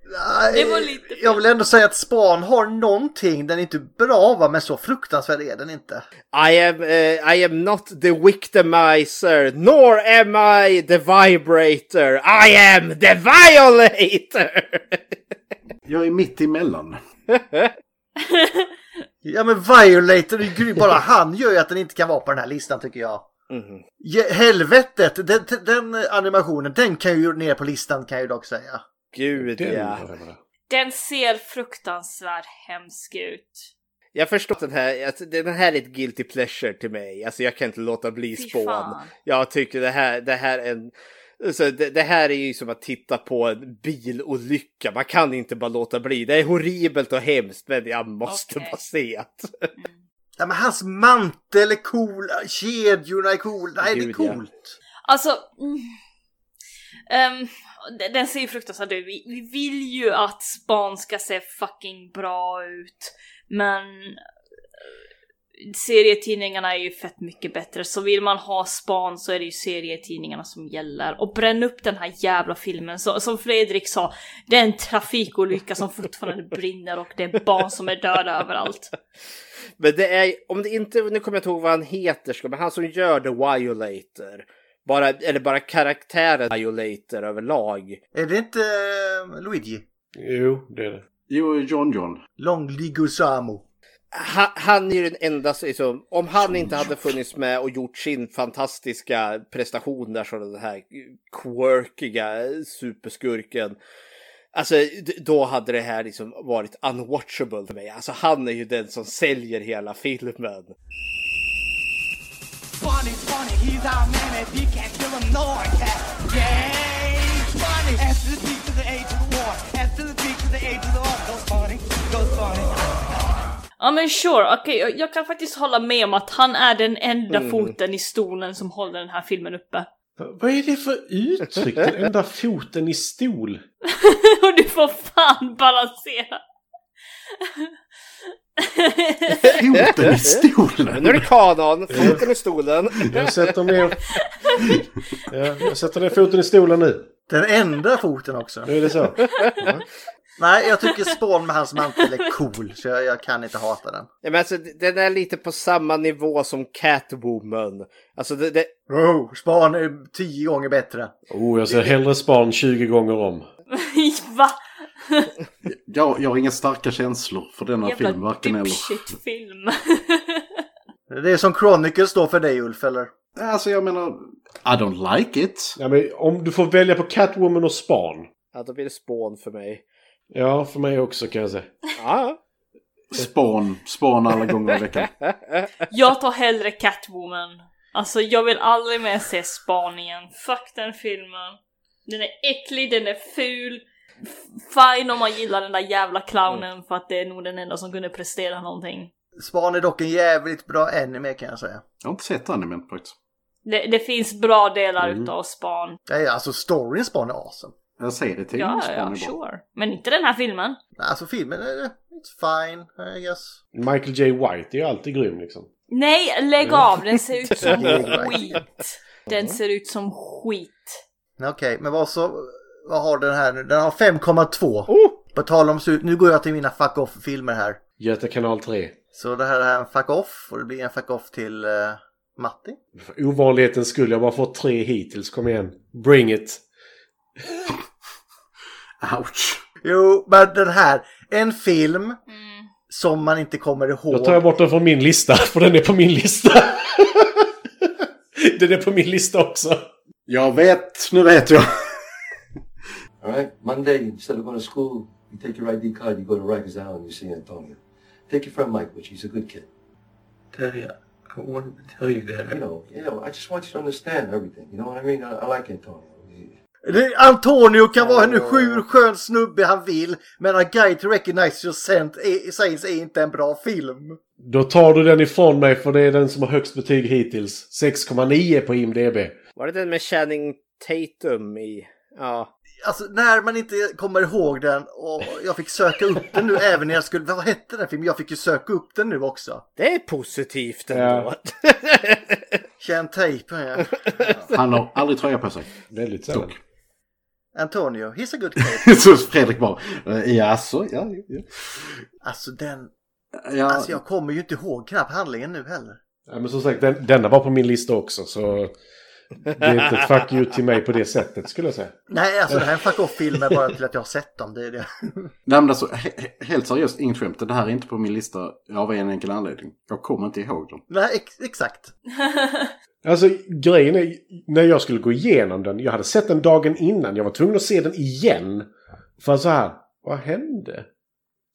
Det var lite Jag vill ändå säga att Span har någonting, den är inte bra va, men så fruktansvärd är den inte. I am, uh, I am not the victimizer, nor am I the vibrator. I am the violator! Jag är mitt emellan. Ja men Violator, är ju grym. bara han gör ju att den inte kan vara på den här listan tycker jag. Ja, helvetet, den, den animationen, den kan ju ner på listan kan jag ju dock säga. Gud ja. Den ser fruktansvärt hemsk ut. Jag förstår att den här, alltså, den här är ett guilty pleasure till mig. Alltså jag kan inte låta bli Fy spån. fan. Jag tycker det här, det här är en... Så det, det här är ju som att titta på en bilolycka. Man kan inte bara låta bli. Det är horribelt och hemskt men jag måste bara se att... Ja men hans mantel är cool, kedjorna är cool, nej det är Gud, ja. coolt. Alltså... Mm, den- den ser ju fruktansvärd ut. Vi, vi vill ju att Span ska se fucking bra ut. Men... Serietidningarna är ju fett mycket bättre, så vill man ha Span så är det ju serietidningarna som gäller. Och bränn upp den här jävla filmen. Så, som Fredrik sa, det är en trafikolycka som fortfarande brinner och det är barn som är döda överallt. Men det är, om det inte, nu kommer jag inte ihåg vad han heter, men han som gör The Violator. Bara, eller bara karaktären Violator överlag. Är det inte eh, Luigi? Jo, det är det. Jo, John John. Longli Gusamo. Han, han är den enda, som- liksom, om han inte hade funnits med och gjort sin fantastiska prestation där som den här quirkiga superskurken. Alltså då hade det här liksom varit unwatchable för mig. Alltså han är ju den som säljer hela filmen. Funny's funny, he's our man, and he can't kill him nor cat. Yay! Funny! S to the P to the A to the war. S to the P to the A to the R. Goes funny, goes funny. Ja men sure, okej jag, jag kan faktiskt hålla med om att han är den enda Mm. foten i stolen som håller den här filmen uppe. Vad är det för uttryck? Den enda foten i stol? och du får fan balansera. Foten i stolen! Nu är det kanon, foten i stolen. Jag sätter ner... Ja, jag sätter ner foten i stolen nu. Den enda foten också. Nu är det så. Nej, jag tycker Spawn med hans mantel är cool, så jag, jag kan inte hata den. Ja, men alltså, den är lite på samma nivå som Catwoman. Alltså det, det, Oh, Spawn är tio gånger bättre. Oh, jag ser hellre span 20 gånger om. Va? Jag, jag har inga starka känslor för denna film, Jävla varken eller. dipshit-film. Det är som Chronicles då för dig Ulf, eller? Alltså jag menar, I don't like it. Ja, men om du får välja på Catwoman och span. ja, då blir det spån för mig. Ja, för mig också kan jag säga. Ja. Spawn, spawn alla gånger i veckan. jag tar hellre Catwoman. Alltså jag vill aldrig mer se Span igen. Fuck den filmen. Den är äcklig, den är ful. Fine om man gillar den där jävla clownen för att det är nog den enda som kunde prestera någonting. Spawn är dock en jävligt bra anime kan jag säga. Jag har inte sett animen faktiskt. Det, det finns bra delar Mm. utav Span. Nej, alltså storyn Spawn är awesome. Jag säger det till Ja, ja, sure. Men inte den här filmen. Nej, Alltså filmen, är it's fine, I guess. Michael J. White är ju alltid grym liksom. Nej, lägg av! Den ser ut som Mm. skit. Den ser ut som skit. Okej, men vad så, vad har den här nu? Den har 5,2. Oh! På tal om slut, nu går jag till mina fuck off-filmer här. Göta kanal 3. Så det här är en fuck off och det blir en fuck off till uh, Matti. För ovanlighetens skull, jag har bara fått tre hittills. Kom igen. Bring it. Ouch. Jo, men den här, en film som man inte kommer ihåg. Då tar jag bort den från min lista, för den är på min lista. den är på min lista också. Jag vet, nu vet jag. All right, Monday, instead of going to school, you take your ID card, you go to Rikers Island, and you see Antonio. Take your friend Mike, which he's a good kid. Daddy, I wanted to tell you that. You know, you know, I just want you to understand everything. You know what I mean? I, I like Antonio. Antonio kan vara en hur skön snubbe han vill, men A Guide to Recognize Your Scent är, Science är inte en bra film. Då tar du den ifrån mig, för det är den som har högst betyg hittills. 6,9 på IMDB. Var det den med Channing Tatum i? Ja. Alltså när man inte kommer ihåg den och jag fick söka upp den nu även när jag skulle, vad hette den filmen? Jag fick ju söka upp den nu också. Det är positivt ändå. Känn tejpen ja. Han har aldrig tröja på sig. Väldigt sällan. Antonio, he's a good kid. Så Fredrik bara, eh, jaså, ja, ja. Alltså den... Ja. Alltså jag kommer ju inte ihåg knappt handlingen nu heller. Ja, men som sagt, den, denna var på min lista också. Så det är inte ett fuck you till mig på det sättet skulle jag säga. Nej, alltså det här är en fuck off-film bara till att jag har sett dem. Det är det. Nej men alltså, he- helt seriöst, inget skämt. Det här är inte på min lista av en enkel anledning. Jag kommer inte ihåg dem. Nej, ex- exakt. Alltså grejen är, när jag skulle gå igenom den, jag hade sett den dagen innan, jag var tvungen att se den igen. För att så här, vad hände?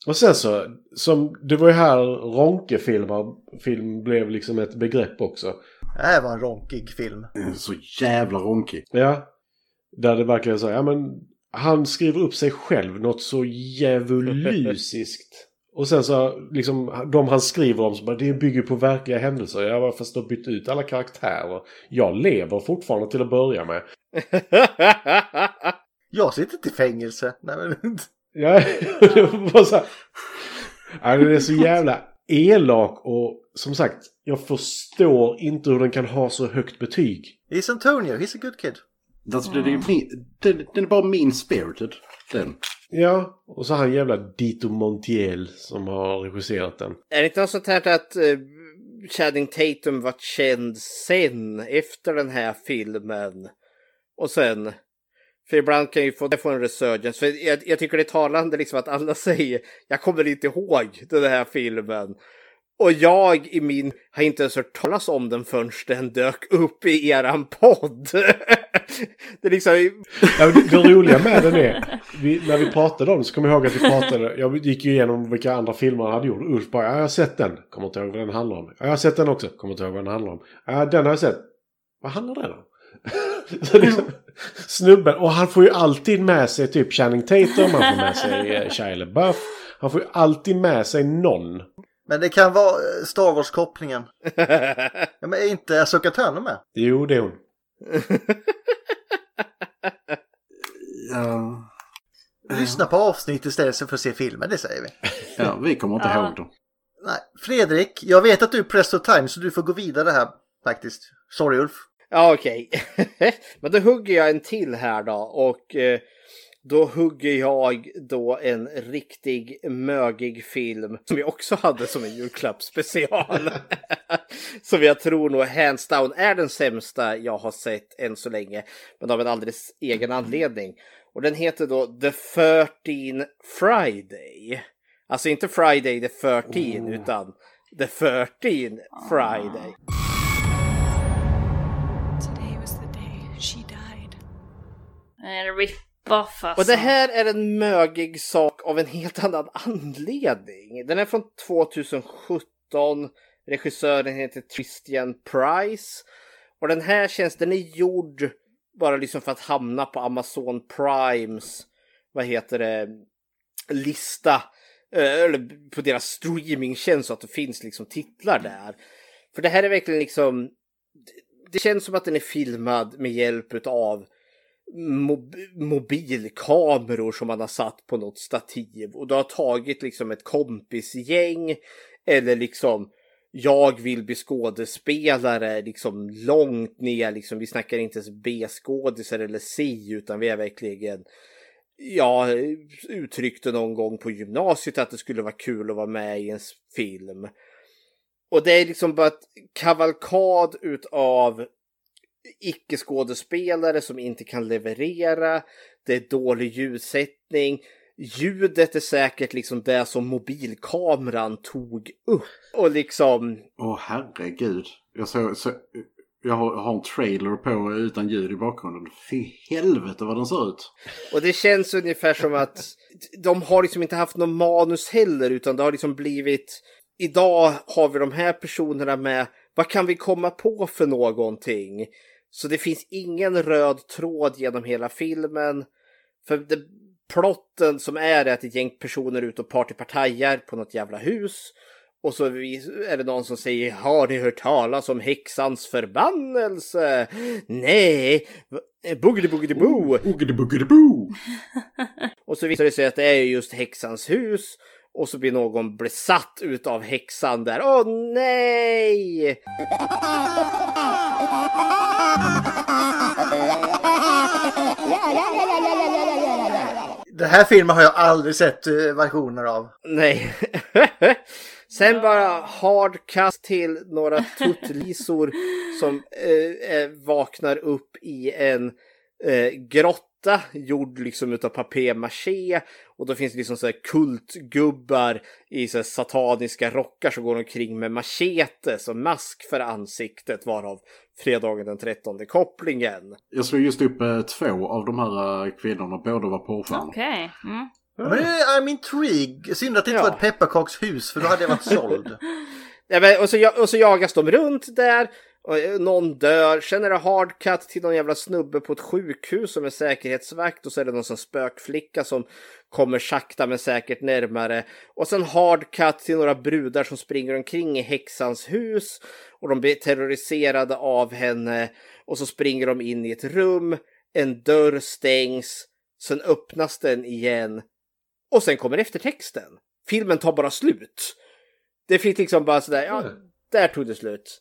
Och sen så, som, det var ju här Ronke-filmer, film blev liksom ett begrepp också. Det här var en ronkig film. Så jävla ronkig. Ja. Där det verkligen så, ja men han skriver upp sig själv något så djävulusiskt. Och sen så, liksom, de han skriver om, så bara, det bygger på verkliga händelser. Jag har fast då bytt ut alla karaktärer. Jag lever fortfarande till att börja med. Jag sitter inte i fängelse. Nej, men... Ja, det var så här. Ja, det är så jävla elak och som sagt, jag förstår inte hur den kan ha så högt betyg. He's Antonio, he's a good kid. Alltså, det, det är min, den är bara min spirited. Den. Ja, och så han jävla Dito Montiel som har regisserat den. Är det inte något sånt här att uh, Channing Tatum var känd sen, efter den här filmen? Och sen... För ibland kan ju få, få en resurgence. För jag, jag tycker det är talande liksom att alla säger jag kommer inte ihåg den här filmen. Och jag i min har inte ens hört talas om den förrän den dök upp i eran podd. det är liksom... Ja, det, det roliga med den är, vi, när vi pratade om det så kommer jag ihåg att vi pratade, jag gick ju igenom vilka andra filmer han hade gjort. Ulf bara, ja, jag har sett den, kommer inte ihåg vad den handlar om. Ja, jag har sett den också, kommer inte ihåg vad den handlar om. Ja, den har jag sett. Vad handlar den om? liksom, snubben, och han får ju alltid med sig typ Channing Tatum, han får med sig eh, Shia LaBeouf. Han får ju alltid med sig någon. Men det kan vara eh, Star Wars-kopplingen. ja, men är inte Asoka Tano med? Jo, det är hon. Ja. Lyssna på avsnitt istället för att se filmen, det säger vi. ja, vi kommer inte Ja. ihåg dem. Nej, Fredrik, jag vet att du är pressed of time så du får gå vidare här faktiskt. Sorry Ulf. Ja, okej. Men då hugger jag en till här då och eh, då hugger jag då en riktig mögig film som jag också hade som en julklappsspecial. som jag tror nog hands down är den sämsta jag har sett än så länge. Men av en alldeles egen anledning. Och den heter då The 13 Friday. Alltså inte Friday the 13 utan The 13 Friday. Today was the day she died. Alltså. Och det här är en mögig sak av en helt annan anledning. Den är från 2017. Regissören heter Christian Price. Och den här känns, den är gjord bara liksom för att hamna på Amazon Primes, vad heter det, lista. eh, Eller på deras streamingtjänst så att det finns liksom titlar där. För det här är verkligen liksom, det känns som att den är filmad med hjälp av mob mobilkameror som man har satt på något stativ och du har tagit liksom ett kompisgäng eller liksom jag vill bli skådespelare liksom långt ner liksom vi snackar inte ens B-skådisar eller C utan vi är verkligen jag uttryckte någon gång på gymnasiet att det skulle vara kul att vara med i en film. Och det är liksom bara ett kavalkad utav icke-skådespelare som inte kan leverera. Det är dålig ljussättning. Ljudet är säkert liksom det som mobilkameran tog upp. Och liksom... Åh herregud. Jag, såg, så, jag har, har en trailer på utan ljud i bakgrunden. Fy helvete vad den ser ut. Och det känns ungefär som att de har liksom inte haft någon manus heller utan det har liksom blivit Idag har vi de här personerna med. Vad kan vi komma på för någonting? Så det finns ingen röd tråd genom hela filmen. För det, plotten som är att ett gäng personer är ute och partypartajar på något jävla hus. Och så är det någon som säger Har ni hört talas om häxans förbannelse? Nej, boogity boogity boo! Boogity boogity boo! Och så visar det sig att det är just häxans hus. Och så blir någon besatt utav häxan där. Åh nej! Den här filmen har jag aldrig sett eh, versioner av. Nej. Sen bara hardcast till några tuttlisor som eh, eh, vaknar upp i en eh, grotta gjord liksom utav papier-maché och då finns det liksom så här kultgubbar i så här sataniska rockar som går omkring med machete som mask för ansiktet varav fredagen den 13 kopplingen. Jag slog just upp eh, två av de här eh, kvinnorna, båda var porrstjärnor. Okej. Mm. Men det är- I'm intrigued. Synd att det inte var ett pepparkakshus för då hade jag varit såld. Ja, men, och, så, ja- och så jagas de runt där. Eh, någon dör. Sen är det hardcut till någon jävla snubbe på ett sjukhus som är säkerhetsvakt. Och så är det någon sån spökflicka som kommer sakta men säkert närmare. Och sen hardcut till några brudar som springer omkring i häxans hus. Och de blir terroriserade av henne. Och så springer de in i ett rum. En dörr stängs. Sen öppnas den igen. Och sen kommer eftertexten. Filmen tar bara slut. Det finns liksom bara sådär, ja, där tog det slut.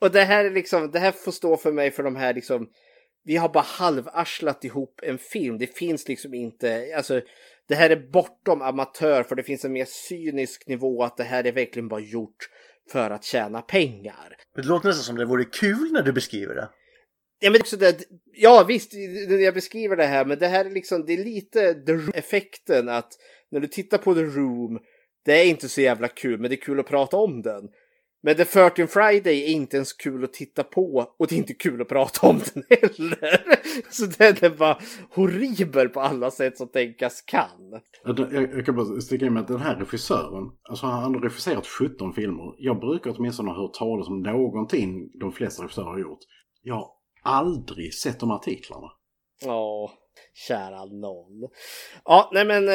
Och det här är liksom, det här får stå för mig för de här liksom, vi har bara halvarslat ihop en film. Det finns liksom inte, alltså, det här är bortom amatör för det finns en mer cynisk nivå att det här är verkligen bara gjort för att tjäna pengar. Det låter nästan som det vore kul när du beskriver det. Ja, men också det, ja visst, jag beskriver det här, men det här är liksom, det är lite The Room-effekten att när du tittar på The Room, det är inte så jävla kul, men det är kul att prata om den. Men The 13 Friday är inte ens kul att titta på och det är inte kul att prata om den heller. Så den är bara horribel på alla sätt som tänkas kan. Jag, jag, kan bara sticka in med att den här regissören, alltså han har regisserat 17 filmer. Jag brukar åtminstone ha hört talas om någonting de flesta regissörer har gjort. Jag har aldrig sett de artiklarna. Ja, kära någon. Ja, nej men eh,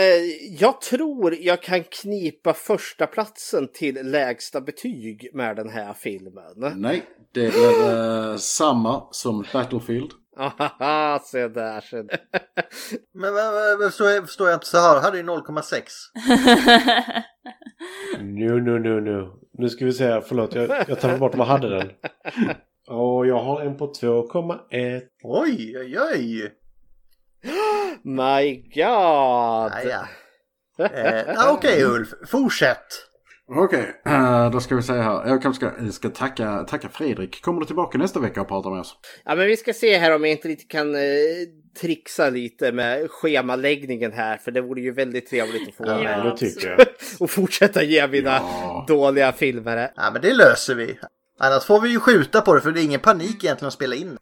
jag tror jag kan knipa första platsen till lägsta betyg med den här filmen. Nej, det är eh, samma som Battlefield. Haha, se där, se där. Men men- men förstår jag, förstår jag inte så här. Hade ju 0,6. Nu, nu, nu, nu. Nu ska vi se, förlåt jag, jag tar bort vad hade den. Och jag har en på 2,1. Oj, oj, oj. My God! Ja, Eh, ja, Okej Ulf, fortsätt. Okej, eh, då ska vi säga här. Jag kanske ska, ska tacka, tacka Fredrik. Kommer du tillbaka nästa vecka och pratar med oss? Ja, men vi ska se här om jag inte lite kan eh, trixa lite med schemaläggningen här, för det vore ju väldigt trevligt att få Ja, med. det tycker jag. och fortsätta ge mina dåliga filmer. Ja, men det löser vi. Annars får vi ju skjuta på det för det är ingen panik egentligen att spela in.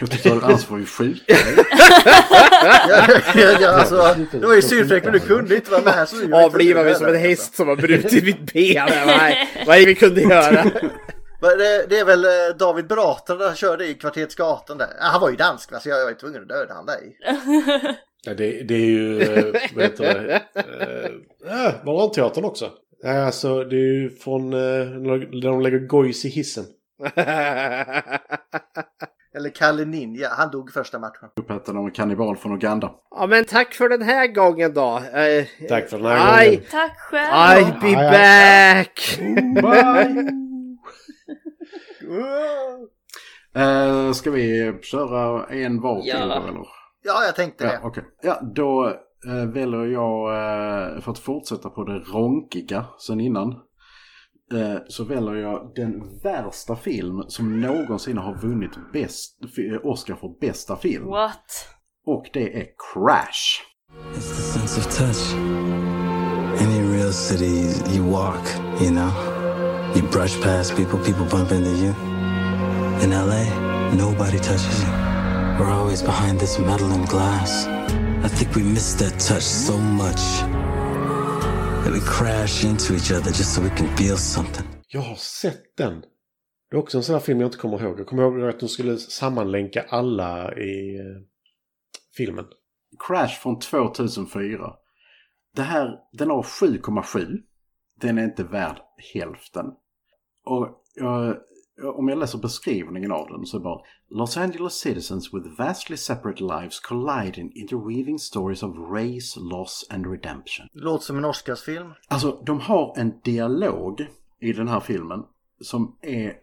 Jag tyckte dig. ja, ja, ja, alltså, det var ju synfläck men du kunde inte vara med. Så Avliva mig som en häst som har brutit mitt ben. Nej, vad är det vi kunde göra? Det, är väl eh, David Batra där körde i Kvarteret Gatan där. Han var ju dansk så jag, var ju tvungen att döda han dig. Ja, det, det är ju, eh, vad heter det, äh, äh, Varanteatern också. Alltså det är ju från eh, när de lägger gojs i hissen. Eller Kalle Ninja, han dog i första matchen. Upphetsad av en kannibal från Uganda. Ja, men tack för den här gången då. Eh, Tack för den här I, gången. Tack själv. I'll be Aj, aj. back! Eh, ska vi köra en var till Ja. då, eller? Ja, jag tänkte Ja, det. okej. Ja, då eh, väljer jag, eh, för att fortsätta på det ronkiga sen innan, så väljer jag den värsta film som någonsin har vunnit bäst, f- Oscar för bästa film. What? Och det är Crash. It's the sense of touch. Any real city, you walk, you know? You brush past people, people bump into you. In LA, nobody touches you. We're always behind this metal and glass. I think we miss that touch so much that we crash into each other just so we can feel something. Jag har sett den. Det är också en sån här film jag inte kommer ihåg. Jag kommer ihåg att de skulle sammanlänka alla i eh, filmen. Crash från 2004. Det här, den har 7,7. Den är inte värd hälften. Och eh, om jag läser beskrivningen av den så är det bara Los Angeles citizens with vastly separate lives collide in interweaving stories of race, loss and redemption. Låter som en Oscarsfilm. Alltså, de har en dialog i den här filmen som är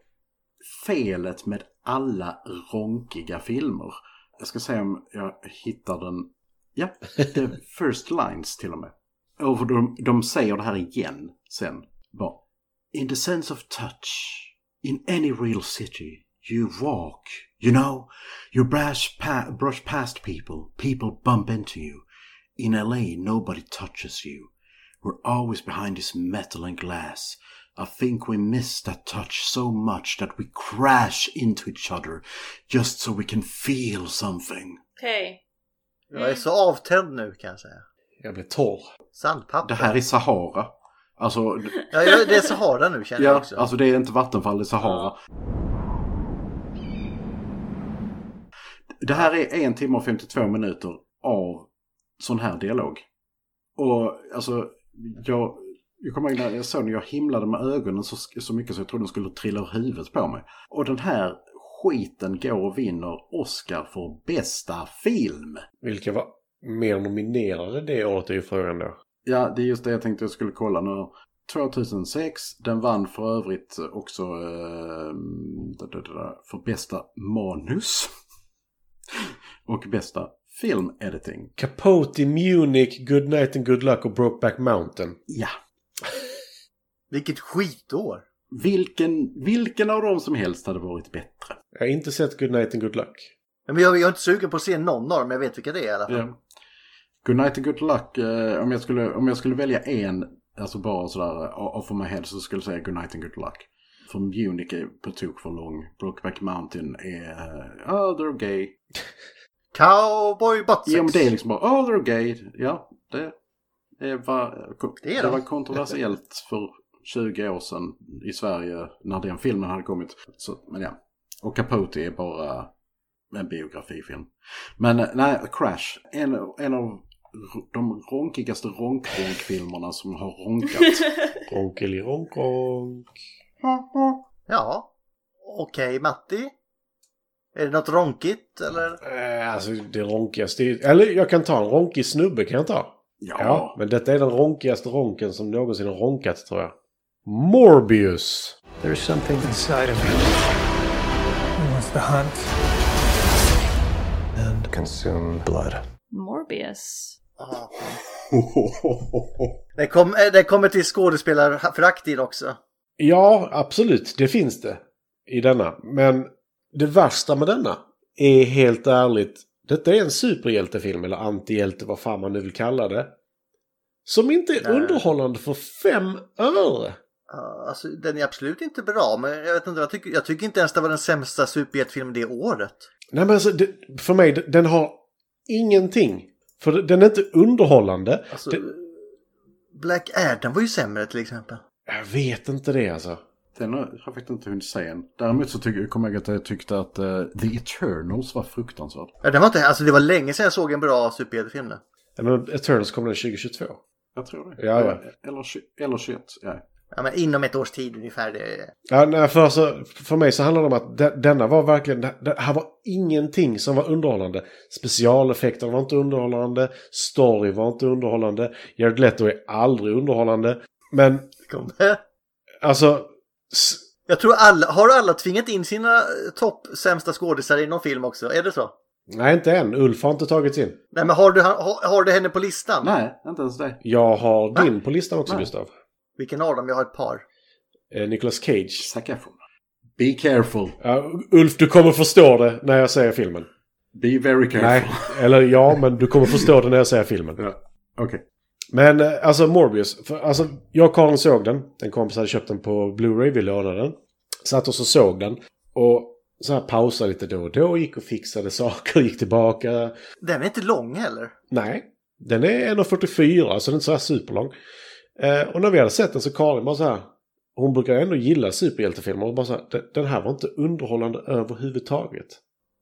felet med alla ronkiga filmer. Jag ska se om jag hittar den. Ja, the first lines till och med. Och de, de säger det här igen sen. Bara, In the sense of touch, in any real city, you walk, you know, you brush, pa- brush past people, people bump into you. In LA, nobody touches you. We're always behind this metal and glass. I think we miss that touch so much that we crash into each other just so we can feel something. Okej. Jag är så avtänd nu kan jag säga. Jag blir torr. Sandpapper. Det här är Sahara. Alltså, Ja, det är Sahara nu känner jag ja, också. alltså det är inte Vattenfall, det är Sahara. Det här är en timme och 52 minuter av sån här dialog. Och alltså, jag, jag kommer ihåg när jag såg när jag himlade med ögonen så, så mycket så jag trodde de skulle trilla ur huvudet på mig. Och den här skiten går och vinner Oscar för bästa film. Vilka var mer nominerade det året är ju frågan då. Ja, det är just det jag tänkte jag skulle kolla nu. 2006, den vann för övrigt också eh, för bästa manus. och bästa film editing. Capote, Munich, Good Night and Good Luck och Brokeback Mountain. Ja. Vilket skitår. Vilken, vilken av dem som helst hade varit bättre? Jag har inte sett Good Night and Good Luck. Men jag, jag är inte sugen på att se någon av dem, jag vet vilka det är i alla fall. Ja. Good night and good luck. eh, om, jag skulle, om jag skulle välja en, alltså bara sådär off of my head så skulle jag säga good night and good luck. För Munich är på tok för lång. Brokeback Mountain är, eh, oh they're gay. Cowboy buttsex. Ja men det är liksom bara, oh they're gay. Ja, det, det, var, Det det de. var kontroversiellt för 20 år sedan i Sverige när den filmen hade kommit. Så, men ja. Och Capote är bara en biografifilm. Men eh, nej, Crash. En, en av de ronkigaste ronk-ronk-filmerna som har ronkat. Ronkeli ronk ronk. Ja. Okej, Matti. Är det något ronkigt eller? Eh, alltså det ronkigaste. Eller jag kan ta en ronkig snubbe kan jag ta. Ja. men detta är den ronkigaste ronken som någonsin har ronkat tror jag. Morbius. There's something inside of him. He wants to hunt and consume blood. Morbius. Det, kom, eh, det kommer till skådespelarförakt in också. Ja, absolut. Det finns det i denna. Men det värsta med denna är helt ärligt. Detta är en superhjältefilm eller antihjälte, vad fan man nu vill kalla det. Som inte är underhållande för fem öre. Ja, Alltså, den är absolut inte bra, men jag vet inte, jag tycker, jag tycker inte ens det var den sämsta superhjältefilmen det året. Nej men alltså, det, för mig, den har ingenting. För den är inte underhållande. Alltså, Det, Black Adam var ju sämre till exempel. jag vet inte det alltså. Den har jag faktiskt inte hunnit se än. Däremot så tycker, kommer jag att jag tyckte att eh, The Eternals var fruktansvärd. Ja, den var inte, alltså det var länge sedan jag såg en bra superhjältefilm nu. Ja, Men Eternals kommer den 2022. Jag tror det. Ja, ja. Eller, eller 21. Ja. Ja, men inom ett års tid ungefär. Det... Ja, nej, för, alltså, för mig så handlar det om att de, denna var verkligen... Det, det här var ingenting som var underhållande. Specialeffekterna var inte underhållande. Story var inte underhållande. Jared Leto är aldrig underhållande. Men... Kom. Alltså... Jag tror alla, har alla tvingat in sina eh, topp sämsta skådisar i någon film också? Är det så? Nej, inte än. Ulf har inte tagits in. Nej, men har du, har, har du henne på listan? Nej, inte ens det. Jag har din på listan också, Nej. Gustav. Vilken av dem? Jag har ett par. Eh, Nicolas Cage. Zac Efron. Be careful. Ja, Ulf, du kommer förstå det när jag säger filmen. Be very careful. Nej, eller ja, men du kommer förstå det när jag säger filmen. Ja, Okej. Men eh, alltså Morbius. För, alltså, jag och Karin såg den. En kompis hade köpt den på Blu-ray. Vi lånade den. Satt oss och såg den. Och så här pausade lite då och då. Gick och fixade saker. Gick tillbaka. Den är inte lång heller. Nej. Den är 1.44 så den är inte så här superlång. Eh, och när vi hade sett den så Karin bara så här. Hon brukar ändå gilla superhjältefilmer. Och bara så här, "Den- här var inte underhållande överhuvudtaget.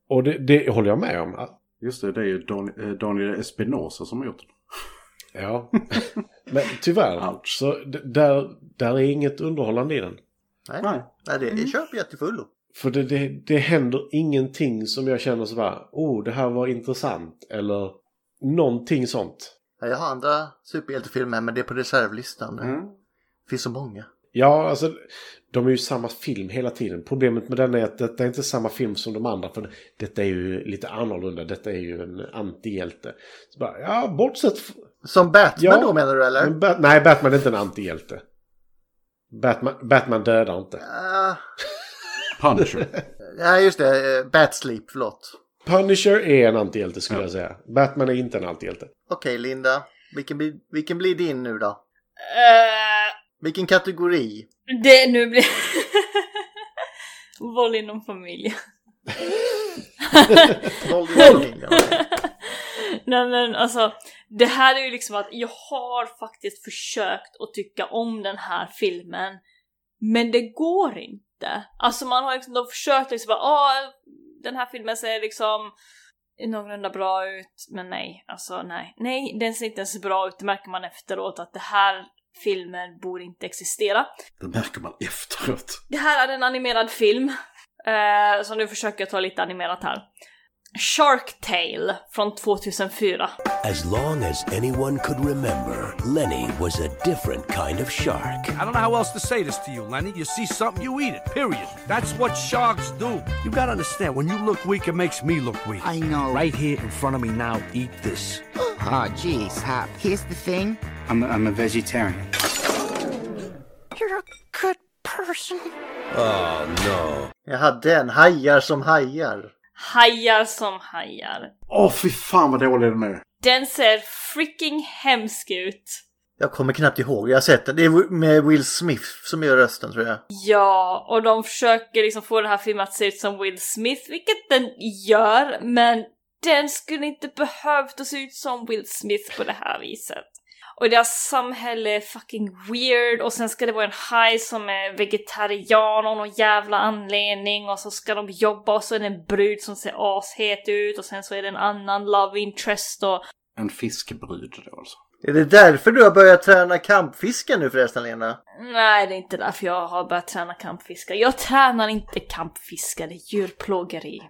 Och det, det håller jag med om. Just det, det är ju Dan, eh, Daniel Espinosa som har gjort den. Ja. Men tyvärr. Så d- där, där är inget underhållande i den. Nej, Nej. Nej det, det köper jag till fullo. För det, det, det händer ingenting som jag känner så bara, oh det här var intressant. Eller någonting sånt. Ja, Jag har andra superhjältefilmer men det är på reservlistan. Mm. Det finns så många. Ja, alltså de är ju samma film hela tiden. Problemet med den är att detta är inte samma film som de andra. För detta är ju lite annorlunda. Detta är ju en antihjälte. Så bara, ja, bortsett... Som Batman Ja, då menar du eller? Men Bat- nej, Batman är inte en antihjälte. Batman, Batman dödar inte. Ah, Punisher. Nej, just det. Batsleep, förlåt. Punisher är en antihjälte skulle jag säga. Batman är inte en antihjälte. Okej, Linda. Vilken, blir- vilken blir din nu då? Eh, Vilken kategori? det nu blir... Våld inom familjen. Våld i familjen. Nej men alltså, det här är ju liksom att jag har faktiskt försökt att tycka om den här filmen. Men det går inte. Alltså man har liksom då försökt liksom bara, åh, den här filmen ser liksom någorlunda bra ut. Men nej, alltså nej. Nej, den ser inte ens bra ut. Det märker man efteråt att det här filmen borde inte existera. Det märker man efteråt. Det här är en animerad film. Eh, så nu försöker jag ta lite animerat här. Shark Tale från 2004. As long as anyone could remember, Lenny was a different kind of shark. I don't know how else to say this to you, Lenny. You see something, you eat it, period. That's what sharks do. You gotta understand, when you look weak, it makes me look weak. I know. Right here in front of me now, eat this. Oh, jeez, Hop. Here's the thing. I'm a, I'm a vegetarian. You're a good person. Oh no. Jag hade en. Hajar som hajar. Hajar som hajar. Åh fy fan vad dålig den är. Den ser freaking hemsk ut. Jag kommer knappt ihåg. Jag har sett den. Det är med Will Smith som gör rösten tror jag. Ja, och de försöker liksom få den här filmen att se ut som Will Smith, vilket den gör, men den skulle inte behövt att se ut som Will Smith på det här viset. Och deras samhälle är fucking weird och sen ska det vara en haj som är vegetarian av någon jävla anledning och så ska de jobba och så är det en brud som ser ashet ut och sen så är det en annan love interest och En fiskbrud då alltså. Är det därför du har börjat träna kampfiske nu förresten Lena? Nej, det är inte därför jag har börjat träna kampfiska. Jag tränar inte kampfiska, det är djurplågeri.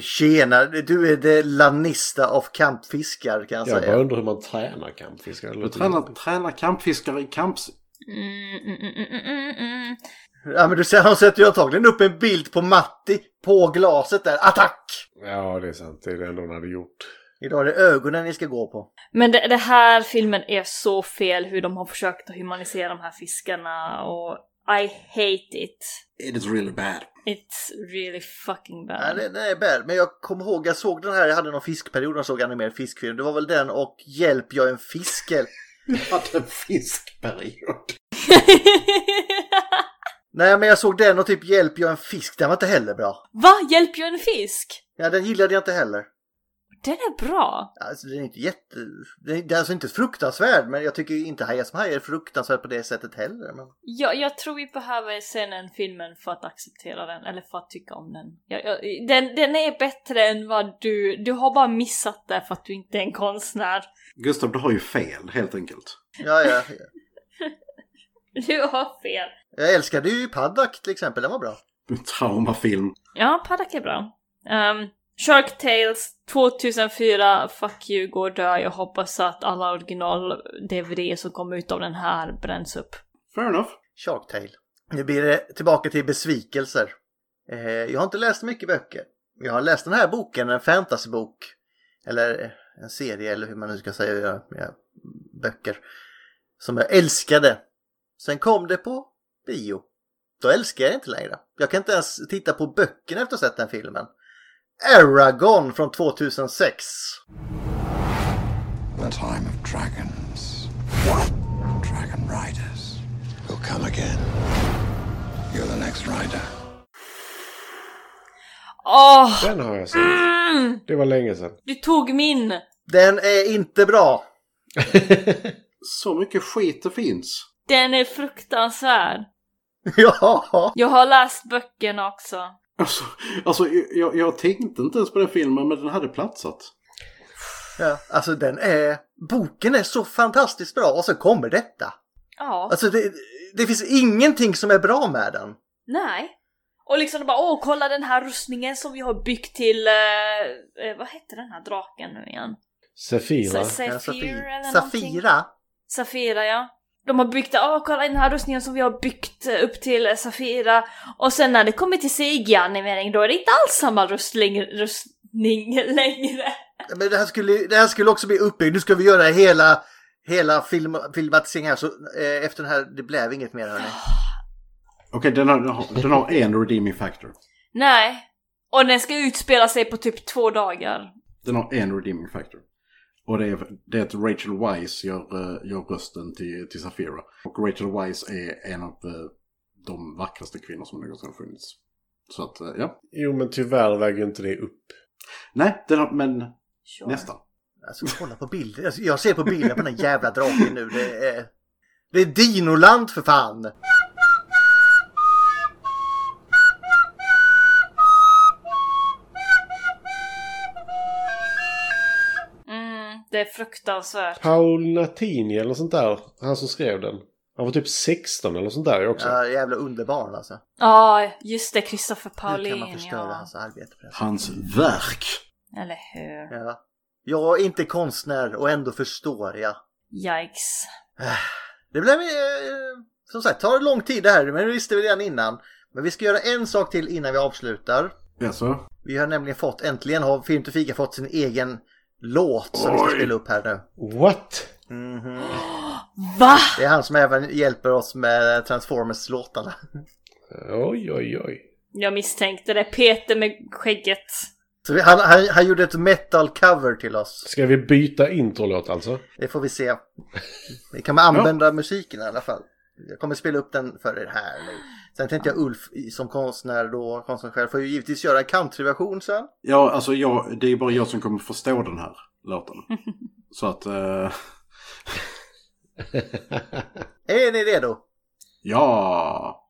Tjena, du är det Lanista av kampfiskar kan jag Jag säga. undrar hur man tränar kampfiskar. Du tränar, tränar kampfiskare i kamps... Mm, mm, mm. Ja men du ser, han sätter ju antagligen upp en bild på Matti på glaset där. Attack! Ja, det är sant. Det är det enda hon hade gjort. Idag är det ögonen ni ska gå på. Men det, det här filmen är så fel hur de har försökt att humanisera de här fiskarna och I hate it. It is really bad. It's really fucking bad. Det, det är bad. Men jag kommer ihåg, jag såg den här, jag hade någon fiskperiod och såg animerad fiskfilm. Det var väl den och Hjälp, jag är en fisker. Jag hade en fiskperiod. Nej men jag såg den och typ Hjälp, jag är en fisk. Den var inte heller bra. Va? Hjälper jag en fisk? Ja, den gillade jag inte heller. Den är bra. Alltså den är inte jätte... Den är, den är alltså inte fruktansvärd men jag tycker inte Hajar som hajar är fruktansvärd på det sättet heller. Men... Jag, jag tror vi behöver se den filmen för att acceptera den, eller för att tycka om den. Jag, jag, den. Den är bättre än vad du... Du har bara missat det för att du inte är en konstnär. Gustav, du har ju fel helt enkelt. Ja, ja. Du har fel. Jag älskade ju Paddock till exempel, den var bra. Traumafilm. Ja, Paddock är bra. Um, Shark Tales 2004, Fuck you, går dö. Jag hoppas att alla original-DVD som kom ut av den här bränns upp. Fair enough. Shark Tale. Nu blir det tillbaka till besvikelser. Eh, jag har inte läst mycket böcker. Jag har läst den här boken, en fantasybok. Eller en serie eller hur man nu ska säga böcker. Som jag älskade. Sen kom det på bio. Då älskar jag det inte längre. Jag kan inte ens titta på böckerna efter att ha sett den filmen. Aragon från 2006. The time of dragons. Dragon riders will come again. You're the next rider. Åh! Den har jag sett. Mm, Det var länge sedan. du tog min! Den är inte bra. Så mycket skit det finns. Den är fruktansvärd. ja. Jag har läst böckerna också. Alltså, alltså jag, jag tänkte inte ens på den filmen men den hade platsat. Ja, alltså den är... Boken är så fantastiskt bra och så kommer detta. Ja. Alltså det, det finns ingenting som är bra med den. Nej. Och liksom bara åh kolla den här rustningen som vi har byggt till, eh, eh, vad hette den här draken nu igen? Sefira. Sa- Saphir Ja, Safira? Safira ja. De har byggt, åh kolla den här rustningen som vi har byggt upp till Safira. Och sen när det kommer till CGI-animering då är det inte alls samma rustning, rustning längre. Men det här skulle, det här skulle också bli uppbyggt. Nu ska vi göra hela, hela film, filmatiseringen här. Så eh, efter den här, det blev inget mer hörni. Okej, den, har, den, har, den har en redeeming factor. Nej. Och den ska utspela sig på typ två dagar. Den har en redeeming factor. Och det är, det är att Rachel Weisz gör, eh, gör rösten till, till Safira. Och Rachel Weisz är en av eh, de vackraste kvinnor som någonsin har funnits. Så att, eh, ja. Jo, men tyvärr väger inte det upp. Nej, har, men nästan. Alltså kolla på bilden. Alltså, jag ser på bilden på den här jävla draken nu. Det är, det är Dinoland för fan. Det är fruktansvärt. Paul Natini eller något sånt där. Han som skrev den. Han var typ 16 eller sånt där också. Ja, jävla underbarn alltså. Ja, just det. Christopher Hur kan Paulin. man förstöra Ja. hans arbete på det här Hans verk. Eller hur? Ja. Jag är inte konstnär och ändå förstår jag. Yikes. Det blev, eh, som sagt, tar lång tid det här, men det visste vi redan innan. Men vi ska göra en sak till innan vi avslutar. Jaså? Vi har nämligen fått, äntligen har Film till Fika fått sin egen låt som vi ska spela upp här nu. What? Mhm. Va? Det är han som även hjälper oss med Transformers-låtarna. Oj, oj, oj. Jag misstänkte det. Peter med skägget. Så vi, han, han, han gjorde ett metal cover till oss. Ska vi byta introlåt alltså? Det får vi se. Vi kan använda musiken i alla fall. Jag kommer spela upp den för er här nu. Sen tänkte jag Ulf som konstnär då, konstnär själv, får ju givetvis göra en countryversion sen. Ja, alltså jag, det är bara jag som kommer förstå den här låten. Så att... Eh, Är ni redo? ja!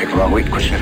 Pick wrong week, question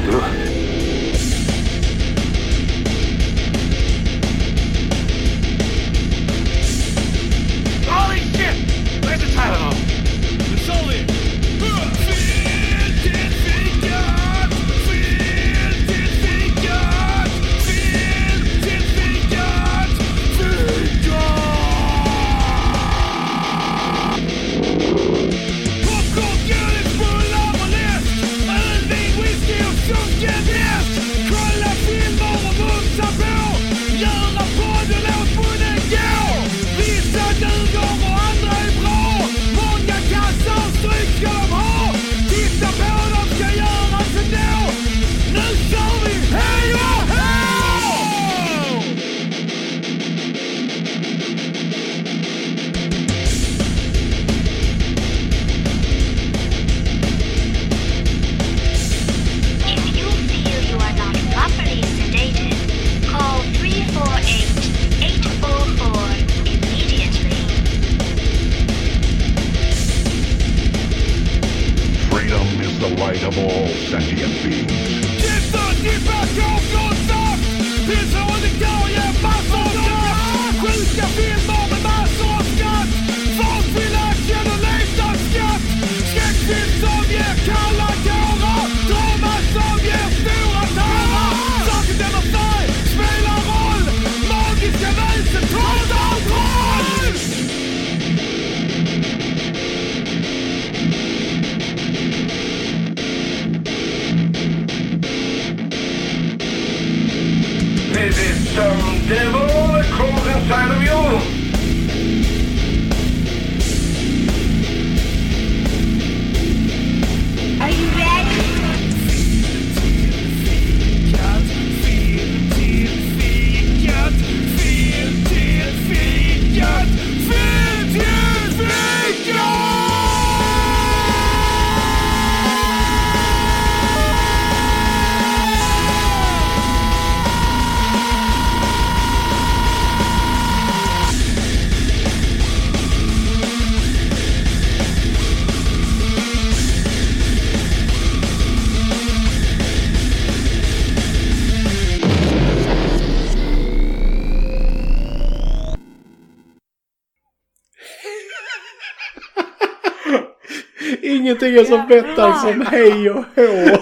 Är så bettar som hej och hå.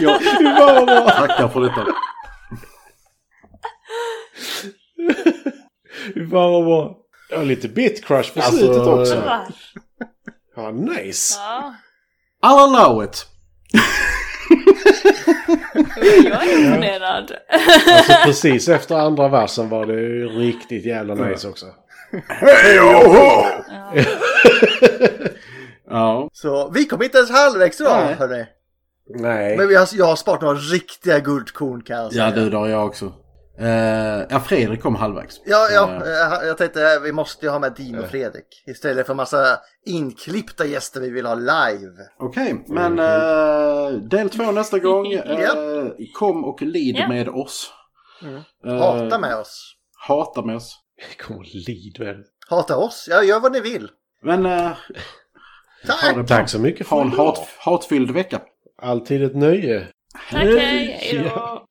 Jag Fy fan vad bra. tackar för detta. Fy fan vad bra. Jag har lite bit-crush på Alltså, slutet också. ja. Ja, nice. Ja. I'll allow it. Jag är imponerad. Alltså precis efter andra versen var det ju riktigt jävla nice också. Hej oh, Ja. Så vi kom inte ens halvvägs idag Nej. hörni. Nej. Men vi har, jag har sparat några riktiga guldkorn kan jag säga. Ja du, det har jag också. Uh, ja, Fredrik kom halvvägs. Ja, ja Eh, jag, tänkte vi måste ju ha med Dean och Fredrik. Istället för massa inklippta gäster vi vill ha live. Okej, men eh, del två nästa gång. Ja. Kom och lid Ja. med oss. Mm. Hata med oss. Hata med oss. Kom och lid med. Hata oss. Ja, gör vad ni vill. Men eh, bra. Tack så mycket för Ha en hat, hatfylld vecka. Alltid ett nöje. Tack, hej. Hej då.